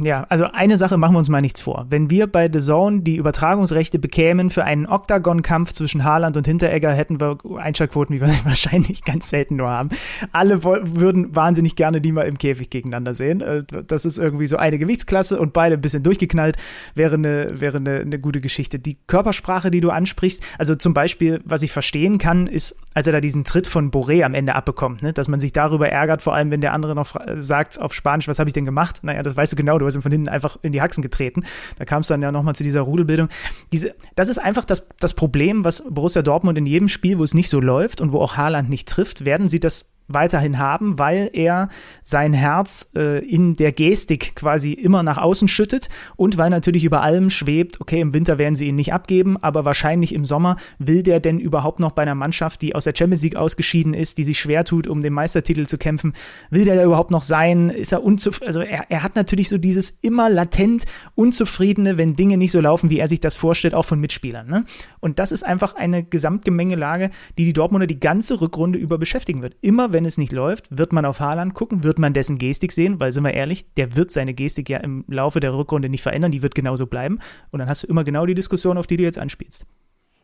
Ja, also eine Sache machen wir uns mal nichts vor. Wenn wir bei The Zone die Übertragungsrechte bekämen für einen Oktagon-Kampf zwischen Haaland und Hinteregger, hätten wir Einschaltquoten, wie wir [laughs] wahrscheinlich ganz selten nur haben. Alle würden wahnsinnig gerne die mal im Käfig gegeneinander sehen. Äh, das ist irgendwie so eine Gewichtsklasse und beide ein bisschen durchgeknallt, wäre eine, wäre eine, eine gute Geschichte. Die Körpersprache, die du ansprichst, also zum Beispiel, was ich verstehen kann, ist, als er da diesen Tritt von Boré am Ende abbekommt, ne? dass man sich darüber ärgert, vor allem wenn der andere noch sagt auf Spanisch, was habe ich denn gemacht? Naja, das weißt du genau, du hast ihn von hinten einfach in die Haxen getreten. Da kam es dann ja nochmal zu dieser Rudelbildung. Diese, das ist einfach das, das Problem, was Borussia Dortmund in jedem Spiel, wo es nicht so läuft und wo auch Haaland nicht trifft, werden sie das weiterhin haben, weil er sein Herz äh, in der Gestik quasi immer nach außen schüttet und weil natürlich über allem schwebt, okay, im Winter werden sie ihn nicht abgeben, aber wahrscheinlich im Sommer will der denn überhaupt noch bei einer Mannschaft, die aus der Champions League ausgeschieden ist, die sich schwer tut, um den Meistertitel zu kämpfen, will der da überhaupt noch sein? Ist er unzufrieden? Also er, er hat natürlich so dieses immer latent Unzufriedene, wenn Dinge nicht so laufen, wie er sich das vorstellt, auch von Mitspielern. Ne? Und das ist einfach eine Gesamtgemengelage, die die Dortmunder die ganze Rückrunde über beschäftigen wird. Immer wenn wenn es nicht läuft, wird man auf Haaland gucken, wird man dessen Gestik sehen, weil sind wir ehrlich, der wird seine Gestik ja im Laufe der Rückrunde nicht verändern, die wird genauso bleiben. Und dann hast du immer genau die Diskussion, auf die du jetzt anspielst.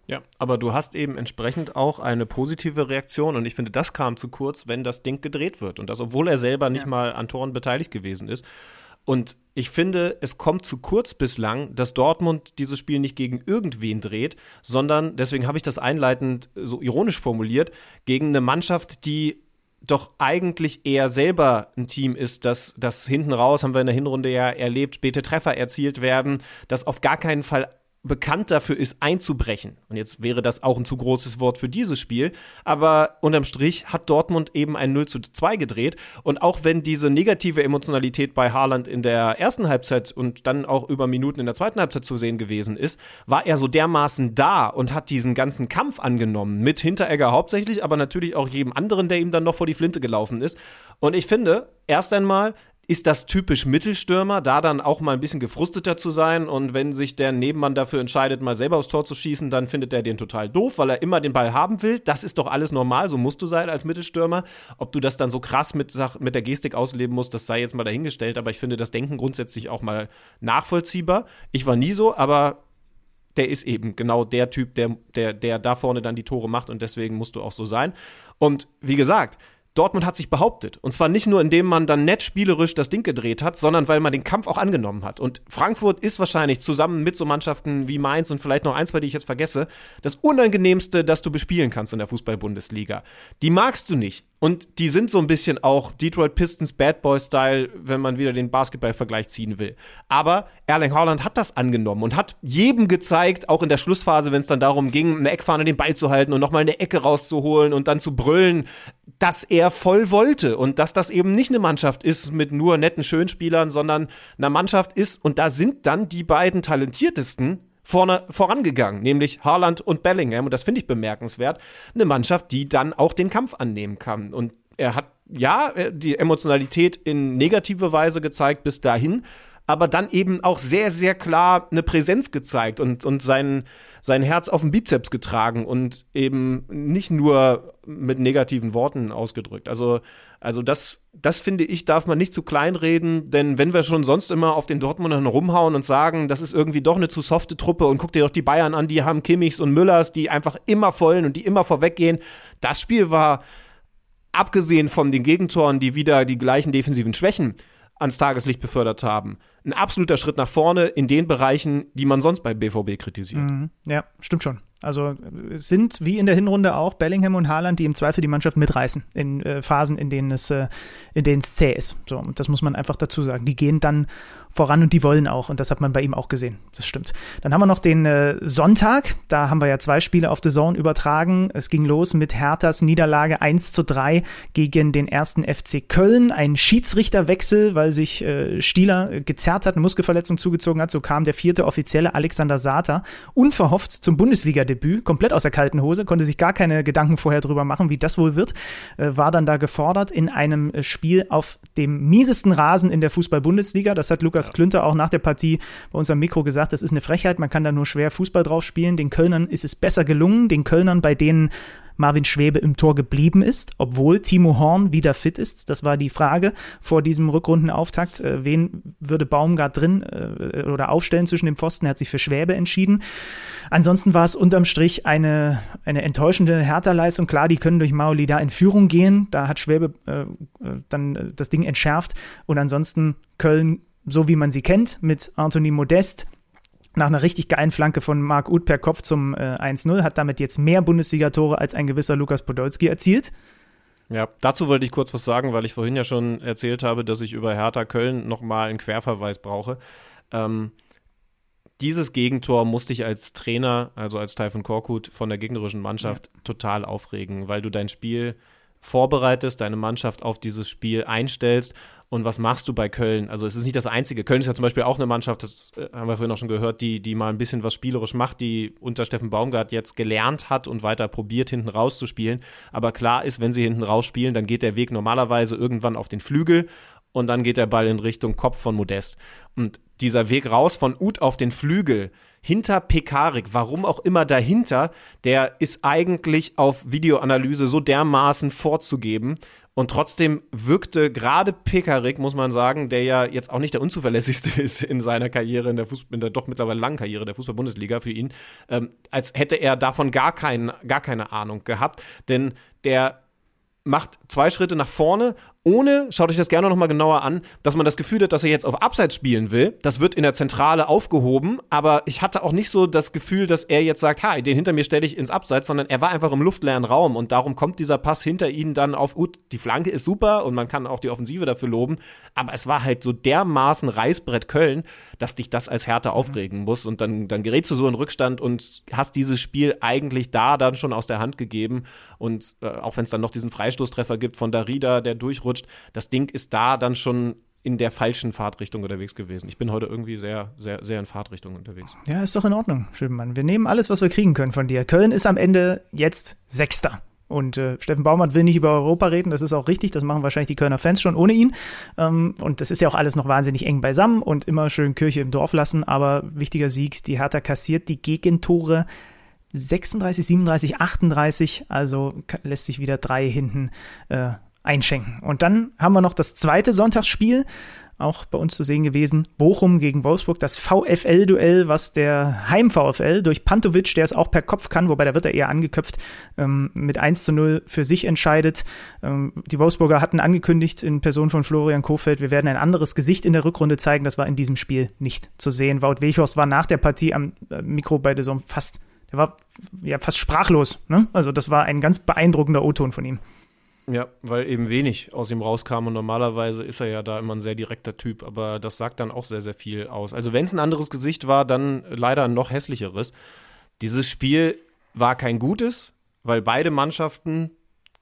Ja, aber du hast eben entsprechend auch eine positive Reaktion und ich finde, das kam zu kurz, wenn das Ding gedreht wird und das, obwohl er selber nicht ja. mal an Toren beteiligt gewesen ist. Und ich finde, es kommt zu kurz bislang, dass Dortmund dieses Spiel nicht gegen irgendwen dreht, sondern, deswegen habe ich das einleitend so ironisch formuliert, gegen eine Mannschaft, die doch eigentlich eher selber ein Team ist, dass das hinten raus, haben wir in der Hinrunde ja erlebt, späte Treffer erzielt werden, das auf gar keinen Fall bekannt dafür ist, einzubrechen. Und jetzt wäre das auch ein zu großes Wort für dieses Spiel. Aber unterm Strich hat Dortmund eben ein 0 zu 2 gedreht. Und auch wenn diese negative Emotionalität bei Haaland in der ersten Halbzeit und dann auch über Minuten in der zweiten Halbzeit zu sehen gewesen ist, war er so dermaßen da und hat diesen ganzen Kampf angenommen. Mit Hinteregger hauptsächlich, aber natürlich auch jedem anderen, der ihm dann noch vor die Flinte gelaufen ist. Und ich finde, erst einmal, ist das typisch Mittelstürmer, da dann auch mal ein bisschen gefrusteter zu sein und wenn sich der Nebenmann dafür entscheidet, mal selber aufs Tor zu schießen, dann findet er den total doof, weil er immer den Ball haben will. Das ist doch alles normal, so musst du sein als Mittelstürmer. Ob du das dann so krass mit, mit der Gestik ausleben musst, das sei jetzt mal dahingestellt, aber ich finde das Denken grundsätzlich auch mal nachvollziehbar. Ich war nie so, aber der ist eben genau der Typ, der, der, der da vorne dann die Tore macht und deswegen musst du auch so sein. Und wie gesagt, Dortmund hat sich behauptet. Und zwar nicht nur, indem man dann nett spielerisch das Ding gedreht hat, sondern weil man den Kampf auch angenommen hat. Und Frankfurt ist wahrscheinlich zusammen mit so Mannschaften wie Mainz und vielleicht noch ein, zwei, die ich jetzt vergesse, das Unangenehmste, das du bespielen kannst in der Fußball-Bundesliga. Die magst du nicht. Und die sind so ein bisschen auch Detroit Pistons Bad Boy-Style, wenn man wieder den Basketball-Vergleich ziehen will. Aber Erling Haaland hat das angenommen und hat jedem gezeigt, auch in der Schlussphase, wenn es dann darum ging, eine Eckfahne den Ball zu halten und nochmal eine Ecke rauszuholen und dann zu brüllen, dass er voll wollte und dass das eben nicht eine Mannschaft ist mit nur netten Schönspielern, sondern eine Mannschaft ist, und da sind dann die beiden talentiertesten vorne vorangegangen, nämlich Haaland und Bellingham. Und das finde ich bemerkenswert. Eine Mannschaft, die dann auch den Kampf annehmen kann. Und er hat ja die Emotionalität in negative Weise gezeigt bis dahin, aber dann eben auch sehr, sehr klar eine Präsenz gezeigt und, und sein, sein Herz auf den Bizeps getragen und eben nicht nur mit negativen Worten ausgedrückt. Also, also das, das finde ich, darf man nicht zu klein reden, denn wenn wir schon sonst immer auf den Dortmundern rumhauen und sagen, das ist irgendwie doch eine zu softe Truppe und guck dir doch die Bayern an, die haben Kimmichs und Müllers, die einfach immer vollen und die immer vorweggehen. Das Spiel war, abgesehen von den Gegentoren, die wieder die gleichen defensiven Schwächen ans Tageslicht befördert haben. Ein absoluter Schritt nach vorne in den Bereichen, die man sonst bei BVB kritisiert. Mhm. Ja, stimmt schon. Also es sind wie in der Hinrunde auch Bellingham und Haaland, die im Zweifel die Mannschaft mitreißen in äh, Phasen, in denen es, äh, in denen es zäh ist. So, und das muss man einfach dazu sagen. Die gehen dann voran und die wollen auch. Und das hat man bei ihm auch gesehen. Das stimmt. Dann haben wir noch den äh, Sonntag. Da haben wir ja zwei Spiele auf The Zone übertragen. Es ging los mit Herthas Niederlage 1 zu 3 gegen den ersten FC Köln. Ein Schiedsrichterwechsel, weil sich äh, Stieler gezerrt hat, eine Muskelverletzung zugezogen hat. So kam der vierte Offizielle Alexander Sata unverhofft zum Bundesliga-Debüt. Komplett aus der kalten Hose. Konnte sich gar keine Gedanken vorher drüber machen, wie das wohl wird. Äh, war dann da gefordert in einem Spiel auf dem miesesten Rasen in der Fußball-Bundesliga. Das hat Lukas Klaus Klünter auch nach der Partie bei uns am Mikro gesagt, das ist eine Frechheit, man kann da nur schwer Fußball drauf spielen. Den Kölnern ist es besser gelungen, den Kölnern, bei denen Marvin Schwebe im Tor geblieben ist, obwohl Timo Horn wieder fit ist. Das war die Frage vor diesem Rückrundenauftakt. Äh, wen würde Baumgart drin äh, oder aufstellen zwischen dem Pfosten? Er hat sich für Schwäbe entschieden. Ansonsten war es unterm Strich eine, eine enttäuschende Hertha-Leistung. Klar, die können durch Maoli da in Führung gehen. Da hat Schwäbe äh, dann das Ding entschärft. Und ansonsten Köln so wie man sie kennt, mit Anthony Modest, nach einer richtig geilen Flanke von Marc Uth per Kopf zum äh, 1-0, hat damit jetzt mehr Bundesligatore als ein gewisser Lukas Podolski erzielt. Ja, dazu wollte ich kurz was sagen, weil ich vorhin ja schon erzählt habe, dass ich über Hertha Köln nochmal einen Querverweis brauche. Ähm, dieses Gegentor musste ich als Trainer, also als Teil von Korkut, von der gegnerischen Mannschaft ja. total aufregen, weil du dein Spiel vorbereitest, deine Mannschaft auf dieses Spiel einstellst und was machst du bei Köln? Also es ist nicht das Einzige. Köln ist ja zum Beispiel auch eine Mannschaft, das äh, haben wir vorhin auch schon gehört, die, die mal ein bisschen was spielerisch macht, die unter Steffen Baumgart jetzt gelernt hat und weiter probiert, hinten rauszuspielen. Aber klar ist, wenn sie hinten rausspielen, dann geht der Weg normalerweise irgendwann auf den Flügel und dann geht der Ball in Richtung Kopf von Modest. Und dieser Weg raus von Ut auf den Flügel, hinter Pekarik, warum auch immer dahinter, der ist eigentlich auf Videoanalyse so dermaßen vorzugeben. Und trotzdem wirkte gerade Pekarik, muss man sagen, der ja jetzt auch nicht der unzuverlässigste [laughs] ist in seiner Karriere, in der, Fußball, in der doch mittlerweile langen Karriere der Fußball-Bundesliga für ihn, ähm, als hätte er davon gar, kein, gar keine Ahnung gehabt. Denn der macht zwei Schritte nach vorne ohne, schaut euch das gerne nochmal genauer an, dass man das Gefühl hat, dass er jetzt auf Abseits spielen will. Das wird in der Zentrale aufgehoben, aber ich hatte auch nicht so das Gefühl, dass er jetzt sagt, ha, den hinter mir stelle ich ins Abseits, sondern er war einfach im luftleeren Raum und darum kommt dieser Pass hinter ihnen dann auf, gut, die Flanke ist super und man kann auch die Offensive dafür loben, aber es war halt so dermaßen Reißbrett Köln, dass dich das als Härte aufregen muss und dann, dann gerätst du so in Rückstand und hast dieses Spiel eigentlich da dann schon aus der Hand gegeben und äh, auch wenn es dann noch diesen Freistoßtreffer gibt von Darida, der durchrutscht, abgerutscht. Das Ding ist da dann schon in der falschen Fahrtrichtung unterwegs gewesen. Ich bin heute irgendwie sehr, sehr, sehr in Fahrtrichtung unterwegs. Ja, ist doch in Ordnung, Schönemann. Wir nehmen alles, was wir kriegen können von dir. Köln ist am Ende jetzt Sechster. Und äh, Steffen Baumann will nicht über Europa reden, das ist auch richtig, das machen wahrscheinlich die Kölner Fans schon ohne ihn. Ähm, und das ist ja auch alles noch wahnsinnig eng beisammen und immer schön Kirche im Dorf lassen. Aber wichtiger Sieg, die Hertha kassiert die Gegentore 36, 37, 38, also lässt sich wieder drei hinten äh, einschenken. Und dann haben wir noch das zweite Sonntagsspiel, auch bei uns zu sehen gewesen, Bochum gegen Wolfsburg, das VfL-Duell, was der Heim-VfL durch Pantovic, der es auch per Kopf kann, wobei da wird er eher angeköpft, ähm, mit 1 zu 0 für sich entscheidet. Ähm, die Wolfsburger hatten angekündigt in Person von Florian Kofeld, wir werden ein anderes Gesicht in der Rückrunde zeigen. Das war in diesem Spiel nicht zu sehen. Wout Weghorst war nach der Partie am äh, Mikro bei der Saison fast, der war ja fast sprachlos. Ne? Also das war ein ganz beeindruckender O-Ton von ihm. Ja, weil eben wenig aus ihm rauskam und normalerweise ist er ja da immer ein sehr direkter Typ, aber das sagt dann auch sehr, sehr viel aus. Also wenn es ein anderes Gesicht war, dann leider ein noch hässlicheres. Dieses Spiel war kein gutes, weil beide Mannschaften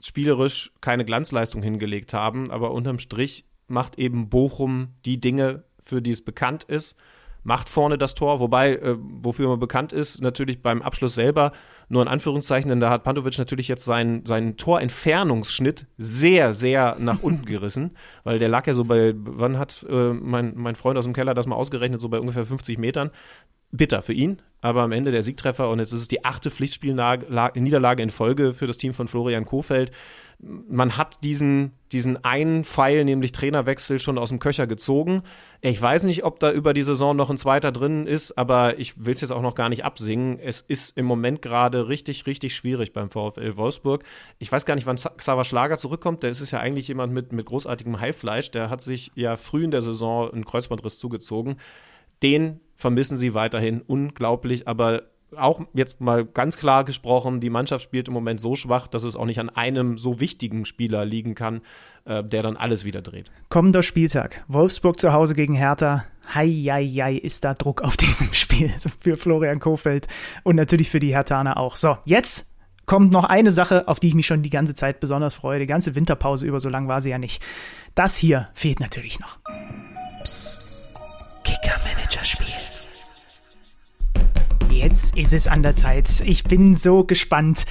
spielerisch keine Glanzleistung hingelegt haben, aber unterm Strich macht eben Bochum die Dinge, für die es bekannt ist macht vorne das Tor, wobei, äh, wofür man bekannt ist, natürlich beim Abschluss selber, nur in Anführungszeichen, denn da hat Pantovic natürlich jetzt seinen, seinen Torentfernungsschnitt sehr, sehr nach [laughs] unten gerissen, weil der lag ja so bei, wann hat äh, mein, mein Freund aus dem Keller das mal ausgerechnet, so bei ungefähr 50 Metern. Bitter für ihn, aber am Ende der Siegtreffer und jetzt ist es die achte Pflichtspielniederlage in Folge für das Team von Florian Kofeld man hat diesen, diesen einen Pfeil, nämlich Trainerwechsel, schon aus dem Köcher gezogen. Ich weiß nicht, ob da über die Saison noch ein zweiter drin ist, aber ich will es jetzt auch noch gar nicht absingen. Es ist im Moment gerade richtig, richtig schwierig beim VfL Wolfsburg. Ich weiß gar nicht, wann Xaver Schlager zurückkommt. Der ist ja eigentlich jemand mit, mit großartigem Heilfleisch. Der hat sich ja früh in der Saison einen Kreuzbandriss zugezogen. Den vermissen sie weiterhin unglaublich, aber auch jetzt mal ganz klar gesprochen, die Mannschaft spielt im Moment so schwach, dass es auch nicht an einem so wichtigen Spieler liegen kann, äh, der dann alles wieder dreht. Kommender Spieltag. Wolfsburg zu Hause gegen Hertha. Hei, hei, hei, ist da Druck auf [laughs] diesem Spiel für Florian Kofeld und natürlich für die Hertaner auch. So, jetzt kommt noch eine Sache, auf die ich mich schon die ganze Zeit besonders freue. Die ganze Winterpause über, so lang war sie ja nicht. Das hier fehlt natürlich noch. Psst. Kicker-Manager-Spiel. Jetzt ist es an der Zeit. Ich bin so gespannt.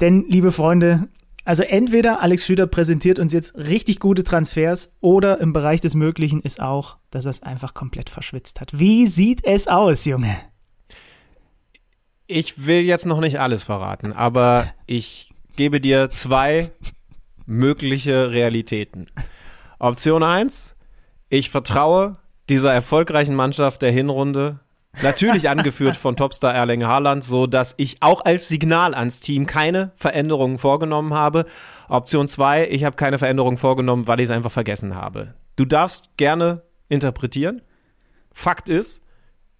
Denn, liebe Freunde, Also entweder Alex Schlüter präsentiert uns jetzt richtig gute Transfers oder im Bereich des Möglichen ist auch, dass er es einfach komplett verschwitzt hat. Wie sieht es aus, Junge? Ich will jetzt noch nicht alles verraten, aber ich gebe dir zwei mögliche Realitäten. Option 1, ich vertraue dieser erfolgreichen Mannschaft der Hinrunde, natürlich angeführt von Topstar Erling Haaland, so dass ich auch als Signal ans Team keine Veränderungen vorgenommen habe. Option 2, ich habe keine Veränderungen vorgenommen, weil ich es einfach vergessen habe. Du darfst gerne interpretieren. Fakt ist,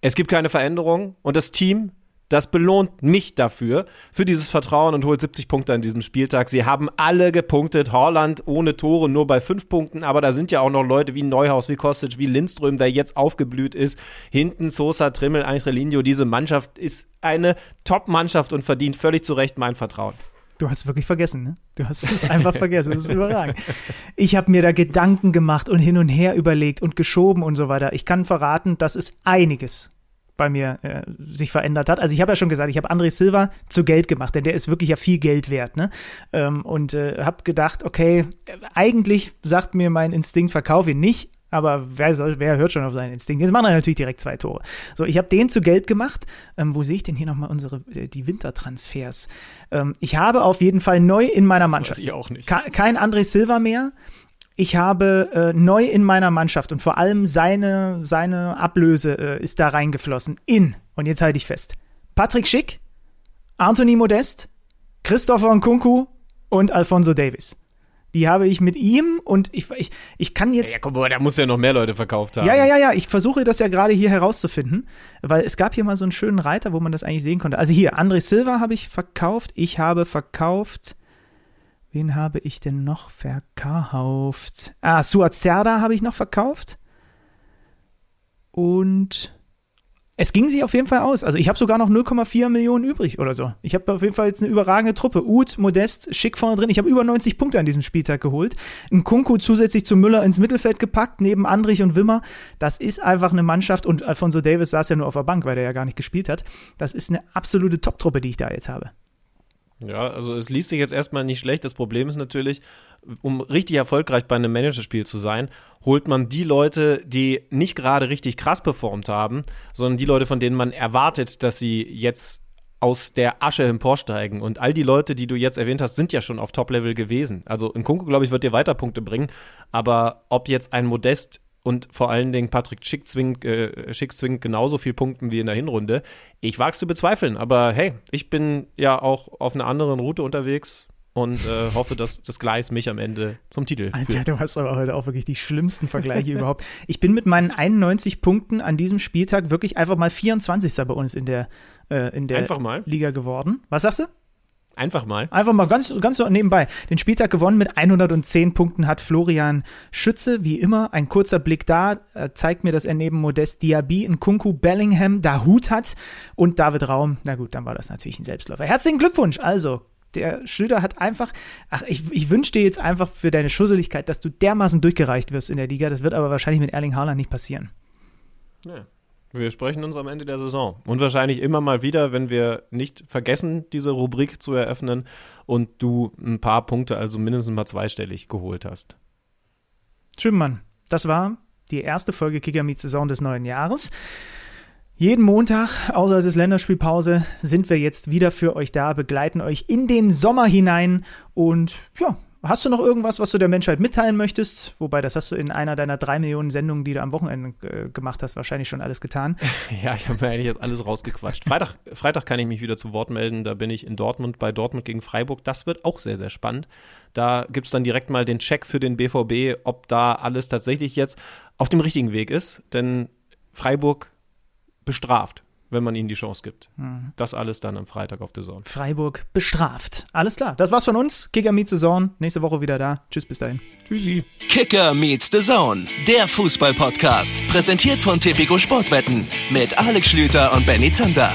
es gibt keine Veränderungen und das Team das belohnt mich dafür, für dieses Vertrauen und holt 70 Punkte an diesem Spieltag. Sie haben alle gepunktet. Holland ohne Tore nur bei 5 Punkten, aber da sind ja auch noch Leute wie Neuhaus, wie Kostic, wie Lindström, der jetzt aufgeblüht ist. Hinten Sosa, Trimmel, Eintrelinho. Diese Mannschaft ist eine Top-Mannschaft und verdient völlig zu Recht mein Vertrauen. Du hast es wirklich vergessen, ne? Du hast es [laughs] einfach vergessen. Das ist überragend. Ich habe mir da Gedanken gemacht und hin und her überlegt und geschoben und so weiter. Ich kann verraten, das ist einiges bei mir äh, sich verändert hat. Also ich habe ja schon gesagt, ich habe André Silva zu Geld gemacht, denn der ist wirklich ja viel Geld wert. Ne? Ähm, und äh, habe gedacht, okay, eigentlich sagt mir mein Instinkt, verkauf ihn nicht. Aber wer, soll, wer hört schon auf seinen Instinkt? Jetzt machen wir natürlich direkt zwei Tore. So, ich habe den zu Geld gemacht. Ähm, wo sehe ich denn hier nochmal unsere, äh, die Wintertransfers? Ähm, ich habe auf jeden Fall neu in meiner Mannschaft. Das weiß ich auch nicht. Kein André Silva mehr ich habe äh, neu in meiner Mannschaft und vor allem seine, seine Ablöse äh, ist da reingeflossen. In, und jetzt halte ich fest, Patrick Schick, Anthony Modest, Christopher Nkunku und Alfonso Davis. Die habe ich mit ihm und ich, ich, ich kann jetzt. Ja, guck mal, da muss ja noch mehr Leute verkauft haben. Ja, ja, ja, ja. Ich versuche das ja gerade hier herauszufinden, weil es gab hier mal so einen schönen Reiter, wo man das eigentlich sehen konnte. Also hier, André Silva habe ich verkauft. Ich habe verkauft Wen habe ich denn noch verkauft? Ah, Suazerda habe ich noch verkauft. Und es ging sich auf jeden Fall aus. Also ich habe sogar noch 0,4 Millionen übrig oder so. Ich habe auf jeden Fall jetzt eine überragende Truppe. Uth, Modest, Schick vorne drin. Ich habe über 90 Punkte an diesem Spieltag geholt. Ein Kunku zusätzlich zu Müller ins Mittelfeld gepackt, neben Andrich und Wimmer. Das ist einfach eine Mannschaft und Alfonso Davis saß ja nur auf der Bank, weil der ja gar nicht gespielt hat. Das ist eine absolute Top-Truppe, die ich da jetzt habe. Ja, also es liest sich jetzt erstmal nicht schlecht. Das Problem ist natürlich, um richtig erfolgreich bei einem Managerspiel zu sein, holt man die Leute, die nicht gerade richtig krass performt haben, sondern die Leute, von denen man erwartet, dass sie jetzt aus der Asche emporsteigen. Und all die Leute, die du jetzt erwähnt hast, sind ja schon auf Top-Level gewesen. Also in Kunku, glaube ich, wird dir weiter Punkte bringen. Aber ob jetzt ein Modest und vor allen Dingen Patrick Schick zwingt, äh, Schick zwingt genauso viel Punkten wie in der Hinrunde. Ich wage es zu bezweifeln, aber hey, ich bin ja auch auf einer anderen Route unterwegs und äh, [laughs] hoffe, dass das Gleis mich am Ende zum Titel Alter, führt. du hast aber heute auch wirklich die schlimmsten Vergleiche [laughs] überhaupt. Ich bin mit meinen 91 Punkten an diesem Spieltag wirklich einfach mal 24. bei uns in der, äh, in der Liga geworden. Was sagst du? Einfach mal. Einfach mal ganz, ganz so nebenbei. Den Spieltag gewonnen mit 110 Punkten hat Florian Schütze. Wie immer, ein kurzer Blick da äh, zeigt mir, dass er neben Modest Diaby, Kunku Bellingham, da Hut hat und David Raum. Na gut, dann war das natürlich ein Selbstläufer. Herzlichen Glückwunsch. Also, der Schlüter hat einfach, ach, ich, ich wünsche dir jetzt einfach für deine Schusseligkeit, dass du dermaßen durchgereicht wirst in der Liga. Das wird aber wahrscheinlich mit Erling Haaland nicht passieren. Ja. Wir sprechen uns am Ende der Saison. Und wahrscheinlich immer mal wieder, wenn wir nicht vergessen, diese Rubrik zu eröffnen und du ein paar Punkte, also mindestens mal zweistellig geholt hast. Schön, Mann. Das war die erste Folge Kicker Meet Saison des neuen Jahres. Jeden Montag, außer es ist Länderspielpause, sind wir jetzt wieder für euch da, begleiten euch in den Sommer hinein und ja, Hast du noch irgendwas, was du der Menschheit mitteilen möchtest? Wobei, das hast du in einer deiner drei Millionen Sendungen, die du am Wochenende äh, gemacht hast, wahrscheinlich schon alles getan. [laughs] Ja, ich habe mir eigentlich jetzt alles rausgequatscht. Freitag, Freitag kann ich mich wieder zu Wort melden. Da bin ich in Dortmund bei Dortmund gegen Freiburg. Das wird auch sehr, sehr spannend. Da gibt es dann direkt mal den Check für den BVB, ob da alles tatsächlich jetzt auf dem richtigen Weg ist. Denn Freiburg bestraft wenn man ihnen die Chance gibt. Mhm. Das alles dann am Freitag auf der Zone. Freiburg bestraft. Alles klar. Das war's von uns. Kicker meets the Zone. Nächste Woche wieder da. Tschüss, bis dahin. Tschüssi. Kicker meets the Zone. Der Fußball-Podcast. Präsentiert von Tipico Sportwetten. Mit Alex Schlüter und Benny Zander.